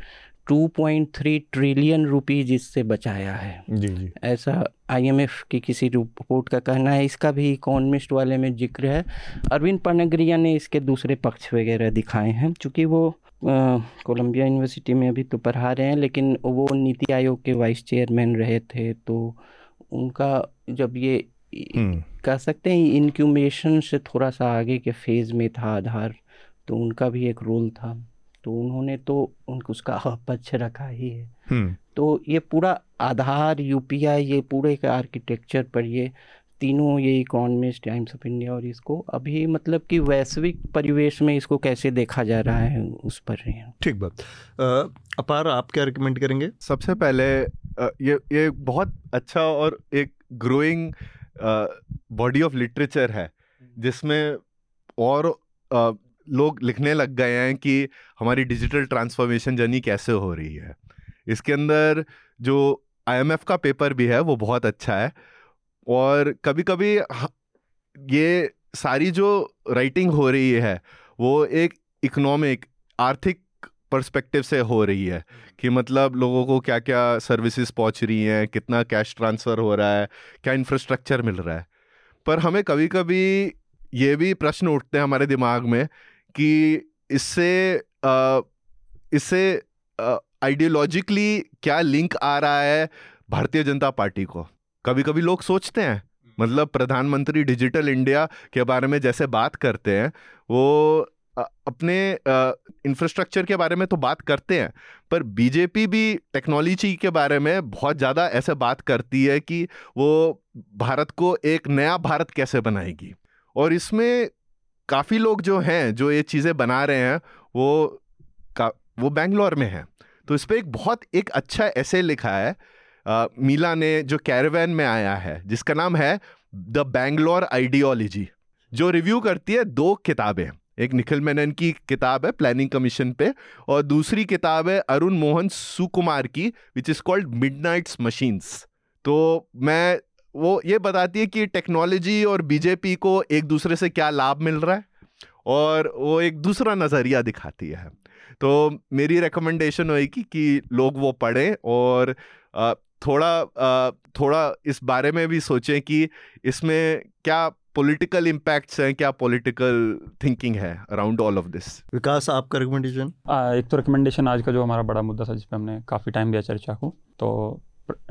[SPEAKER 3] 2.3 ट्रिलियन रुपीज़ इससे बचाया है।
[SPEAKER 1] जी जी।
[SPEAKER 3] ऐसा आईएमएफ की किसी रिपोर्ट का कहना है। इसका भी इकोनमिस्ट वाले में ज़िक्र है। अरविंद पनगरिया ने इसके दूसरे पक्ष वगैरह दिखाए हैं चूँकि वो कोलंबिया यूनिवर्सिटी में अभी तो पढ़ा रहे हैं लेकिन वो नीति आयोग के वाइस चेयरमैन रहे थे तो उनका जब ये हम्म। कह सकते हैं इनक्यूमेशन से थोड़ा सा आगे के फ़ेज़ में था आधार तो उनका भी एक रोल था। तो उन्होंने तो उनको उसका पक्ष रखा ही है। हम्म। तो ये पूरा आधार यूपीआई ये पूरे के आर्किटेक्चर पर ये तीनों ये इकोनमिस्ट टाइम्स ऑफ़ इंडिया और इसको अभी मतलब कि वैश्विक परिवेश में इसको कैसे देखा जा रहा है उस पर
[SPEAKER 1] ठीक बात। अपार आप क्या रिकमेंड करेंगे?
[SPEAKER 5] सबसे पहले ये ये बहुत अच्छा और एक ग्रोइंग बॉडी ऑफ़ लिटरेचर है जिसमें और लोग लिखने लग गए हैं कि हमारी डिजिटल ट्रांसफॉर्मेशन जर्नी कैसे हो रही है। इसके अंदर जो आईएमएफ का पेपर भी है, वो बहुत अच्छा है। और कभी कभी ये सारी जो राइटिंग हो रही है, वो एक इकोनॉमिक, आर्थिक पर्सपेक्टिव से हो रही है कि मतलब लोगों को क्या क्या सर्विसेज़ पहुँच रही हैं, कितना कैश ट्रांसफ़र हो रहा है, क्या इंफ्रास्ट्रक्चर मिल रहा है। पर हमें कभी कभी ये भी प्रश्न उठते हैं हमारे दिमाग में कि इससे इससे आइडियोलॉजिकली क्या लिंक आ रहा है भारतीय जनता पार्टी को? कभी कभी लोग सोचते हैं मतलब प्रधानमंत्री डिजिटल इंडिया के बारे में जैसे बात करते हैं वो अपने इंफ्रास्ट्रक्चर के बारे में तो बात करते हैं पर बीजेपी भी टेक्नोलॉजी के बारे में बहुत ज़्यादा ऐसे बात करती है कि वो भारत को एक नया भारत कैसे बनाएगी? और इसमें काफ़ी लोग जो हैं जो ये चीज़ें बना रहे हैं वो का वो बेंगलोर में हैं। तो इस पर एक बहुत एक अच्छा ऐसे लिखा है आ, मीला ने जो कैरवैन में आया है जिसका नाम है द बैंगलोर आइडियोलॉजी जो रिव्यू करती है दो किताबें। एक निखिल मेनन की किताब है प्लानिंग कमीशन पे और दूसरी किताब है अरुण मोहन सुकुमार की which is called midnight's machines तो मैं वो ये बताती है कि टेक्नोलॉजी और बीजेपी को एक दूसरे से क्या लाभ मिल रहा है और वो एक दूसरा नज़रिया दिखाती है। तो मेरी रिकमेंडेशन होगी कि लोग वो पढ़ें और थोड़ा थोड़ा इस बारे में भी सोचें कि इसमें क्या पॉलिटिकल इम्पैक्ट्स हैं क्या पॉलिटिकल थिंकिंग है around all of this
[SPEAKER 1] Vikas आपका रिकमेंडेशन
[SPEAKER 4] एक तो रिकमेंडेशन आज का जो हमारा बड़ा मुद्दा था जिसपे हमने काफ़ी टाइम दिया चर्चा को तो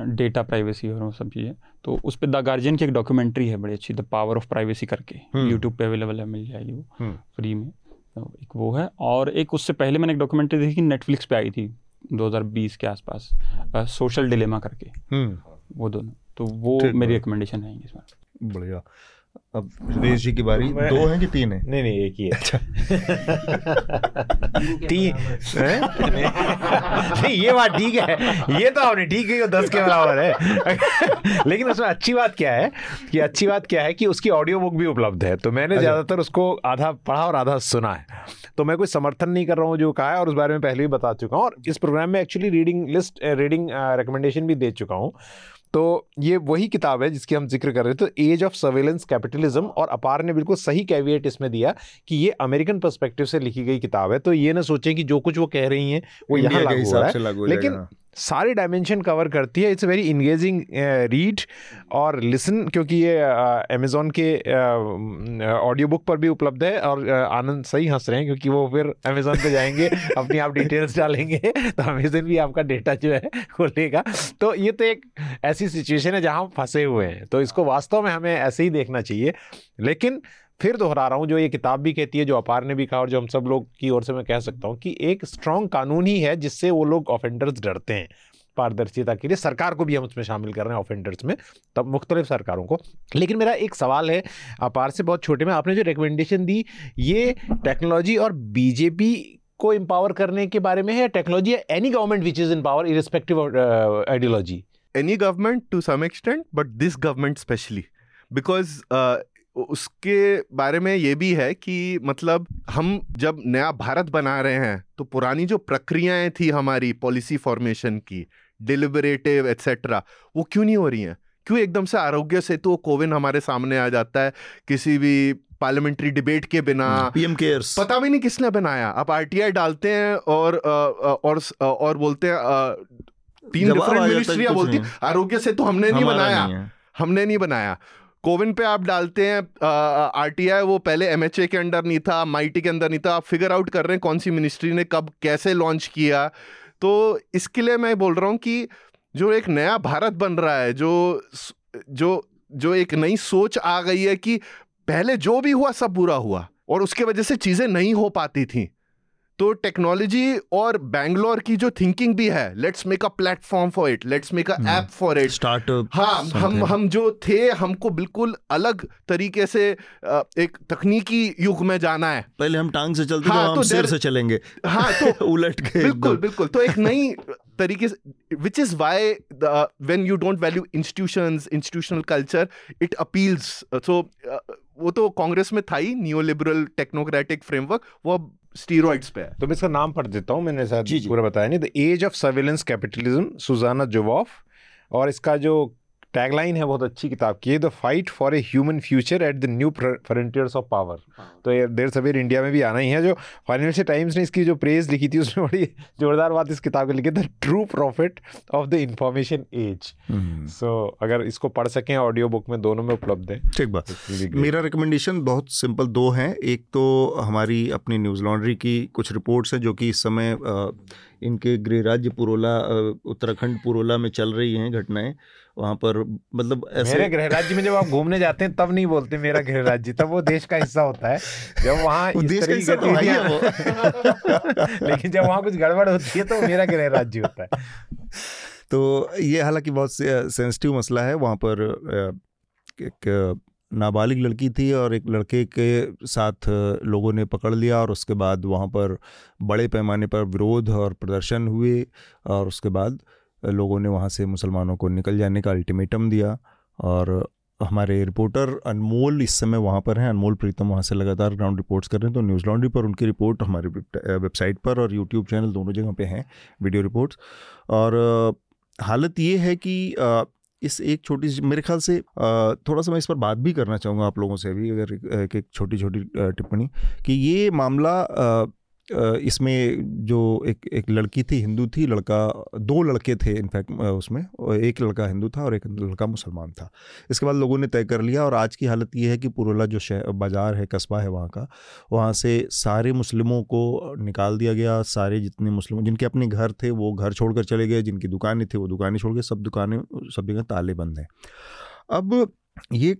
[SPEAKER 4] डेटा प्राइवेसी और वो सब चीज़ें। तो उस पर द गार्जियन की एक डॉक्यूमेंट्री है बड़ी अच्छी द पावर ऑफ़ प्राइवेसी करके। यूट्यूब हम्म। पे अवेलेबल है मिल जाएगी वो फ्री हम्म। में। तो एक वो है और एक उससे पहले मैंने एक डॉक्यूमेंट्री देखी नेटफ्लिक्स पे आई थी 2020 के आसपास सोशल डिलेमा करके। हम्म। वो दोनों। तो वो मेरी रिकमेंडेशन है इसमें
[SPEAKER 1] बढ़िया। अब सुरेश जी की बारी। दो हैं कि तीन है?
[SPEAKER 2] नहीं नहीं एक ही है। अच्छा। तीन नहीं ये बात ठीक है। ये तो आपने ठीक है दस के बराबर है। लेकिन उसमें अच्छी बात क्या है कि अच्छी बात क्या है कि उसकी ऑडियो बुक भी उपलब्ध है। तो मैंने अच्छा। ज़्यादातर उसको आधा पढ़ा और आधा सुना है। तो मैं कोई समर्थन नहीं कर रहा हूँ जो कहा है और उस बारे में पहले भी बता चुका हूँ। और इस प्रोग्राम में actually reading list reading recommendation भी दे चुका हूँ। तो ये वही किताब है जिसकी हम ज़िक्र कर रहे थे एज ऑफ़ सर्वेलेंस कैपिटलिज्म और अपार ने बिल्कुल सही कैवियट इसमें दिया कि ये अमेरिकन परस्पेक्टिव से लिखी गई किताब है तो ये ना सोचें कि जो कुछ वो कह रही हैं वो यहाँ लागू हो रहा है लेकिन हाँ। सारे डायमेंशन कवर करती है। इट्स वेरी इंगेजिंग रीड और लिसन क्योंकि ये अमेज़ोन uh, के ऑडियो uh, बुक पर भी उपलब्ध है और uh, आनंद सही हंस रहे हैं क्योंकि वो फिर अमेज़ोन पे जाएँगे अपनी आप डिटेल्स डालेंगे तो अमेज़न भी आपका डेटा जो है वो लेगा तो ये तो एक ऐसी सिचुएशन है जहाँ हम फंसे हुए हैं। तो इसको वास्तव में हमें ऐसे ही देखना चाहिए। लेकिन फिर दोहरा रहा हूँ, जो ये किताब भी कहती है, जो अपार ने भी कहा और जो हम सब लोग की ओर से मैं कह सकता हूँ कि एक स्ट्रॉन्ग कानून ही है जिससे वो लोग ऑफेंडर्स डरते हैं पारदर्शिता के लिए। सरकार को भी हम उसमें शामिल कर रहे हैं ऑफेंडर्स में, तब मुख्तलिफ़ सरकारों को। लेकिन मेरा एक सवाल है, अपार से बहुत छोटे में आपने जो रिकमेंडेशन दी, ये टेक्नोलॉजी और बीजेपी को एम्पावर करने के बारे में है टेक्नोलॉजी या any government which is in power irrespective ideology
[SPEAKER 5] any government to some extent but this government specially because उसके बारे में ये भी है कि मतलब हम जब नया भारत बना रहे हैं तो पुरानी जो प्रक्रियाएँ थी हमारी पॉलिसी फॉर्मेशन की डिलिबरेटिव एट्सेट्रा वो क्यों नहीं हो रही हैं? क्यों एकदम से आरोग्य से तो कोविन हमारे सामने आ जाता है किसी भी पार्लियामेंट्री डिबेट के बिना?
[SPEAKER 1] पीएम केयर्स
[SPEAKER 5] पता भी नहीं किसने बनाया। आप आरटीआई डालते हैं और और और बोलते हैं तीन डिफरेंट मिनिस्ट्रियाँ बोलती आरोग्य से तो हमने नहीं बनाया। हमने नहीं बनाया। कोविन पे आप डालते हैं आर टी आई वो पहले एम एच ए के अंडर नहीं था माइटी के अंदर नहीं था, आप फिगर आउट कर रहे हैं कौन सी मिनिस्ट्री ने कब, कैसे लॉन्च किया। तो इसके लिए मैं बोल रहा हूँ कि जो एक नया भारत बन रहा है, जो जो जो एक नई सोच आ गई है कि पहले जो भी हुआ, सब बुरा हुआ और उसके वजह से चीज़ें नहीं हो पाती थी। तो टेक्नोलॉजी और बैंगलोर की जो थिंकिंग भी है let's make a platform for it let's make a app for it
[SPEAKER 1] startup
[SPEAKER 5] हाँ हम हम जो थे हमको बिल्कुल अलग तरीके से एक तकनीकी युग में जाना है।
[SPEAKER 1] पहले हम टांग से चलते हाँ, तो सिर से चलेंगे।
[SPEAKER 5] हाँ तो
[SPEAKER 1] उलट के
[SPEAKER 5] बिल्कुल बिल्कुल तो एक नई तरीके से which is why when you don't value institution institutional culture it appeals so वो तो कांग्रेस में था ही न्यू लिबरल टेक्नोक्रेटिक फ्रेमवर्क वो स्टीरोइड्स पे है।
[SPEAKER 2] तो मैं इसका नाम पढ़ देता हूँ मैंने शायद पूरा बताया नहीं। The age of surveillance capitalism Shoshana Zuboff और इसका जो टैगलाइन है बहुत अच्छी किताब की the fight for a human future at the new frontiers of power तो ये देर सवेर इंडिया में भी आना ही है जो फाइनेंशियल टाइम्स ने इसकी जो प्रेज लिखी थी उसमें बड़ी जोरदार बात इस किताब की लिखी the true profit of the information age so अगर इसको पढ़ सकें ऑडियो बुक में दोनों में उपलब्ध है।
[SPEAKER 1] ठीक बात। मेरा रिकमेंडेशन बहुत सिंपल दो हैं। एक तो हमारी अपनी न्यूज़ लॉन्ड्री की कुछ रिपोर्ट्स हैं जो कि इस समय इनके गृह राज्य पुरोला उत्तराखंड पुरोला में चल रही हैं घटनाएँ। वहाँ पर मतलब
[SPEAKER 2] ऐसे मेरे गृह राज्य में जब आप घूमने जाते हैं तब नहीं बोलते मेरा गृह राज्य तब वो देश का हिस्सा होता है। जब वहाँ देश का हिस्सा तो लेकिन जब वहाँ कुछ गड़बड़ होती है तो मेरा गृह राज्य होता है।
[SPEAKER 1] तो ये हालाँकि बहुत सेंसिटिव मसला है। वहाँ पर एक नाबालिग लड़की थी और एक लड़के के साथ लोगों ने पकड़ लिया और उसके बाद वहाँ पर बड़े पैमाने पर विरोध और प्रदर्शन हुए और उसके बाद लोगों ने वहाँ से मुसलमानों को निकल जाने का अल्टीमेटम दिया और हमारे रिपोर्टर अनमोल इस समय वहाँ पर हैं। अनमोल प्रीतम वहाँ से लगातार ग्राउंड रिपोर्ट्स कर रहे हैं। तो न्यूज़ लॉन्ड्री पर उनकी रिपोर्ट हमारे वेबसाइट पर और यूट्यूब चैनल दोनों जगह पे हैं वीडियो रिपोर्ट्स और हालत ये है कि इस एक छोटी सी मेरे ख्याल से थोड़ा सा मैं इस पर बात भी करना चाहूँगा आप लोगों से भी अगर एक, छोटी छोटी टिप्पणी कि ये मामला इसमें जो एक एक लड़की थी, हिंदू थी, लड़का, दो लड़के थे इनफैक्ट उसमें एक लड़का हिंदू था और एक लड़का मुसलमान था। इसके बाद लोगों ने तय कर लिया और आज की हालत ये है कि पुरोला जो शहर बाज़ार है, कस्बा है वहाँ का, वहाँ से सारे मुस्लिमों को निकाल दिया गया। सारे जितने मुस्लिम, जिनके अपने घर थे, वो घर छोड़ चले गए, जिनकी दुकानें थी, वो दुकानें छोड़ गए, सब दुकानें, सब जगह ताले बंद हैं। अब ये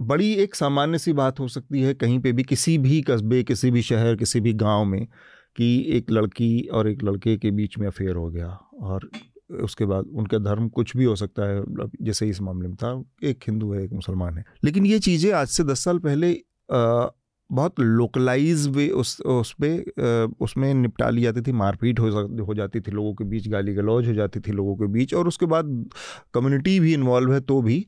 [SPEAKER 1] बड़ी एक सामान्य सी बात हो सकती है कहीं पे भी किसी भी कस्बे किसी भी शहर किसी भी गाँव में कि एक लड़की और एक लड़के के बीच में अफेयर हो गया और उसके बाद उनका धर्म कुछ भी हो सकता है जैसे इस मामले में था एक हिंदू है एक मुसलमान है। लेकिन ये चीज़ें आज से दस साल पहले आ, बहुत लोकलाइज वे उस उस पर उसमें निपटा ली जाती थी मारपीट हो हो जाती थी लोगों के बीच गाली गलौज हो जाती थी लोगों के बीच और उसके बाद कम्युनिटी भी इन्वॉल्व है तो भी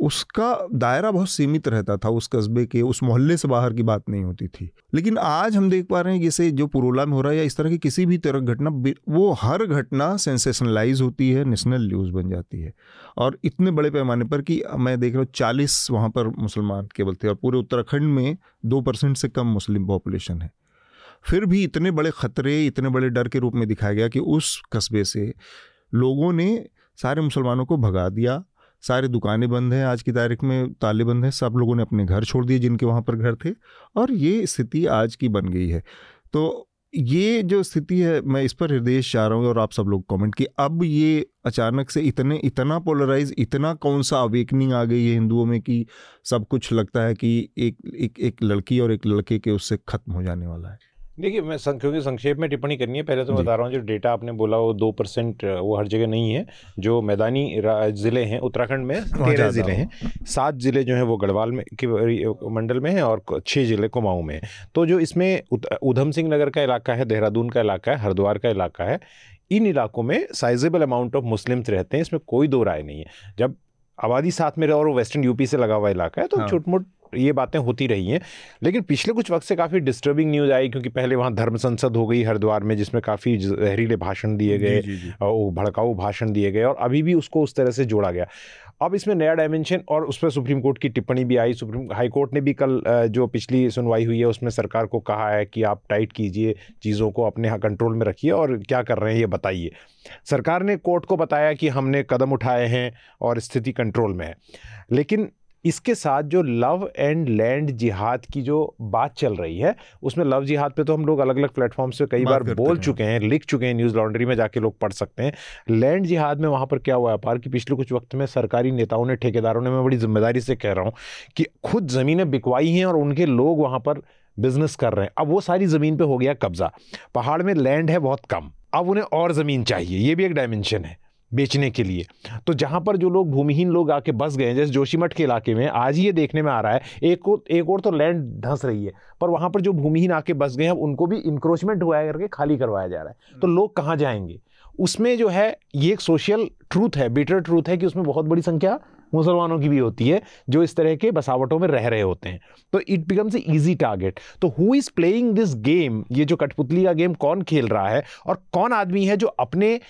[SPEAKER 1] उसका दायरा बहुत सीमित रहता था उस कस्बे के, उस मोहल्ले से बाहर की बात नहीं होती थी। लेकिन आज हम देख पा रहे हैं, जैसे जो पुरोला में हो रहा है या इस तरह की किसी भी तरह घटना वो हर घटना सेंसेशनलाइज होती है, नेशनल न्यूज़ बन जाती है। और इतने बड़े पैमाने पर कि मैं देख रहा हूँ, चालीस वहाँ पर मुसलमान केवल थे और पूरे उत्तराखंड में दो परसेंट से कम मुस्लिम पॉपुलेशन है। फिर भी इतने बड़े ख़तरे, इतने बड़े डर के रूप में दिखाया गया कि उस कस्बे से लोगों ने सारे मुसलमानों को भगा दिया सारी दुकानें बंद हैं आज की तारीख में, ताले बंद हैं, सब लोगों ने अपने घर छोड़ दिए जिनके वहाँ पर घर थे और ये स्थिति आज की बन गई है। तो ये जो स्थिति है, मैं इस पर निर्देश चाह रहा हूँ और आप सब लोग कमेंट कि अब ये अचानक से इतने, इतना पोलराइज इतना कौन सा अवेकनिंग आ गई है हिंदुओं में कि सब कुछ लगता है कि एक एक एक लड़की और एक लड़के के उससे खत्म हो जाने वाला है।
[SPEAKER 2] देखिए मैं क्योंकि संक्षेप में टिप्पणी करनी है पहले तो बता रहा हूँ जो डेटा आपने बोला वो दो परसेंट वो हर जगह नहीं है जो मैदानी ज़िले हैं उत्तराखंड में तेरह ज़िले हैं। सात ज़िले जो हैं वो गढ़वाल में के मंडल में हैं और छः ज़िले कुमाऊँ में तो जो इसमें ऊधम सिंह नगर का इलाका है देहरादून का इलाका है हरिद्वार का इलाका है इन इलाकों में साइजेबल अमाउंट ऑफ़ मुस्लिम्स रहते हैं इसमें कोई दो राय नहीं है। जब आबादी साथ में रहे और वेस्टर्न यूपी से लगा हुआ इलाका है तो हाँ। छोट मोट ये बातें होती रही हैं। लेकिन पिछले कुछ वक्त से काफ़ी डिस्टर्बिंग न्यूज़ आई क्योंकि पहले वहाँ धर्म संसद हो गई हरिद्वार में जिसमें काफ़ी जहरीले भाषण दिए गए भड़काऊ भाषण दिए गए और अभी भी उसको उस तरह से जोड़ा गया। अब इसमें नया डायमेंशन और उस पर सुप्रीम कोर्ट की टिप्पणी भी आई। सुप्रीम हाई कोर्ट ने भी कल जो पिछली सुनवाई हुई है उसमें सरकार को कहा है कि आप टाइट कीजिए चीज़ों को अपने यहाँ कंट्रोल में रखिए और क्या कर रहे हैं ये बताइए। सरकार ने कोर्ट को बताया कि हमने कदम उठाए हैं और स्थिति कंट्रोल में है। लेकिन इसके साथ जो लव एंड लैंड जिहाद की जो बात चल रही है उसमें लव जिहाद पे तो हम लोग अलग अलग प्लेटफॉर्म से कई बार बोल चुके हैं लिख चुके हैं न्यूज़ लॉन्ड्री में जाके लोग पढ़ सकते हैं। लैंड जिहाद में वहाँ पर क्या हुआ व्यापार कि पिछले कुछ वक्त में सरकारी नेताओं ने ठेकेदारों ने मैं बड़ी ज़िम्मेदारी से कह रहा हूँ कि खुद ज़मीनें बिकवाई हैं और उनके लोग वहाँ पर बिज़नेस कर रहे हैं। अब वो सारी ज़मीन पे हो गया कब्जा। पहाड़ में लैंड है बहुत कम अब उन्हें और ज़मीन चाहिए ये भी एक डायमेंशन है। बेचने के लिए। तो जहाँ पर जो लोग भूमिहीन लोग आके बस गए हैं जैसे जोशीमठ के इलाके में आज ये देखने में आ रहा है एक एक और तो लैंड धंस रही है पर वहाँ पर जो भूमिहीन आके बस गए हैं उनको भी इंक्रोचमेंट हुआ करके खाली करवाया जा रहा है। तो लोग कहाँ जाएँगे? उसमें जो है ये एक सोशल ट्रूथ है बिटर ट्रूथ है कि उसमें बहुत बड़ी संख्या मुसलमानों की भी होती है जो इस तरह के बसावटों में रह रहे होते हैं। तो it becomes a easy target तो who is playing this game ये जो कठपुतली का गेम कौन खेल रहा है? और कौन आदमी है जो अपने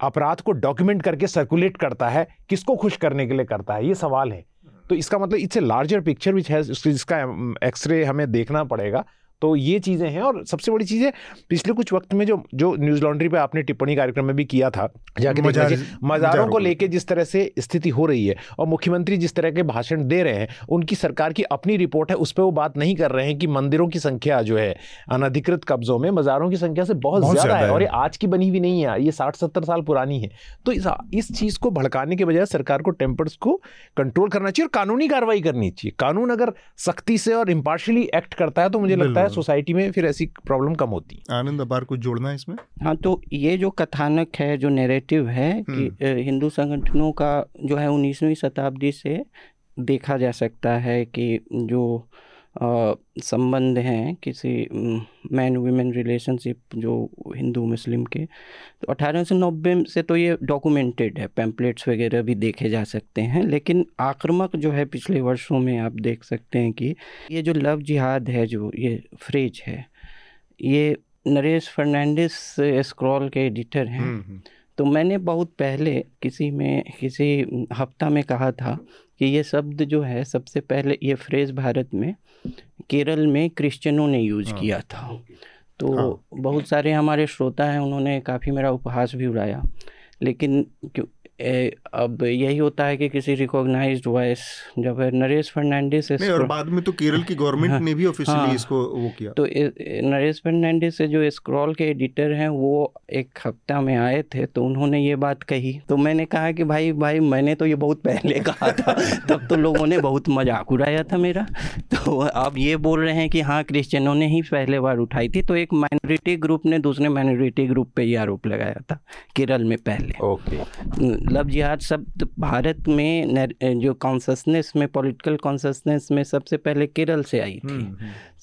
[SPEAKER 2] अपराध को डॉक्यूमेंट करके सर्कुलेट करता है, किसको खुश करने के लिए करता है, ये सवाल है। तो इसका मतलब it's a larger picture which है जिसका एक्सरे हमें देखना पड़ेगा। तो ये चीज़ें हैं और सबसे बड़ी चीज़ है पिछले कुछ वक्त में जो जो न्यूज़ लॉन्ड्री पे आपने टिप्पणी कार्यक्रम में भी किया था जाके मजार, मजारों को लेके जिस तरह से स्थिति हो रही है और मुख्यमंत्री जिस तरह के भाषण दे रहे हैं उनकी सरकार की अपनी रिपोर्ट है उस पर वो बात नहीं कर रहे हैं कि मंदिरों की संख्या जो है अनधिकृत कब्जों में मज़ारों की संख्या से बहुत, ज़्यादा है और ये आज की बनी हुई नहीं है ये साठ सत्तर साल पुरानी है। तो इस इस चीज़ को भड़काने के बजाय सरकार को टेम्पर्स को कंट्रोल करना चाहिए और कानूनी कार्रवाई करनी चाहिए। कानून अगर सख्ती से और इम्पार्शली एक्ट करता है तो मुझे लगता है सोसाइटी में फिर ऐसी प्रॉब्लम कम होती।
[SPEAKER 1] है आनंद अबार कुछ जोड़ना है इसमें?
[SPEAKER 3] हाँ तो ये जो कथानक है जो नेरेटिव है कि हम्म। हिंदू संगठनों का जो है उन्नीसवीं शताब्दी से देखा जा सकता है कि जो संबंध हैं किसी मैन वीमेन रिलेशनशिप जो हिंदू मुस्लिम के तो अठारह सौ नब्बे से तो ये डॉक्यूमेंटेड है पैम्पलेट्स वगैरह भी देखे जा सकते हैं लेकिन आक्रामक जो है पिछले वर्षों में आप देख सकते हैं कि ये जो लव जिहाद है जो ये फ्रेज है ये नरेश फर्नांडिस स्क्रॉल के एडिटर हैं हम्म, हम्म। तो मैंने बहुत पहले किसी में किसी हफ़्ता में कहा था कि ये शब्द जो है सबसे पहले ये फ्रेज भारत में केरल में क्रिश्चियनों ने यूज़ हाँ, किया था। तो हाँ, बहुत सारे हमारे श्रोता हैं उन्होंने काफ़ी मेरा उपहास भी उड़ाया। लेकिन ए, अब यही होता है कि किसी रिकॉग्नाइज्ड वॉइस जब नरेश फर्नांडिस
[SPEAKER 1] और बाद में तो केरल की गवर्नमेंट हाँ, ने भी ऑफिशियली हाँ, इसको वो किया।
[SPEAKER 3] तो नरेश फर्नांडिस से जो स्क्रॉल के एडिटर हैं वो एक हफ़्ता में आए थे तो उन्होंने ये बात कही। तो मैंने कहा कि भाई भाई मैंने तो ये बहुत पहले कहा था तब तो लोगों ने बहुत मज़ाक उड़ाया था मेरा। तो अब ये बोल रहे हैं कि हाँ क्रिश्चियनों ने ही पहले बार उठाई थी तो एक माइनॉरिटी ग्रुप ने दूसरे माइनॉरिटी ग्रुप पे ये आरोप लगाया था केरल में पहले।
[SPEAKER 2] ओके।
[SPEAKER 3] लव जिहाद शब्द भारत में जो कॉन्सनेस में पॉलिटिकल कॉन्सनेस में सबसे पहले केरल से आई थी।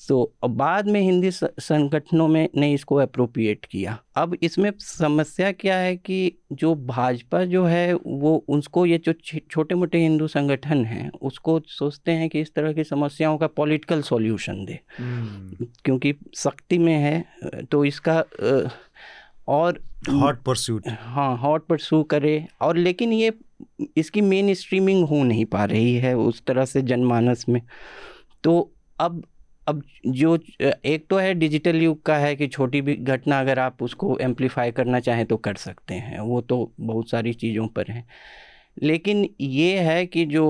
[SPEAKER 3] तो बाद में हिंदी संगठनों में ने इसको अप्रोप्रिएट किया। अब इसमें समस्या क्या है कि जो भाजपा जो है वो उसको ये जो छोटे मोटे हिंदू संगठन हैं उसको सोचते हैं कि इस तरह की समस्याओं का पॉलिटिकल सॉल्यूशन दे। क्योंकि शक्ति में है तो इसका और
[SPEAKER 1] हॉट परस्यूट
[SPEAKER 3] हाँ हॉट परस्यू करे। और लेकिन ये इसकी मेन स्ट्रीमिंग हो नहीं पा रही है उस तरह से जनमानस में। तो अब अब जो एक तो है डिजिटल युग का है कि छोटी भी घटना अगर आप उसको एम्पलीफाई करना चाहें तो कर सकते हैं। वो तो बहुत सारी चीज़ों पर है। लेकिन ये है कि जो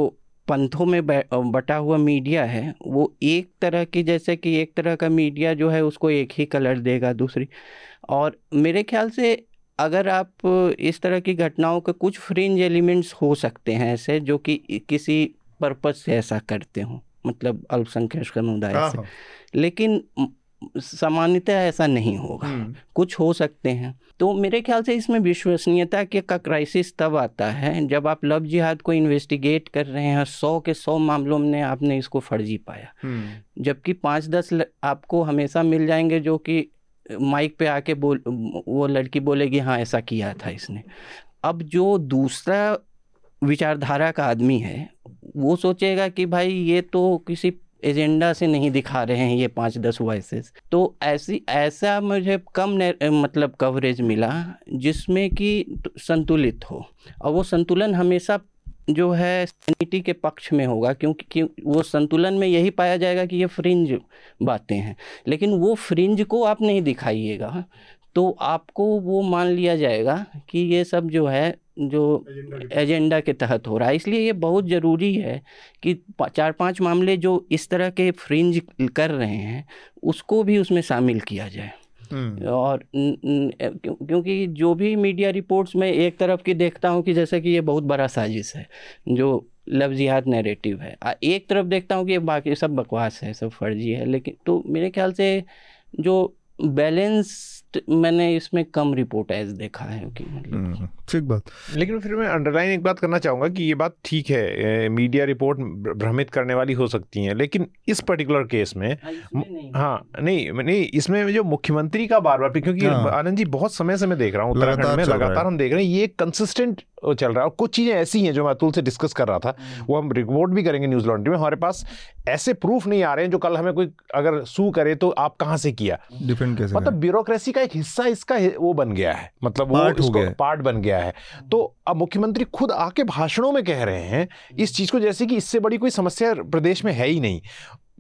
[SPEAKER 3] पंथों में बटा हुआ मीडिया है वो एक तरह की जैसे कि एक तरह का मीडिया जो है उसको एक ही कलर देगा दूसरी। और मेरे ख्याल से अगर आप इस तरह की घटनाओं के कुछ फ्रिंज एलिमेंट्स हो सकते हैं ऐसे जो कि किसी पर्पज से ऐसा करते हों मतलब अल्पसंख्यक समुदाय से हाँ। लेकिन सामान्यतः ऐसा नहीं होगा हम्म। कुछ हो सकते हैं तो मेरे ख्याल से इसमें विश्वसनीयता के का क्राइसिस तब आता है जब आप लव जिहाद को इन्वेस्टिगेट कर रहे हैं सौ के सौ मामलों में आपने इसको फर्जी पाया हम्म। जबकि पाँच दस आपको हमेशा मिल जाएँगे जो कि माइक पे आके बोल, वो लड़की बोलेगी हाँ ऐसा किया था इसने। अब जो दूसरा विचारधारा का आदमी है, वो सोचेगा कि भाई, ये तो किसी एजेंडा से नहीं दिखा रहे हैं ये पाँच दस वॉइसेस तो ऐसी, ऐसा मुझे कम मतलब कवरेज मिला, जिसमें कि संतुलित हो। और वो संतुलन हमेशा जो है सैनिटी के पक्ष में होगा क्योंकि क्यों वो संतुलन में यही पाया जाएगा कि ये फ्रिंज बातें हैं। लेकिन वो फ्रिंज को आप नहीं दिखाइएगा तो आपको वो मान लिया जाएगा कि ये सब जो है जो एजेंडा के तहत हो रहा है। इसलिए ये बहुत ज़रूरी है कि चार पाँच मामले जो इस तरह के फ्रिंज कर रहे हैं उसको भी उसमें शामिल किया जाए। हम्म। और क्योंकि जो भी मीडिया रिपोर्ट्स में एक तरफ़ की देखता हूँ कि जैसे कि ये बहुत बड़ा साजिश है, जो लफ्जियात नैरेटिव है एक तरफ़ देखता हूँ कि बाकी सब बकवास है, सब फर्जी है, लेकिन तो मेरे ख्याल से जो बैलेंस मैंने इसमें कम रिपोर्ट एज देखा है कि मतलब
[SPEAKER 1] हम्म, ठीक बात।
[SPEAKER 2] लेकिन फिर मैं अंडरलाइन एक बात करना चाहूँगा कि ये बात ठीक है मीडिया रिपोर्ट भ्रमित करने वाली हो सकती है लेकिन इस पर्टिकुलर केस में हाँ नहीं। नहीं इसमें जो मुख्यमंत्री का बार बार क्योंकि हाँ। आनंद जी बहुत समय से मैं देख रहा हूँ उत्तराखंड में लगातार हम देख रहे हैं ये कंसिस्टेंट चल रहा है। और कुछ चीज़ें ऐसी हैं जो मैं अतुल से डिस्कस कर रहा था हम्म। वो हम रिपोर्ट भी करेंगे न्यूज़ लॉन्ड्री में। हमारे पास ऐसे प्रूफ नहीं आ रहे हैं जो कल हमें कोई अगर सू करे तो आप कहाँ से किया?
[SPEAKER 1] डिफेंड कैसे
[SPEAKER 2] मतलब ब्यूरोक्रेसी का एक हिस्सा इसका वो बन गया है। मतलब वो पार्ट बन गया है। तो अब मुख्यमंत्री खुद आके भाषणों में कह रहे हैं इस चीज़ को जैसे कि इससे बड़ी कोई समस्या प्रदेश में है ही नहीं।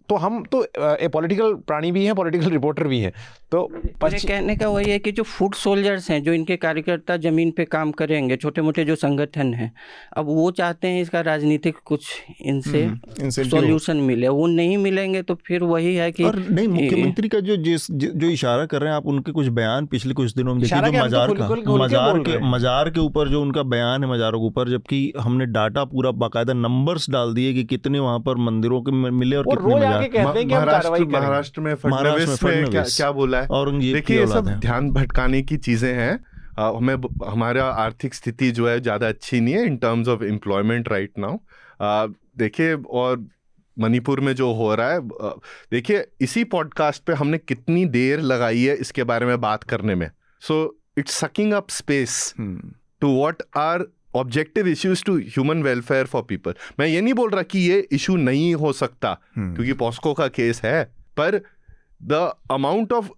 [SPEAKER 2] तो हम तो ए पॉलिटिकल प्राणी भी हैं पॉलिटिकल रिपोर्टर भी हैं। तो
[SPEAKER 3] कहने का वही है कि जो फ़ूड सोल्जर्स हैं जो इनके कार्यकर्ता ज़मीन पे काम करेंगे छोटे मोटे जो संगठन हैं अब वो चाहते हैं इसका राजनीतिक कुछ इनसे हम्म, सॉल्यूशन मिले। वो नहीं मिलेंगे तो फिर वही है कि
[SPEAKER 1] और नहीं मुख्यमंत्री का जो जिस जो इशारा कर रहे हैं आप उनके कुछ बयान पिछले कुछ दिनों में देखिए जो मजार का मजार के मजार के ऊपर जो उनका बयान है मजारों के ऊपर जबकि हमने डाटा पूरा बाकायदा नंबर्स डाल दिए कि कितने वहाँ पर मंदिरों के मिले और कितने
[SPEAKER 5] महाराष्ट्र महाराष्ट्र में क्या क्या बोला है?
[SPEAKER 1] और
[SPEAKER 5] देखिए ये सब ध्यान भटकाने की चीज़ें हैं। हमें हमारा आर्थिक स्थिति जो है ज़्यादा अच्छी नहीं है in terms of employment right now देखिए और मणिपुर में जो हो रहा है देखिए इसी पॉडकास्ट पे हमने कितनी देर लगाई है इसके बारे में बात करने में। So it's sucking up space to what are objective issues to human welfare for people मैं ये नहीं बोल रहा कि ये इशू नहीं हो सकता hmm. क्योंकि पॉस्को का केस है पर the amount of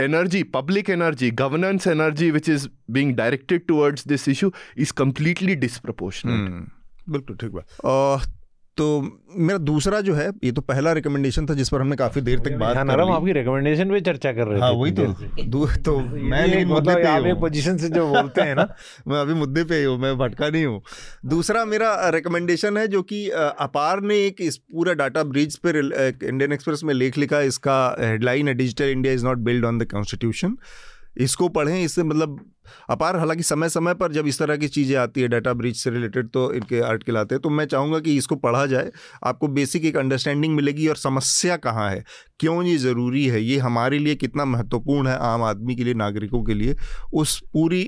[SPEAKER 5] energy public energy governance energy which is being directed towards this issue is completely disproportionate
[SPEAKER 1] बिल्कुल ठीक बात। तो मेरा दूसरा जो है ये तो पहला रिकमेंडेशन था जिस पर हमने काफ़ी देर तक बात
[SPEAKER 2] नरम आपकी रिकमेंडेशन पे चर्चा कर रहे
[SPEAKER 1] हाँ, वही तो। दू, तो मैं लेकिन मुद्दे पे
[SPEAKER 2] आप एक पोजीशन से जो बोलते हैं ना
[SPEAKER 1] मैं अभी मुद्दे पे हूँ मैं भटका नहीं हूँ। दूसरा मेरा रिकमेंडेशन है जो कि अपार ने एक इस पूरा डाटा ब्रिज पर इंडियन एक्सप्रेस में लेख लिखा इसका हेडलाइन है digital India is not build on the constitution इसको पढ़ें, इससे मतलब अपार, हालाँकि समय समय पर जब इस तरह की चीज़ें आती है डाटा ब्रिज से रिलेटेड तो इनके आर्टिकल आते हैं तो मैं चाहूँगा कि इसको पढ़ा जाए, आपको बेसिक एक अंडरस्टैंडिंग मिलेगी और समस्या कहाँ है, क्यों ये ज़रूरी है, ये हमारे लिए कितना महत्वपूर्ण है आम आदमी के लिए, नागरिकों के लिए, उस पूरी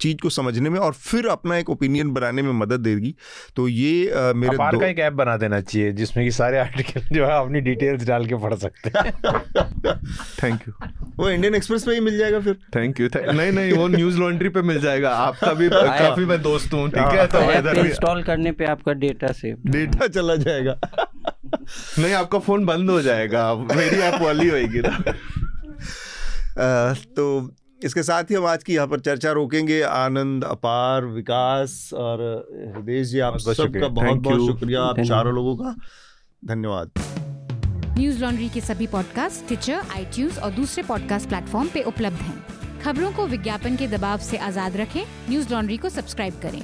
[SPEAKER 1] चीज़ को समझने में और फिर अपना एक ओपिनियन बनाने में मदद देगी। तो ये
[SPEAKER 2] आ, मेरे दो... का एक ऐप बना देना चाहिए जिसमें कि सारे आर्टिकल जो है अपनी डिटेल्स डाल के पढ़ सकते हैं।
[SPEAKER 5] थैंक यू
[SPEAKER 1] वो इंडियन एक्सप्रेस पे ही मिल जाएगा फिर।
[SPEAKER 5] थैंक यू नहीं नहीं वो न्यूज़ लॉन्ड्री पे मिल जाएगा। आपका भी काफ़ी मैं दोस्त हूँ ठीक है? तो
[SPEAKER 3] इंस्टॉल करने पे आपका डेटा सेव
[SPEAKER 1] डेटा चला जाएगा।
[SPEAKER 5] नहीं आपका फ़ोन बंद हो जाएगा। मेरी ऐप वाली होगी ना।
[SPEAKER 1] तो इसके साथ ही हम आज की यहाँ पर चर्चा रोकेंगे। आनंद अपार विकास और हृदय जी आप सबका बहुत बहुत शुक्रिया। आप चारों लोगों का धन्यवाद।
[SPEAKER 6] न्यूज़ लॉन्ड्री के सभी पॉडकास्ट ट्विटर आई और दूसरे पॉडकास्ट प्लेटफॉर्म पे उपलब्ध हैं। खबरों को विज्ञापन के दबाव से आज़ाद रखें। न्यूज़ लॉन्ड्री को सब्सक्राइब करें।